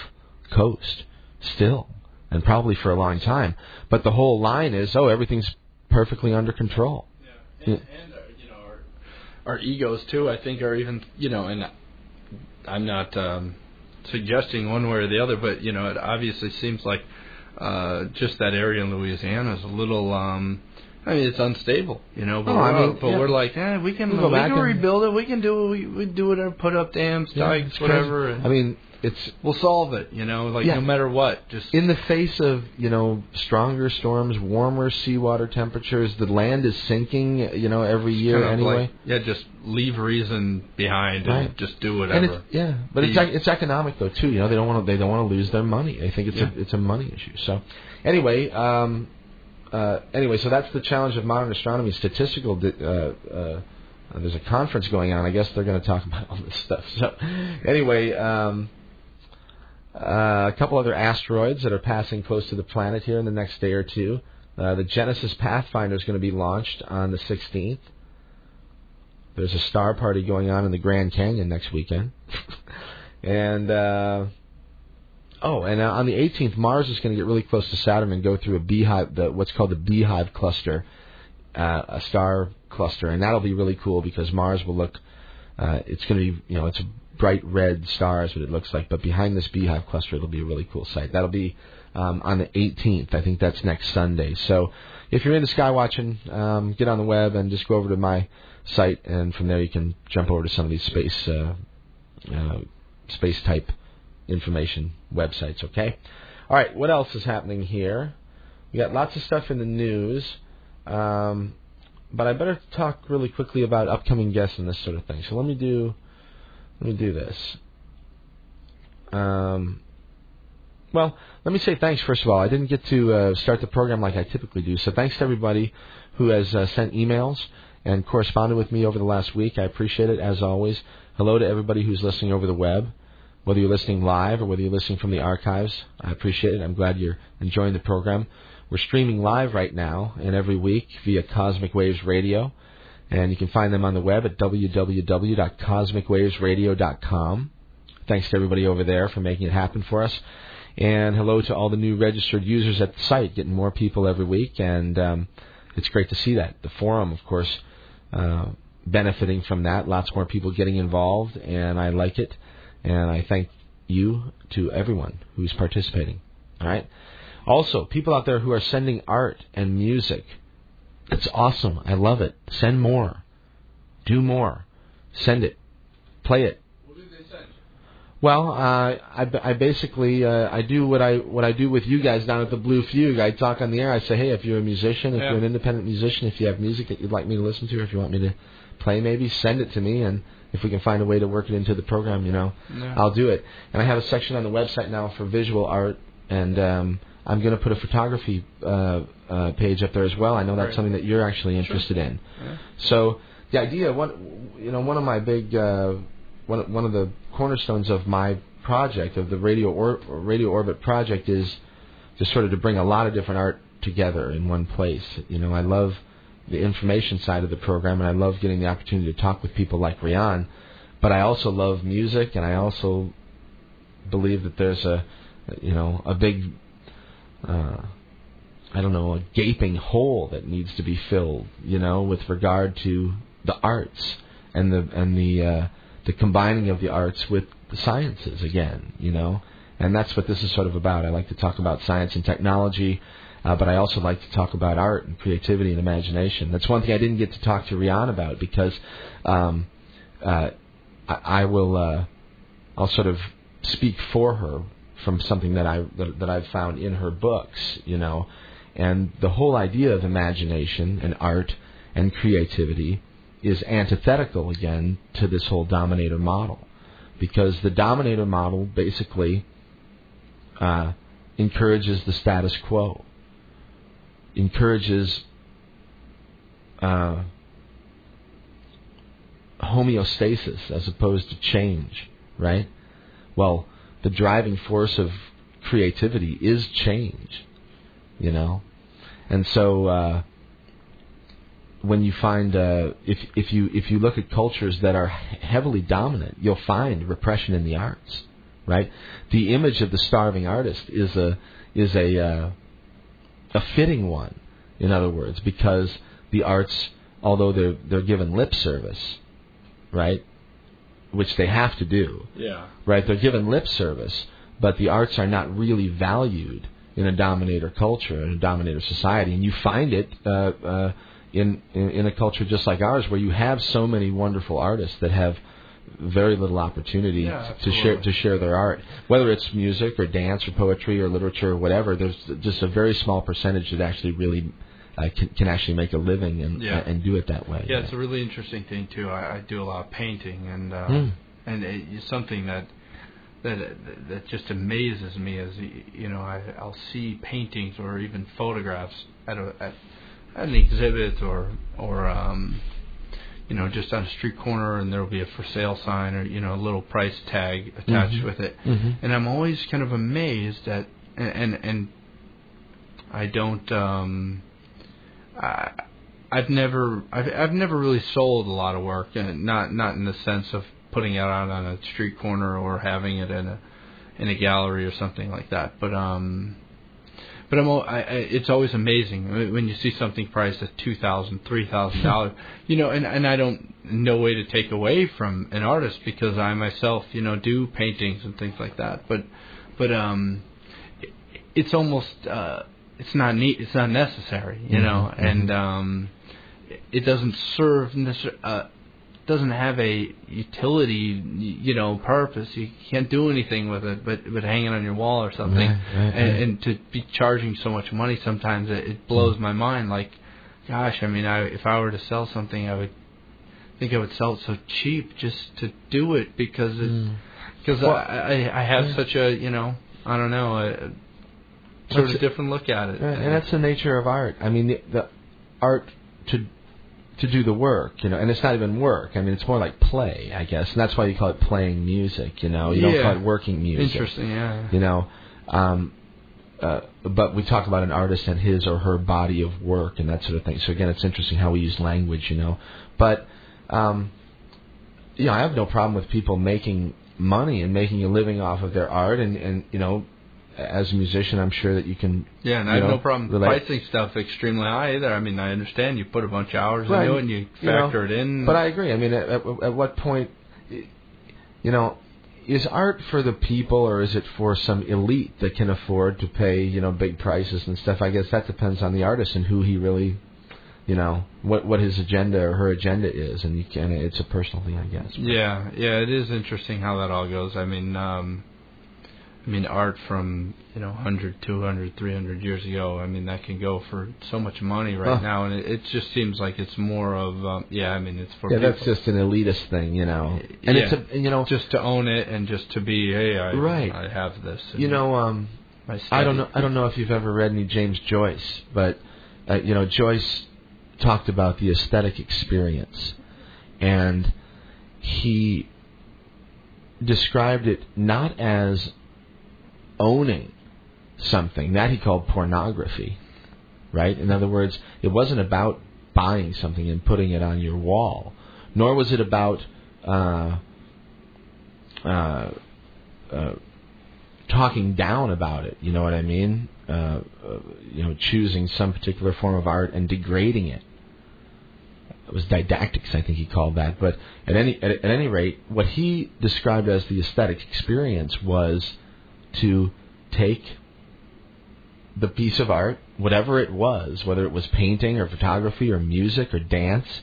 Coast still, and probably for a long time. But the whole line is, oh, everything's perfectly under control. Yeah, and, and uh, you know, our, our egos too. I think are even, you know, and I'm not um, suggesting one way or the other, but you know, it obviously seems like uh, just that area in Louisiana is a little. Um, I mean, it's unstable, you know. But, Oh, we're, I mean, but yeah. we're like, eh, we can, We we can rebuild it. We can do it. We, we do it. Put up dams, Yeah, dikes, whatever. And I mean, it's we'll solve it. You know, like Yeah. no matter what. Just in the face of you know stronger storms, warmer seawater temperatures. The land is sinking, you know, every year kind of anyway. Like, yeah, just leave reason behind and Right. just do whatever. And it's yeah, but it's it's economic though too. You know, they don't want to they don't want to lose their money. They think it's a it's a money issue. So anyway, um, uh, anyway, so that's the challenge of modern astronomy. Statistical. Di- uh, uh, there's a conference going on. I guess they're going to talk about all this stuff. So anyway. Um, uh, a couple other asteroids that are passing close to the planet here in the next day or two. The Genesis Pathfinder is going to be launched on the 16th. There's a star party going on in the Grand Canyon next weekend. and, uh, oh, and uh, on the 18th, Mars is going to get really close to Saturn and go through a beehive, the, what's called the Beehive Cluster, uh, a star cluster. And that'll be really cool because Mars will look, uh, it's going to be, you know, it's a bright red star is what it looks like. But behind this beehive cluster, it'll be a really cool sight. That'll be um, on the 18th. I think that's next Sunday. So if you're into sky watching, um, get on the web and just go over to my site, and from there you can jump over to some of these space uh, uh, space type information websites. Okay. All right. What else is happening here? We got lots of stuff in the news. Um, but I better talk really quickly about upcoming guests and this sort of thing. So let me do let me do this. Um, well, let me say thanks first of all. I didn't get to uh, start the program like I typically do, so thanks to everybody who has uh, sent emails and corresponded with me over the last week. I appreciate it as always. Hello to everybody who's listening over the web, whether you're listening live or whether you're listening from the archives. I appreciate it. I'm glad you're enjoying the program. We're streaming live right now and every week via Cosmic Waves Radio. And you can find them on the web at www.cosmicwavesradio.com. Thanks to everybody over there for making it happen for us. And hello to all the new registered users at the site, getting more people every week. And um, it's great to see that. The forum, of course, uh, benefiting from that. Lots more people getting involved, and I like it. And I thank you to everyone who's participating. All right. Also, people out there who are sending art and music. It's awesome. I love it. Send more. Do more. Send it. Play it. What did they send? Well, uh, I, I basically uh, I do what I what I do with you guys down at the Blue Fugue. I talk on the air. I say, hey, if you're a musician, if Yeah. you're an independent musician, if you have music that you'd like me to listen to, or if you want me to play, maybe send it to me, and if we can find a way to work it into the program, you know, Yeah. I'll do it. And I have a section on the website now for visual art, and um, I'm going to put a photography uh, uh, page up there as well. I know that's Right. something that you're actually interested in. Yeah. So the idea, one, you know, one of my big, uh, one, one of the cornerstones of my project, of the radio or, radio orbit project, is just sort of to bring a lot of different art together in one place. You know, I love the information side of the program, and I love getting the opportunity to talk with people like Riane. But I also love music, and I also believe that there's a, you know, a big uh, I don't know, a gaping hole that needs to be filled, you know, with regard to the arts and the and the uh, the combining of the arts with the sciences again, you know, and that's what this is sort of about. I like to talk about science and technology, uh, but I also like to talk about art and creativity and imagination. That's one thing I didn't get to talk to Riane about because um, uh, I, I will uh, I'll sort of speak for her from something that I that, that I've found in her books, you know, and the whole idea of imagination and art and creativity is antithetical again to this whole dominator model. because the dominator model basically uh, encourages the status quo, encourages uh, homeostasis as opposed to change, right? Well, the driving force of creativity is change, you know, and so uh, when you find uh, if if you if you look at cultures that are heavily dominant, you'll find repression in the arts, right? The image of the starving artist is a is a uh, a fitting one, in other words, because the arts, although they're they're given lip service, right, which they have to do, Yeah. right? They're given lip service, but the arts are not really valued in a dominator culture, in a dominator society, and you find it uh, uh, in, in in a culture just like ours, where you have so many wonderful artists that have very little opportunity Yeah, to share to share their art, whether it's music or dance or poetry or literature or whatever. There's just a very small percentage that actually really uh, can, can actually make a living and Yeah. and do it that way. Yeah, it's a really interesting thing too. I, I do a lot of painting, and uh, Hmm. and it's something that that that just amazes me is you know I I'll see paintings or even photographs at a at, at an exhibit or or um you know just on a street corner and there'll be a for sale sign or you know a little price tag attached Mhm. with it Mhm. and I'm always kind of amazed at and and, and I don't um I I've never I've I've never really sold a lot of work and not not in the sense of putting it out on a street corner or having it in a in a gallery or something like that but um but I'm I, I, it's always amazing when you see something priced at two thousand, three thousand dollars. You know, and and I don't no way to take away from an artist because I myself, you know, do paintings and things like that. But but um, it, it's almost uh, it's not neat. It's not necessary. You know, Mhm, and um, it- doesn't serve necessar- uh, doesn't have a utility, you know, purpose. You can't do anything with it, but but hanging on your wall or something. Right, right, and, right. and to be charging so much money sometimes it, it blows my mind. Like, gosh, I mean, I if I were to sell something, I would think I would sell it so cheap just to do it because it Mm. because Well, I, I I have yeah. such a you know I don't know a, sort That's of different look at it. Right, and that's the nature of art. I mean, the, the art to to do the work, you know, and it's not even work. I mean, it's more like play, I guess, and that's why you call it playing music. You know, you don't call it working music. interesting. Yeah. You know, um, uh, but we talk about an artist and his or her body of work and that sort of thing. So again, it's interesting how we use language, you know. But um, you know, I have no problem with people making money and making a living off of their art, and and you know, as a musician, I'm sure that you can. Yeah, and I have know, no problem relate. pricing stuff extremely high either. I mean, I understand you put a bunch of hours Right. into it and you You know, factor it in. But I agree. I mean, at, at, at what point, you know, is art for the people or is it for some elite that can afford to pay, you know, big prices and stuff? I guess that depends on the artist and who he really, you know, what what his agenda or her agenda is, and you can. It's a personal thing, I guess. Yeah, yeah, it is interesting how that all goes. I mean, um I mean art from, you know, 100, 200, 300 years ago, I mean that can go for so much money right Huh. now and it, it just seems like it's more of um, yeah, I mean it's for Yeah, people that's just an elitist thing, you know. And Yeah. it's a, you know, just to own it and just to be hey, I Right. I have this. you know, um, my I don't know. I don't know if you've ever read any James Joyce, but uh, you know, Joyce talked about the aesthetic experience, and he described it not as owning something that he called pornography, right? In other words, it wasn't about buying something and putting it on your wall, nor was it about. Uh, uh, uh, talking down about it. You know what I mean? Uh, uh, you know, choosing some particular form of art and degrading it. It was didactics, I think he called that. But at any at, at any rate, what he described as the aesthetic experience was to take the piece of art, whatever it was, whether it was painting or photography or music or dance,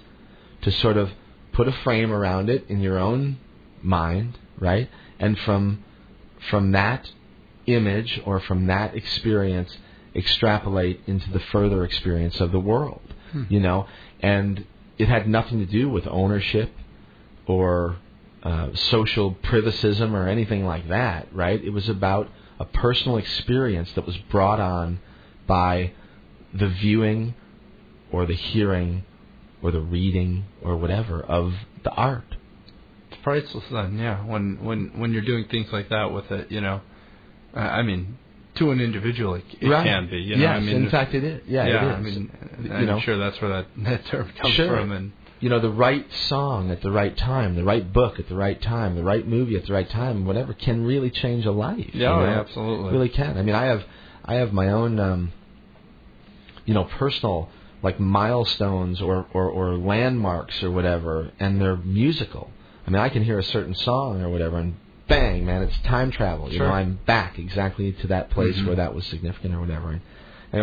to sort of put a frame around it in your own mind, right? And from from that image or from that experience extrapolate into the further experience of the world hmm. you know and it had nothing to do with ownership or uh, social privacism or anything like that, right? It was about a personal experience that was brought on by the viewing or the hearing or the reading or whatever of the art. It's priceless then, yeah. When when when you're doing things like that with it, you know, uh, I mean, to an individual, it, it right. can be. You know, yes, I mean, in fact, it is. Yeah, yeah. it is. I mean, I'm know, sure that's where that that term comes Sure. from, and you know, the right song at the right time, the right book at the right time, the right movie at the right time, whatever, can really change a life. yeah, oh, know? yeah, absolutely. really can. I mean, I have I have my own um, you know personal like milestones or, or or landmarks or whatever, and they're musical. I mean, I can hear a certain song or whatever, and bang, man, it's time travel. You Sure. know, I'm back exactly to that place Mhm. where that was significant or whatever. And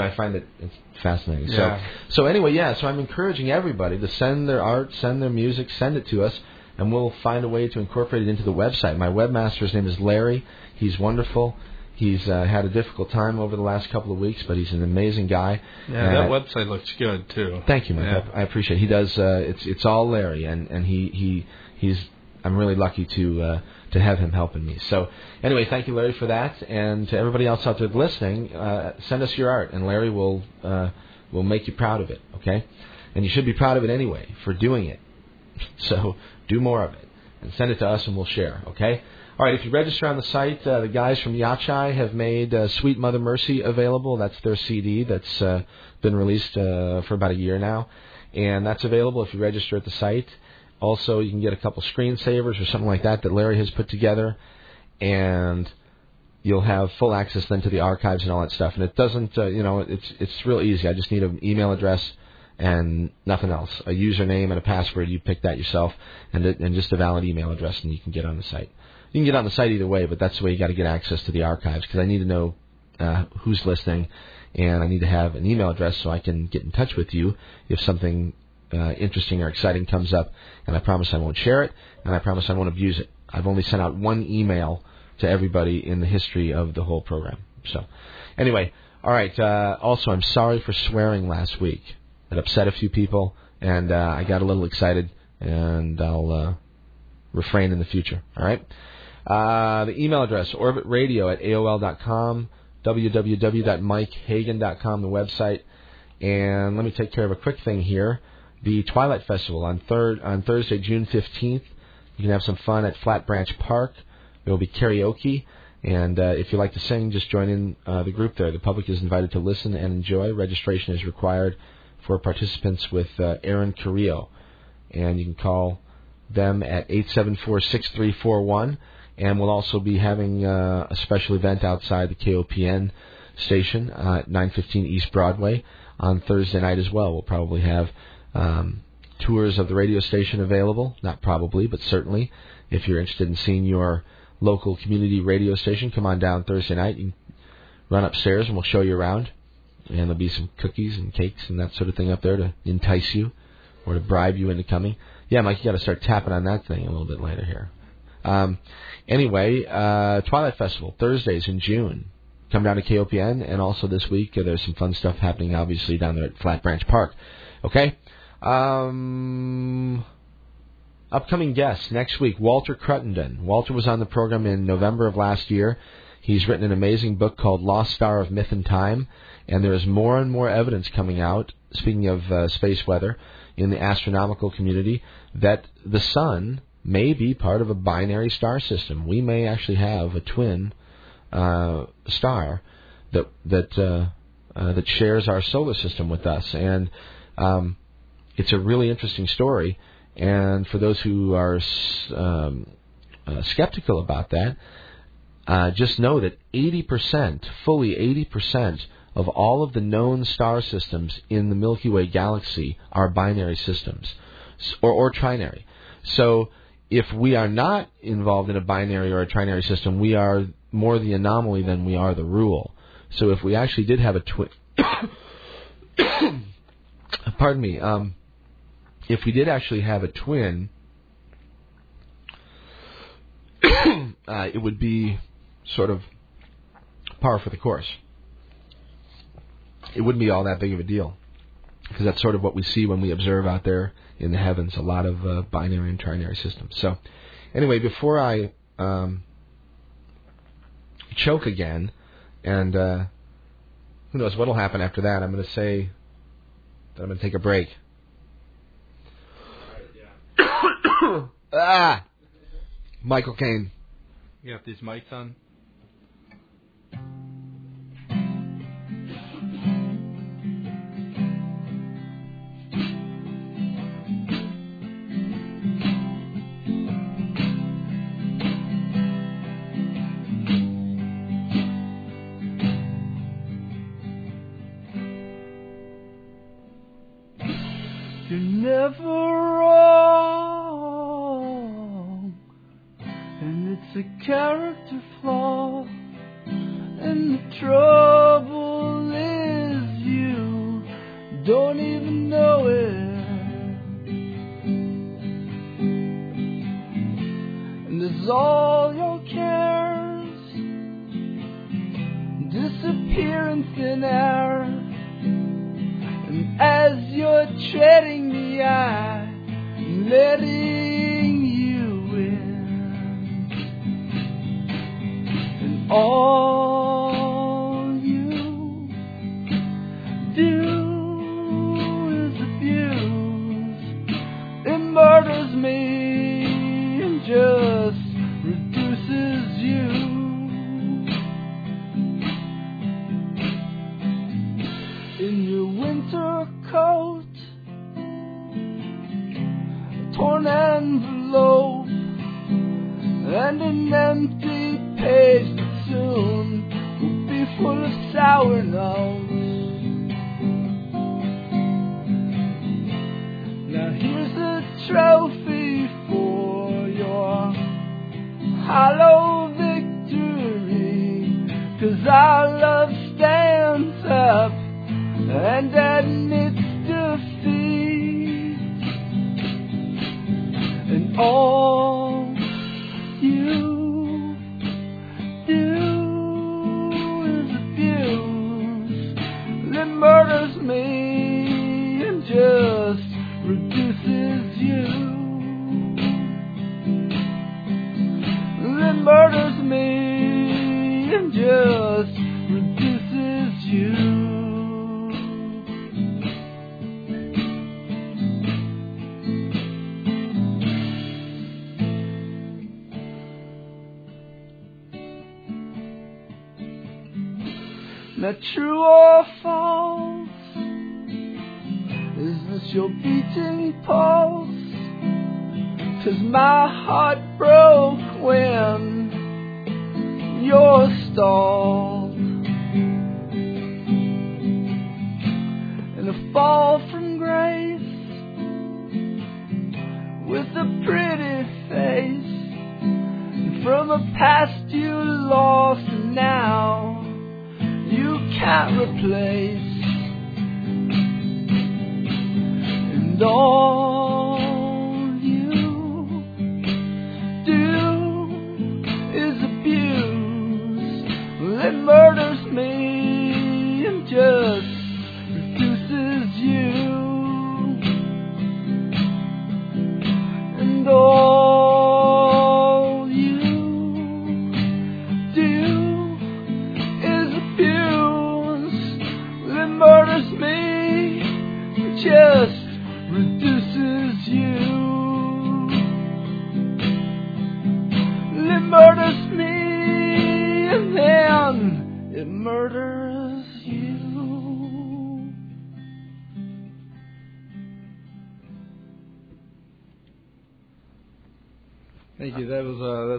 I find it it's fascinating. Yeah. So so anyway, yeah. So I'm encouraging everybody to send their art, send their music, send it to us, and we'll find a way to incorporate it into the website. My webmaster's name is Larry. He's wonderful. He's uh, had a difficult time over the last couple of weeks, but he's an amazing guy. yeah, And that I- website looks good too. Thank you, Mike. Yeah. I, I appreciate. it. He does. Uh, it's it's all Larry, and and he he he's. I'm really lucky to uh, to have him helping me. So anyway, thank you, Larry, for that, and to everybody else out there listening, uh, send us your art, and Larry will uh, will make you proud of it. Okay, and you should be proud of it anyway for doing it. So do more of it, and send it to us, and we'll share. Okay. All right, if you register on the site, uh, the guys from Yachai have made uh, Sweet Mother Mercy available. That's their CD that's uh, been released uh, for about a year now, and that's available if you register at the site. Also, you can get a couple screensavers or something like that that Larry has put together, and you'll have full access then to the archives and all that stuff. And it doesn't, uh, you know, it's it's real easy. I just need an email address and nothing else, a username and a password. You pick that yourself, and and just a valid email address, and you can get on the site. You can get on the site either way, but that's the way you got to get access to the archives because I need to know uh, who's listening, and I need to have an email address so I can get in touch with you if something uh, interesting or exciting comes up. And I promise I won't share it, and I promise I won't abuse it. I've only sent out one email to everybody in the history of the whole program. So, anyway, all right. Uh, also, I'm sorry for swearing last week. It upset a few people, and uh, I got a little excited, and I'll uh, refrain in the future. All right. Uh, the email address, orbitradio at AOL.com, www.mikehagan.com, the website. And let me take care of a quick thing here. The Twilight Festival on, third, on Thursday, June 15th. You can have some fun at Flat Branch Park. There will be karaoke. And uh, if you like to sing, just join in uh, the group there. The public is invited to listen and enjoy. Registration is required for participants with uh, Aaron Carrillo. And you can call them at 874-6341 and we'll also be having uh, a special event outside the KOPN station uh, at 915 East Broadway on Thursday night as well. We'll probably have um, tours of the radio station available. Not probably, but certainly. If you're interested in seeing your local community radio station, come on down Thursday night. You can run upstairs and we'll show you around. And there'll be some cookies and cakes and that sort of thing up there to entice you or to bribe you into coming. Yeah, Mike, you got to start tapping on that thing a little bit later here. Um, anyway, uh, Twilight Festival Thursdays in June. Come down to KOPN, and also this week uh, there's some fun stuff happening, obviously down there at Flat Branch Park. Okay. Um, upcoming guests next week: Walter Cruttenden. Walter was on the program in November of last year. He's written an amazing book called Lost Star of Myth and Time, and there is more and more evidence coming out. Speaking of uh, space weather, in the astronomical community, that the sun may be part of a binary star system. We may actually have a twin uh, star that that uh, uh, that shares our solar system with us, and um, it's a really interesting story. And for those who are um, uh, skeptical about that, uh, just know that 80%, fully 80% of all of the known star systems in the Milky Way galaxy are binary systems, or, or trinary. So if we are not involved in a binary or a trinary system, we are more the anomaly than we are the rule. So if we actually did have a twin, pardon me, um, if we did actually have a twin, uh, it would be sort of par for the course. It wouldn't be all that big of a deal because that's sort of what we see when we observe out there in the heavens a lot of uh, binary and trinary systems. So, Anyway, before I um, choke again, and uh, who knows what'll happen after that, I'm going to say that I'm going to take a break. ah, Michael Cane. You got these mics on?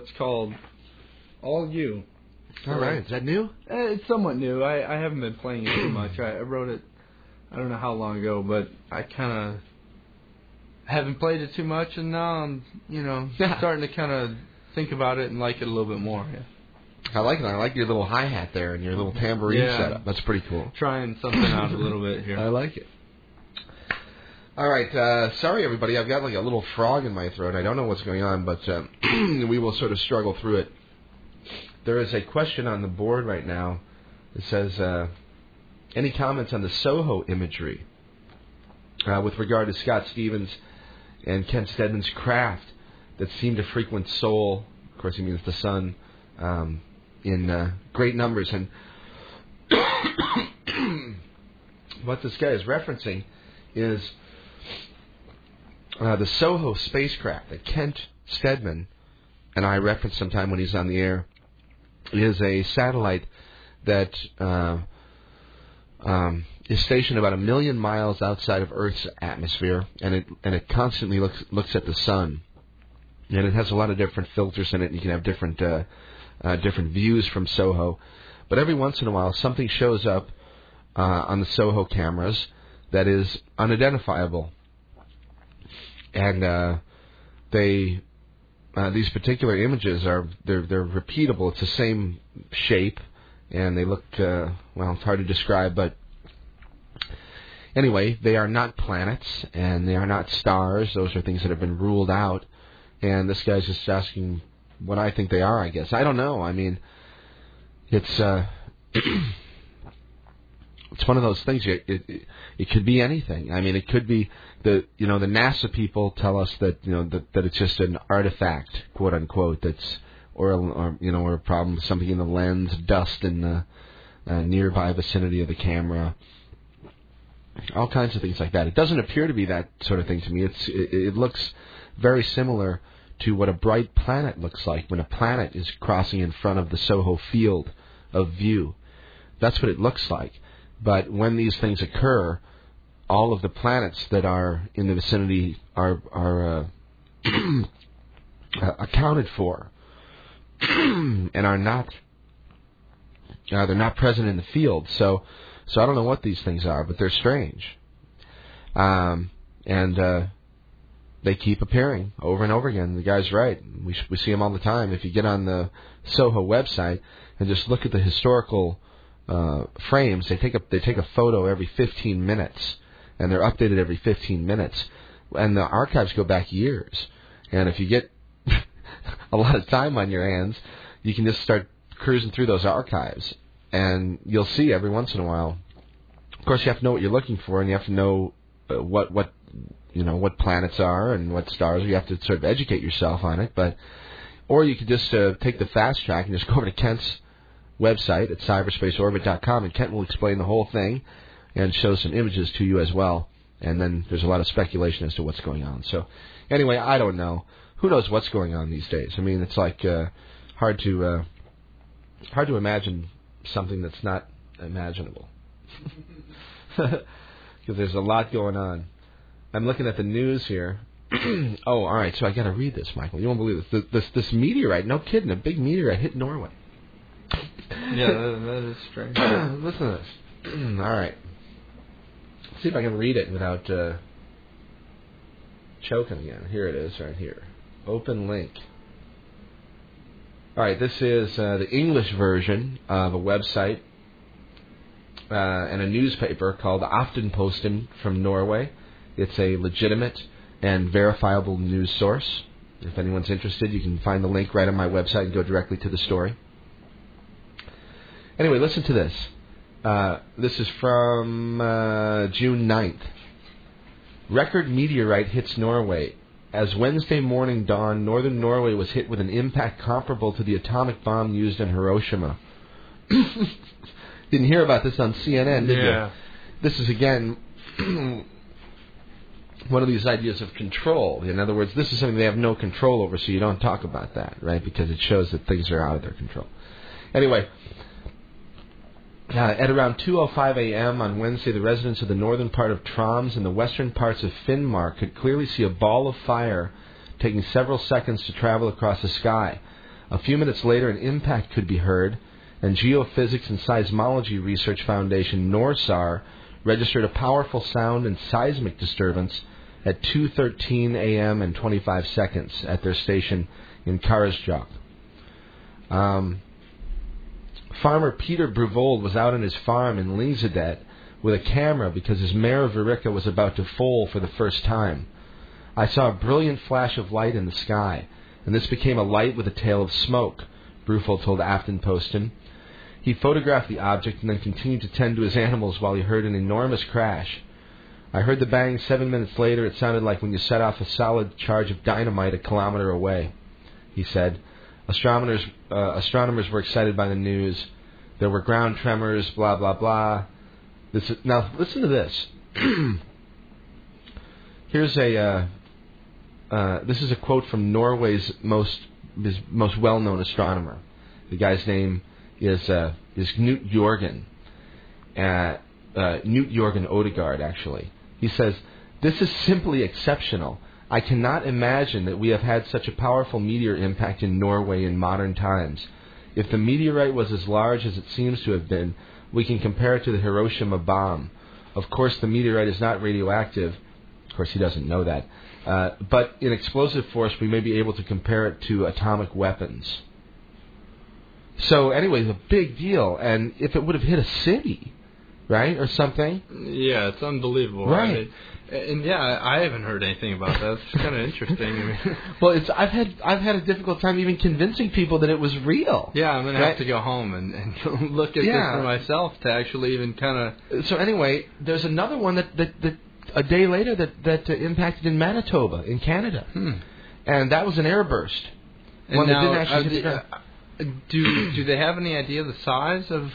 Uh, that's called All You. All right, is that new? Eh, It's somewhat new. I I haven't been playing it too much. I, I wrote it. I don't know how long ago, but I kind of haven't played it too much, and now I'm you know starting to kind of think about it and like it a little bit more. Yeah. I like it. I like your little hi hat there and your little tambourine Yeah. setup. That's pretty cool. Trying something out a little bit here. I like it. All right, uh, sorry everybody. I've got like a little frog in my throat. I don't know what's going on, but um, we will sort of struggle through it. There is a question on the board right now that says, uh, "Any comments on the Soho imagery uh, with regard to Scott Stevens and Kent Steadman's craft that seem to frequent Sol. Of course, he means the sun um, in uh, great numbers. And what this guy is referencing is uh, the Soho spacecraft that Kent Steadman and I referenced sometime when he's on the air is a satellite that uh, um, is stationed about a million miles outside of Earth's atmosphere, and it and it constantly looks looks at the sun, and it has a lot of different filters in it. And you can have different uh, uh, different views from Soho, but every once in a while something shows up uh, on the Soho cameras that is unidentifiable, and uh, they uh, these particular images are they're they're repeatable. It's the same shape, and they look uh, well. It's hard to describe, but anyway, they are not planets and they are not stars. Those are things that have been ruled out. And this guy's just asking what I think they are. I guess I don't know. I mean, it's uh, it's one of those things. It, it it could be anything. I mean, it could be the you know the NASA people tell us that you know that, that it's just an artifact, quote unquote. That's or, or you know or a problem, something in the lens, dust in the uh, nearby vicinity of the camera, all kinds of things like that. It doesn't appear to be that sort of thing to me. It's it, it looks very similar to what a bright planet looks like when a planet is crossing in front of the Soho field of view. That's what it looks like. But when these things occur, all of the planets that are in the vicinity are are uh, accounted for and are not uh, they're not present in the field. So so I don't know what these things are, but they're strange. Um, and uh, they keep appearing over and over again. The guy's right. We we see them all the time. If you get on the Soho website and just look at the historical uh, frames, they take a they take a photo every 15 minutes and they're updated every 15 minutes. And the archives go back years. And if you get a lot of time on your hands, you can just start cruising through those archives, and you'll see every once in a while. Of course, you have to know what you're looking for, and you have to know uh, what what you know what planets are and what stars. You have to sort of educate yourself on it, but or you could just uh, take the fast track and just go over to Kent's website at cyberspaceorbit.com, and Kent will explain the whole thing and show some images to you as well. And then there's a lot of speculation as to what's going on. So, anyway, I don't know. Who knows what's going on these days? I mean, it's like uh, hard to uh, hard to imagine something that's not imaginable because there's a lot going on. I'm looking at the news here. oh, all right. So I got to read this, Michael. You won't believe this. this. This this meteorite, no kidding, a big meteorite hit Norway. Yeah, that, that is strange. Listen to this. all right see if I can read it without uh, choking again. Here it is, right here. Open link. All right, this is uh, the English version of a website uh, and a newspaper called Aftenposten from Norway. It's a legitimate and verifiable news source. If anyone's interested, you can find the link right on my website and go directly to the story. Anyway, listen to this. Uh, this is from uh, June 9th. Record meteorite hits Norway. As Wednesday morning dawned, northern Norway was hit with an impact comparable to the atomic bomb used in Hiroshima. Didn't hear about this on CNN, did yeah. you? This is again one of these ideas of control. In other words, this is something they have no control over, so you don't talk about that, right? Because it shows that things are out of their control. Anyway, uh, at around 2:05 a.m. on Wednesday, the residents of the northern part of Troms and the western parts of Finnmark could clearly see a ball of fire taking several seconds to travel across the sky. A few minutes later, an impact could be heard, and Geophysics and Seismology Research Foundation (NORSAR) registered a powerful sound and seismic disturbance at 2:13 a.m. and 25 seconds at their station in Karasjok. Um, Farmer Peter Bruvold was out on his farm in Lyngsedet with a camera because his mare Verika was about to foal for the first time. I saw a brilliant flash of light in the sky, and this became a light with a tail of smoke, Bruvold told Aftenposten. He photographed the object and then continued to tend to his animals while he heard an enormous crash. I heard the bang seven minutes later. It sounded like when you set off a solid charge of dynamite a kilometer away. He said, astronomers uh, astronomers were excited by the news. There were ground tremors. Blah blah blah. This is, now listen to this. Here's a uh, uh, this is a quote from Norway's most his most well-known astronomer. The guy's name is uh, is Knut Jorgen. Uh, uh, Knut Jorgen Odegaard, actually. He says, This is simply exceptional. I cannot imagine that we have had such a powerful meteor impact in Norway in modern times. If the meteorite was as large as it seems to have been, we can compare it to the Hiroshima bomb. Of course, the meteorite is not radioactive. Of course, he doesn't know that. Uh, but in explosive force, we may be able to compare it to atomic weapons. So, anyway, it's a big deal. And if it would have hit a city, right, or something. Yeah, it's unbelievable. Right. And yeah, I haven't heard anything about that. It's kind of interesting. I mean, well, it's I've had I've had a difficult time even convincing people that it was real. Yeah, I'm gonna right? have to go home and, and look at yeah. this for myself to actually even kind of. So anyway, there's another one that that, that a day later that that uh, impacted in Manitoba in Canada, hmm. and that was an airburst. And one now, that didn't actually the, uh, do do they have any idea the size of?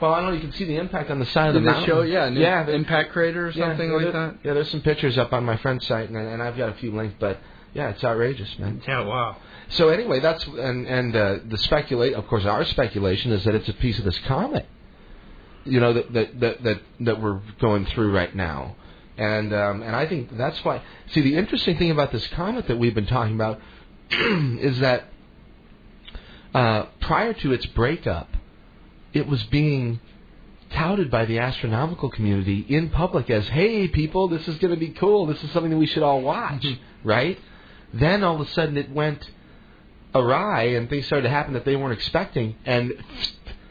Well, I don't know. You can see the impact on the side Did of the they mountain. show? Yeah, an yeah, impact crater or something yeah, like there, that. Yeah, there's some pictures up on my friend's site, and, and I've got a few links. But yeah, it's outrageous, man. Yeah, wow. So anyway, that's and and uh, the speculate. Of course, our speculation is that it's a piece of this comet. You know that that that that, that we're going through right now. And um, and I think that's why. See, the interesting thing about this comet that we've been talking about is that uh, prior to its breakup, it was being touted by the astronomical community in public as, "Hey, people, this is going to be cool. This is something that we should all watch." right? Then all of a sudden it went awry, and things started to happen that they weren't expecting, and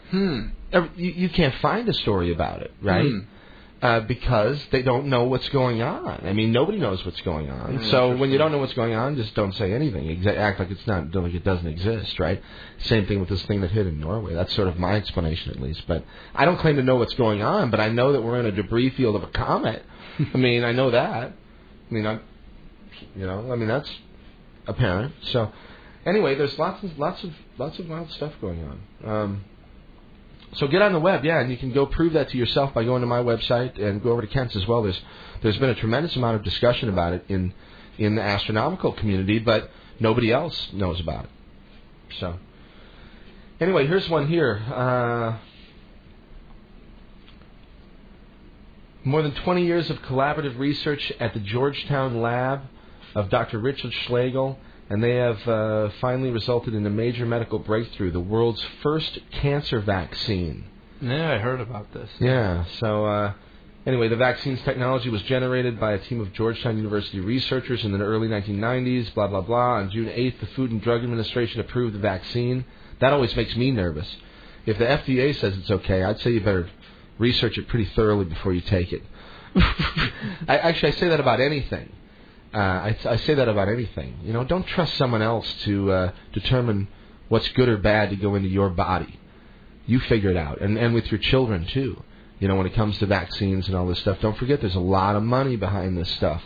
hmm. you, you can't find a story about it, right? Hmm. Uh, because they don't know what's going on. I mean, nobody knows what's going on. Mm, so when you don't know what's going on, just don't say anything. Exa- act like it's not, like it doesn't exist, right? Same thing with this thing that hit in Norway. That's sort of my explanation, at least. But I don't claim to know what's going on, but I know that we're in a debris field of a comet. I mean, I know that. I mean, I, you know, I mean that's apparent. So anyway, there's lots of lots of lots of wild stuff going on. Um, so get on the web, yeah, and you can go prove that to yourself by going to my website and go over to Kent's as well. There's there's been a tremendous amount of discussion about it in in the astronomical community, but nobody else knows about it. So anyway, here's one here. Uh, more than 20 years of collaborative research at the Georgetown lab of Dr. Richard Schlegel and they have uh, finally resulted in a major medical breakthrough, the world's first cancer vaccine. Yeah, I heard about this. Yeah, so uh, anyway, the vaccine's technology was generated by a team of Georgetown University researchers in the early 1990s, blah, blah, blah. On June 8th, the Food and Drug Administration approved the vaccine. That always makes me nervous. If the FDA says it's okay, I'd say you better research it pretty thoroughly before you take it. I, actually, I say that about anything. Uh, I, I say that about anything. You know, don't trust someone else to uh, determine what's good or bad to go into your body. You figure it out, and and with your children too. You know, when it comes to vaccines and all this stuff, don't forget there's a lot of money behind this stuff.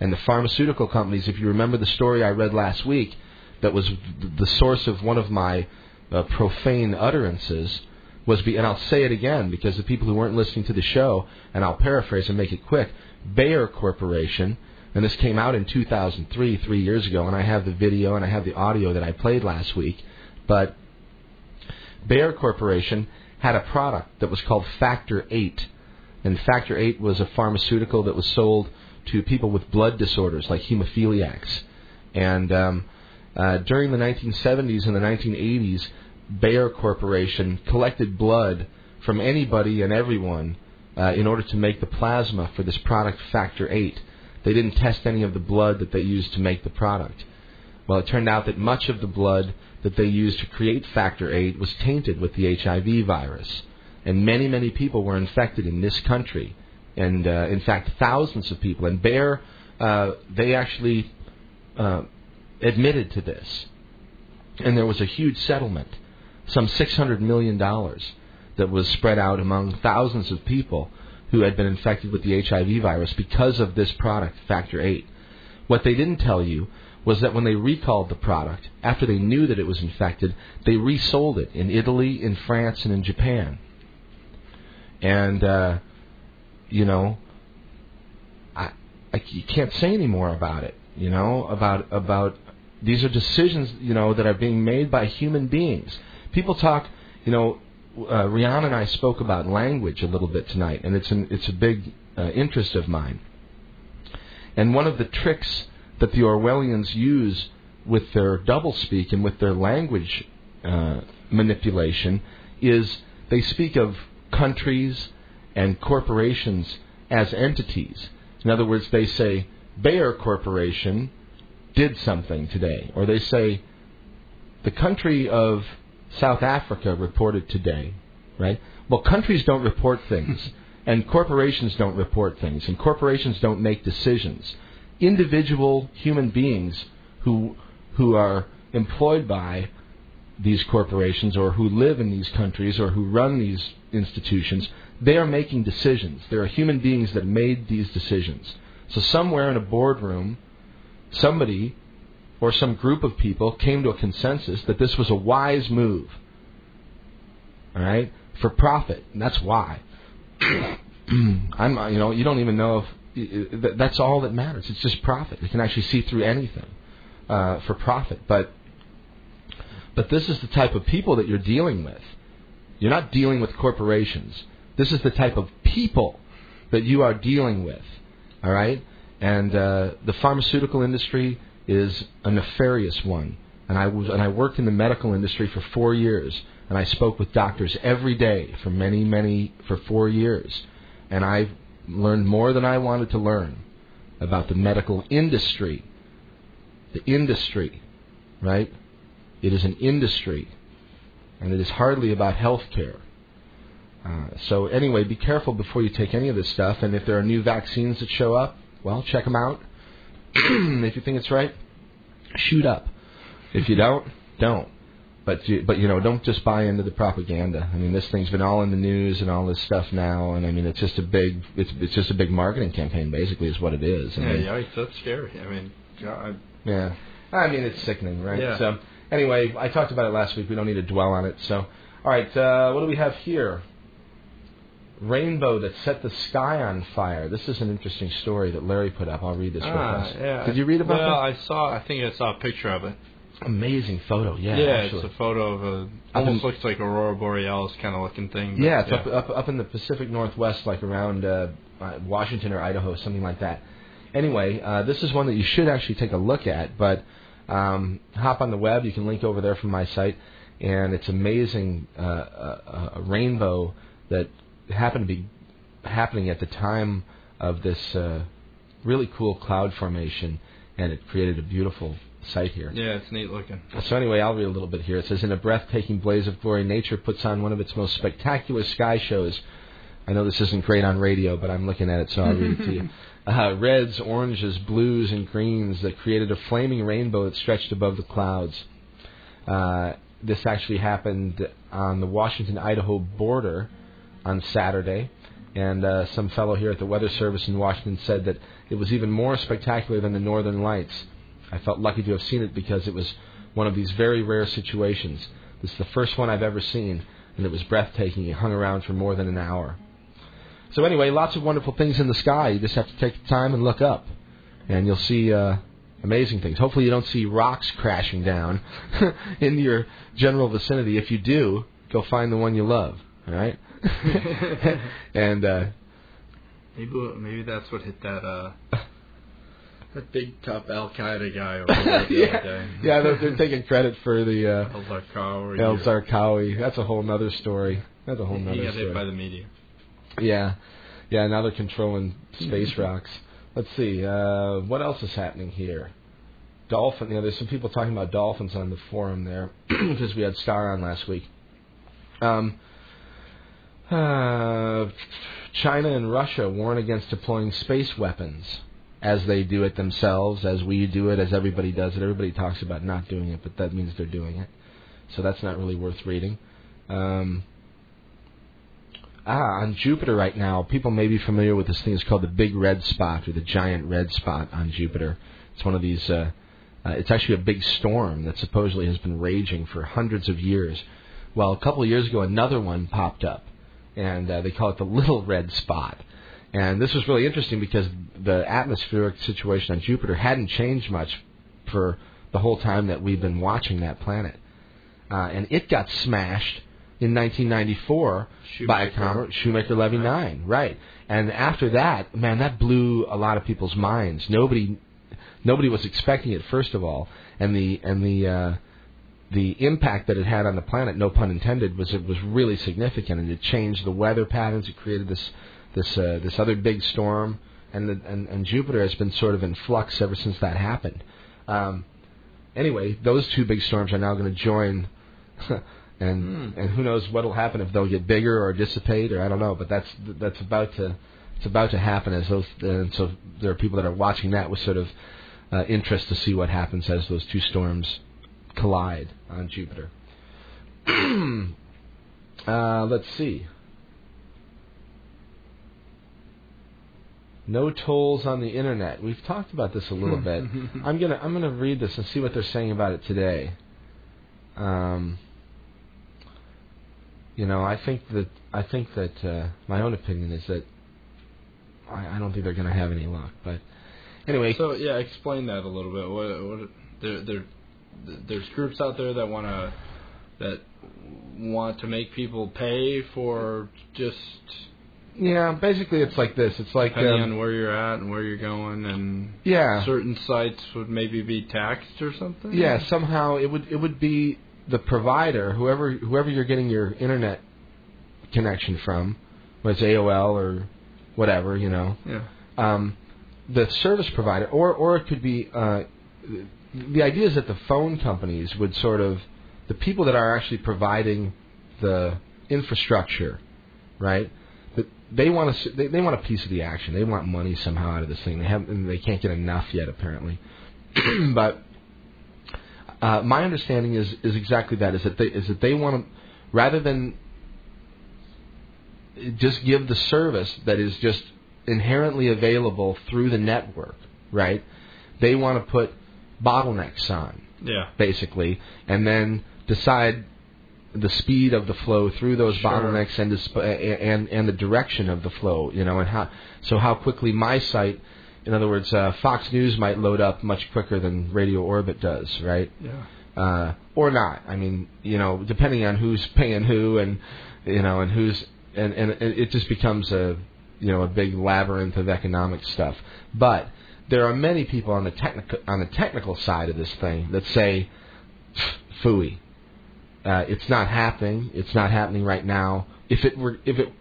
And the pharmaceutical companies, if you remember the story I read last week, that was the source of one of my uh, profane utterances, was be, and I'll say it again because the people who weren't listening to the show, and I'll paraphrase and make it quick. Bayer Corporation and this came out in 2003, three years ago, and I have the video and I have the audio that I played last week. But Bayer Corporation had a product that was called Factor 8. And Factor 8 was a pharmaceutical that was sold to people with blood disorders like hemophiliacs. And um, uh, during the 1970s and the 1980s, Bayer Corporation collected blood from anybody and everyone uh, in order to make the plasma for this product Factor 8. They didn't test any of the blood that they used to make the product. Well, it turned out that much of the blood that they used to create factor 8 was tainted with the HIV virus. And many, many people were infected in this country. And uh, in fact, thousands of people. And Bayer, uh, they actually uh, admitted to this. And there was a huge settlement, some $600 million, that was spread out among thousands of people who had been infected with the HIV virus because of this product, Factor 8. What they didn't tell you was that when they recalled the product, after they knew that it was infected, they resold it in Italy, in France, and in Japan. And, uh, you know, I, I you can't say any more about it. You know, about about these are decisions, you know, that are being made by human beings. People talk, you know, uh, Riane and I spoke about language a little bit tonight, and it's an, it's a big uh, interest of mine. And one of the tricks that the Orwellians use with their doublespeak and with their language uh, manipulation is they speak of countries and corporations as entities. In other words, they say Bayer Corporation did something today, or they say the country of South Africa reported today, right? Well, countries don't report things, and corporations don't report things, and corporations don't make decisions. Individual human beings who who are employed by these corporations or who live in these countries or who run these institutions, they are making decisions. There are human beings that made these decisions. So somewhere in a boardroom, somebody or some group of people came to a consensus that this was a wise move. All right, for profit, and that's why. I'm, you know, you don't even know if that's all that matters. It's just profit. You can actually see through anything uh, for profit. But but this is the type of people that you're dealing with. You're not dealing with corporations. This is the type of people that you are dealing with. All right, and uh, the pharmaceutical industry is a nefarious one. And I was and I worked in the medical industry for four years, and I spoke with doctors every day for many, many for four years, and I learned more than I wanted to learn about the medical industry. The industry, right? It is an industry, and it is hardly about health care. Uh, so anyway, be careful before you take any of this stuff. And if there are new vaccines that show up, well, check them out. if you think it's right, shoot up. If you don't, don't. But you, but you know, don't just buy into the propaganda. I mean, this thing's been all in the news and all this stuff now, and I mean, it's just a big, it's it's just a big marketing campaign, basically, is what it is. I yeah, mean, yikes, that's scary. I mean, God. yeah. I mean, it's sickening, right? Yeah. So anyway, I talked about it last week. We don't need to dwell on it. So, all right, uh, what do we have here? Rainbow that set the sky on fire. This is an interesting story that Larry put up. I'll read this Ah, real fast. yeah. Did you read about well, that? I saw. I think I saw a picture of it. Amazing photo. Yeah, Yeah, actually. it's a photo of a almost in- looks like aurora borealis kind of looking thing. Yeah, it's Up, up up in the Pacific Northwest, like around uh, uh, Washington or Idaho, something like that. Anyway, uh, this is one that you should actually take a look at. But um, hop on the web. You can link over there from my site, and it's amazing. Uh, a, a rainbow that happened to be happening at the time of this uh, really cool cloud formation, and it created a beautiful sight here. Yeah, it's neat looking. So anyway, I'll read a little bit here. It says, "In a breathtaking blaze of glory, nature puts on one of its most spectacular sky shows." I know this isn't great on radio, but I'm looking at it, so I'll read it to you. Uh, reds, oranges, blues, and greens that created a flaming rainbow that stretched above the clouds. Uh, this actually happened on the Washington-Idaho border on Saturday, and uh, some fellow here at the Weather Service in Washington said that it was even more spectacular than the Northern Lights. I felt lucky to have seen it because it was one of these very rare situations. This is the first one I've ever seen, and it was breathtaking. It hung around for more than an hour. So anyway, lots of wonderful things in the sky. You just have to take the time and look up, and you'll see uh, amazing things. Hopefully, you don't see rocks crashing down in your general vicinity. If you do, go find the one you love. All right, and uh, Maybe maybe that's what hit that uh that big top Al Qaeda guy over there the yeah, other day. yeah, they're, they're taking credit for the uh, El Zarqawi. El Zarqawi. That's a whole nother story. That's a whole He nother got hit story. by the media. Yeah, yeah. Now they're controlling space rocks. Let's see. Uh, what else is happening here? Dolphin. You know, there's some people talking about dolphins on the forum there because we had Star on last week. Um, uh, China and Russia warn against deploying space weapons as they do it themselves, as we do it, as everybody does it. Everybody talks about not doing it, but that means they're doing it. So that's not really worth reading. Um, Ah, on Jupiter right now, people may be familiar with this thing. It's called the Big Red Spot or the Giant Red Spot on Jupiter. It's one of these. Uh, uh, it's actually a big storm that supposedly has been raging for hundreds of years. Well, a couple of years ago, another one popped up, and uh, they call it the Little Red Spot. And this was really interesting because the atmospheric situation on Jupiter hadn't changed much for the whole time that we've been watching that planet. Uh, and it got smashed in 1994 by a comet, Shoemaker Levy 9, right? And after that, man, that blew a lot of people's minds. Nobody, nobody was expecting it. First of all, and the and the uh, the impact that it had on the planet, no pun intended, was it was really significant, and it changed the weather patterns. It created this this uh, this other big storm, and the, and and Jupiter has been sort of in flux ever since that happened. Um, anyway, those two big storms are now going to join, and and who knows what'll happen if they'll get bigger or dissipate or I don't know. But that's that's about to it's about to happen as those and so there are people that are watching that with sort of uh, interest to see what happens as those two storms collide on Jupiter. uh, let's see. No tolls on the internet. We've talked about this a little bit. I'm gonna I'm gonna read this and see what they're saying about it today. Um, you know, I think that I think that uh, my own opinion is that I, I don't think they're gonna have any luck. But anyway, So yeah, explain that a little bit. What what there there there's groups out there that want to that want to make people pay for just yeah, basically it's like this. It's like depending um, on where you're at and where you're going, and yeah, certain sites would maybe be taxed or something. Yeah, somehow it would it would be the provider, whoever whoever you're getting your internet connection from, whether it's AOL or whatever, you know. Yeah. Um, the service provider, or or it could be uh, the idea is that the phone companies would sort of the people that are actually providing the infrastructure, right? That they want to they, they want a piece of the action. They want money somehow out of this thing. They have and they can't get enough yet apparently, but uh, my understanding is is exactly that. Is that they is that they want to rather than just give the service that is just inherently available through the network, right? They want to put bottlenecks on, Yeah. basically, and then decide the speed of the flow through those Sure. bottlenecks and, disp- and and the direction of the flow, you know, and how so how quickly my site, in other words, uh, Fox News might load up much quicker than Radio Orbit does, right? Yeah. uh, or not. I mean, you know, depending on who's paying who, and you know, and who's, and and it it just becomes a, you know, a big labyrinth of economic stuff. But there are many people on the technical on the technical side of this thing that say, "Fooey, uh, it's not happening. It's not happening right now. If it were, if it,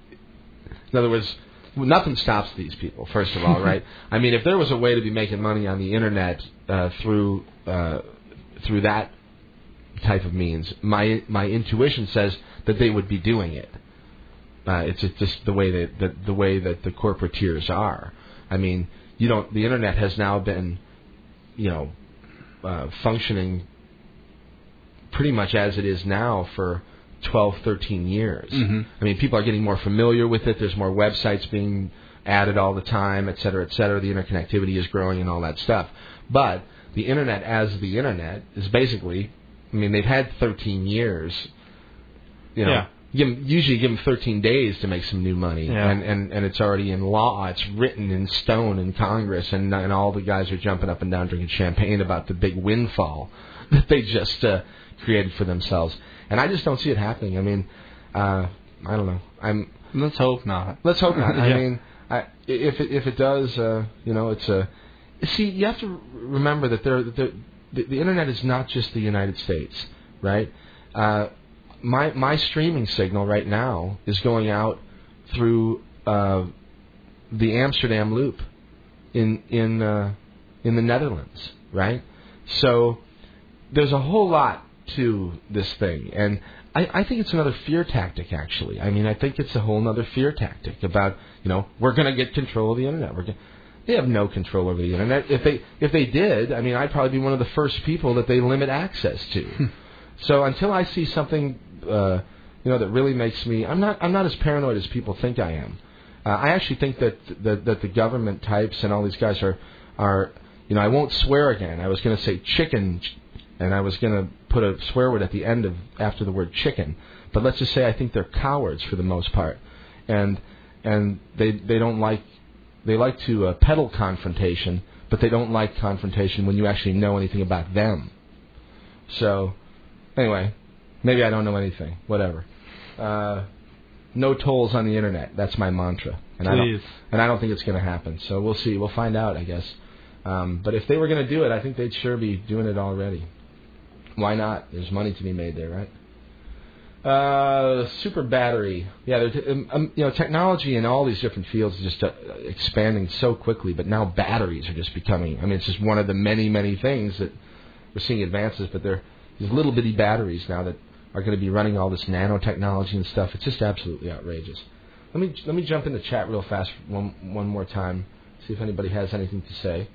in other words." Nothing stops these people. First of all, right? I mean, if there was a way to be making money on the internet uh, through uh, through that type of means. My my intuition says that they would be doing it. Uh, it's just- the way that the, the way that the corporateers are. I mean, you don't. The internet has now been, you know, uh, functioning pretty much as it is now for 12, 13 years. Mhm. I mean, people are getting more familiar with it. There's more websites being added all the time, et cetera, et cetera. The interconnectivity is growing and all that stuff. But the internet as the internet is basically, I mean, they've had 13 years. You know, Yeah. Give 'em- usually give them 13 days to make some new money, Yeah. and, and and it's already in law. It's written in stone in Congress, and and all the guys are jumping up and down drinking champagne about the big windfall that they just uh, created for themselves. And I just don't see it happening. I mean, uh, I don't know. I'm Let's hope not. Let's hope not. I mean, I, if it, if it does, uh, you know, it's a. See, you have to remember that there, the, the the internet is not just the United States, right? Uh, my my streaming signal right now is going out through uh, the Amsterdam Loop in in uh, in the Netherlands, right? So there's a whole lot to this thing, and I, I think it's another fear tactic. Actually, I mean, I think it's a whole other fear tactic about you know we're going to get control of the internet. We're gonna, they have no control over the internet. If they if they did, I mean, I'd probably be one of the first people that they limit access to. so until I see something uh, you know, that really makes me. I'm not. I'm not as paranoid as people think I am. Uh, I actually think that, that that the government types and all these guys are are. You know, I won't swear again. I was going to say chicken, and I was going to put a swear word at the end of after the word chicken. But let's just say I think they're cowards for the most part, and and they they don't like they like to uh, peddle confrontation, but they don't like confrontation when you actually know anything about them. So, anyway, maybe I don't know anything. Whatever. Uh, no tolls on the internet. That's my mantra, and I don't and I don't think it's going to happen. So we'll see. We'll find out, I guess. Um, but if they were going to do it, I think they'd sure be doing it already. Why not? There's money to be made there, right? Uh, super battery. Yeah, um, um, you know, technology in all these different fields is just uh, expanding so quickly. But now batteries are just becoming. I mean, it's just one of the many, many things that we're seeing advances. But they're these little bitty batteries now that are going to be running all this nanotechnology and stuff. It's just absolutely outrageous. Let me let me jump in the chat real fast one one more time. See if anybody has anything to say.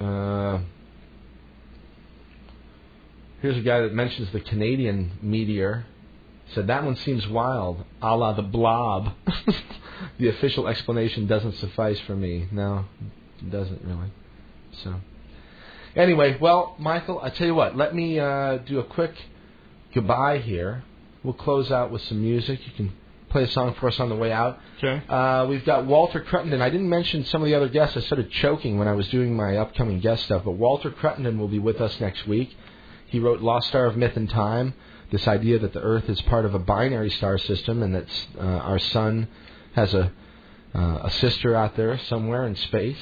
Uh, here's a guy that mentions the Canadian meteor. Said that one seems wild, a la the blob. the official explanation doesn't suffice for me. No, it doesn't really. So, anyway, well, Michael, I tell you what. Let me uh, do a quick goodbye here. We'll close out with some music. You can play a song for us on the way out. Okay. Uh, we've got Walter Cruttenden. I didn't mention some of the other guests. I started choking when I was doing my upcoming guest stuff. But Walter Cruttenden will be with us next week. He wrote Lost Star of Myth and Time. This idea that the Earth is part of a binary star system and that uh, our sun has a uh, a sister out there somewhere in space.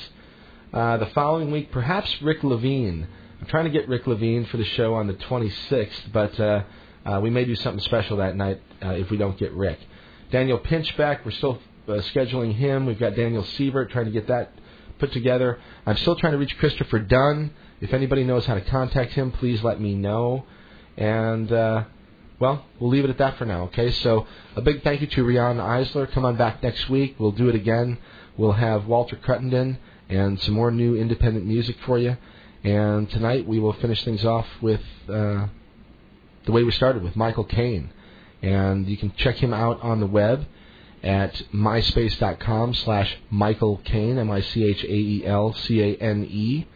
Uh, the following week, perhaps Rick Levine. I'm trying to get Rick Levine for the show on the 26th, but uh, uh, we may do something special that night uh, if we don't get Rick. Daniel Pinchbeck, we're still uh, scheduling him. We've got Daniel Siebert trying to get that put together. I'm still trying to reach Christopher Dunn. If anybody knows how to contact him, please let me know. And, uh, well, we'll leave it at that for now, okay? So, a big thank you to Riane Eisler. Come on back next week. We'll do it again. We'll have Walter Cruttenden and some more new independent music for you. And tonight we will finish things off with uh, the way we started with Michael Cane. And you can check him out on the web at myspace.com slash Michael Cane, M-I-C-H-A-E-L-C-A-N-E.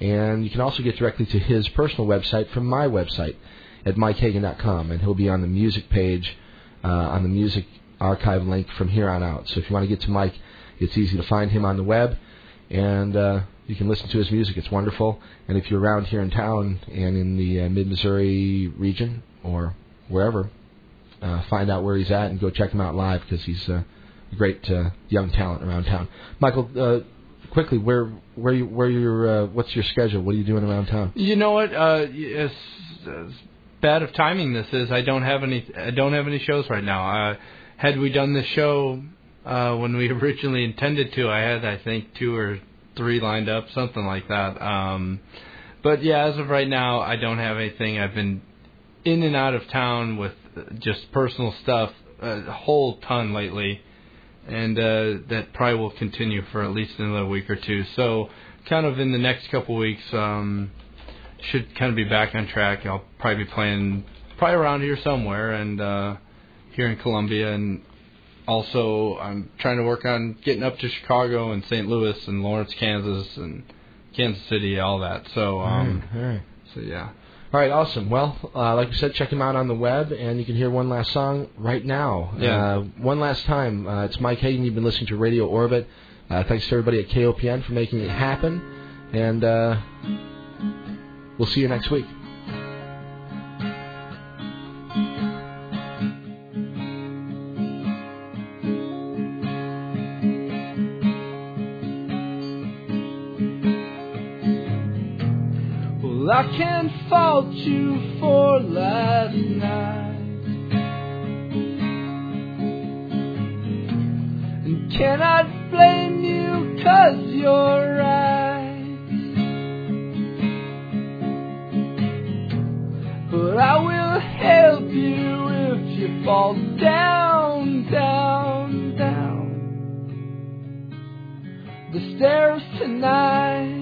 And you can also get directly to his personal website from my website at mikehagan.com. And he'll be on the music page, uh, on the music archive link from here on out. So if you want to get to Mike, it's easy to find him on the web. And uh, you can listen to his music. It's wonderful. And if you're around here in town and in the uh, mid Missouri region or wherever, uh, find out where he's at and go check him out live because he's uh, a great uh, young talent around town. Michael, uh, quickly, where where you where your uh, what's your schedule? What are you doing around town? You know what? Uh, as, as bad of timing this is, I don't have any. I don't have any shows right now. Uh, had we done this show uh, when we originally intended to, I had I think two or three lined up, something like that. Um, but yeah, as of right now, I don't have anything. I've been in and out of town with just personal stuff a whole ton lately, and uh, that probably will continue for at least another week or two. So, kind of in the next couple weeks, um, should kind of be back on track. I'll probably be playing probably around here somewhere, and uh, here in Columbia, and also I'm trying to work on getting up to Chicago and St. Louis and Lawrence, Kansas, and Kansas City, all that. So, um, all right. so yeah. All right, awesome. Well, uh, like we said, check him out on the web, and you can hear one last song right now. Yeah. Uh, one last time, uh, it's Mike Hagan. You've been listening to Radio Orbit. Uh, thanks to everybody at KOPN for making it happen, and uh, we'll see you next week. I can't fault you for last night. And cannot blame you cause you're right. But I will help you if you fall down, down, down the stairs tonight.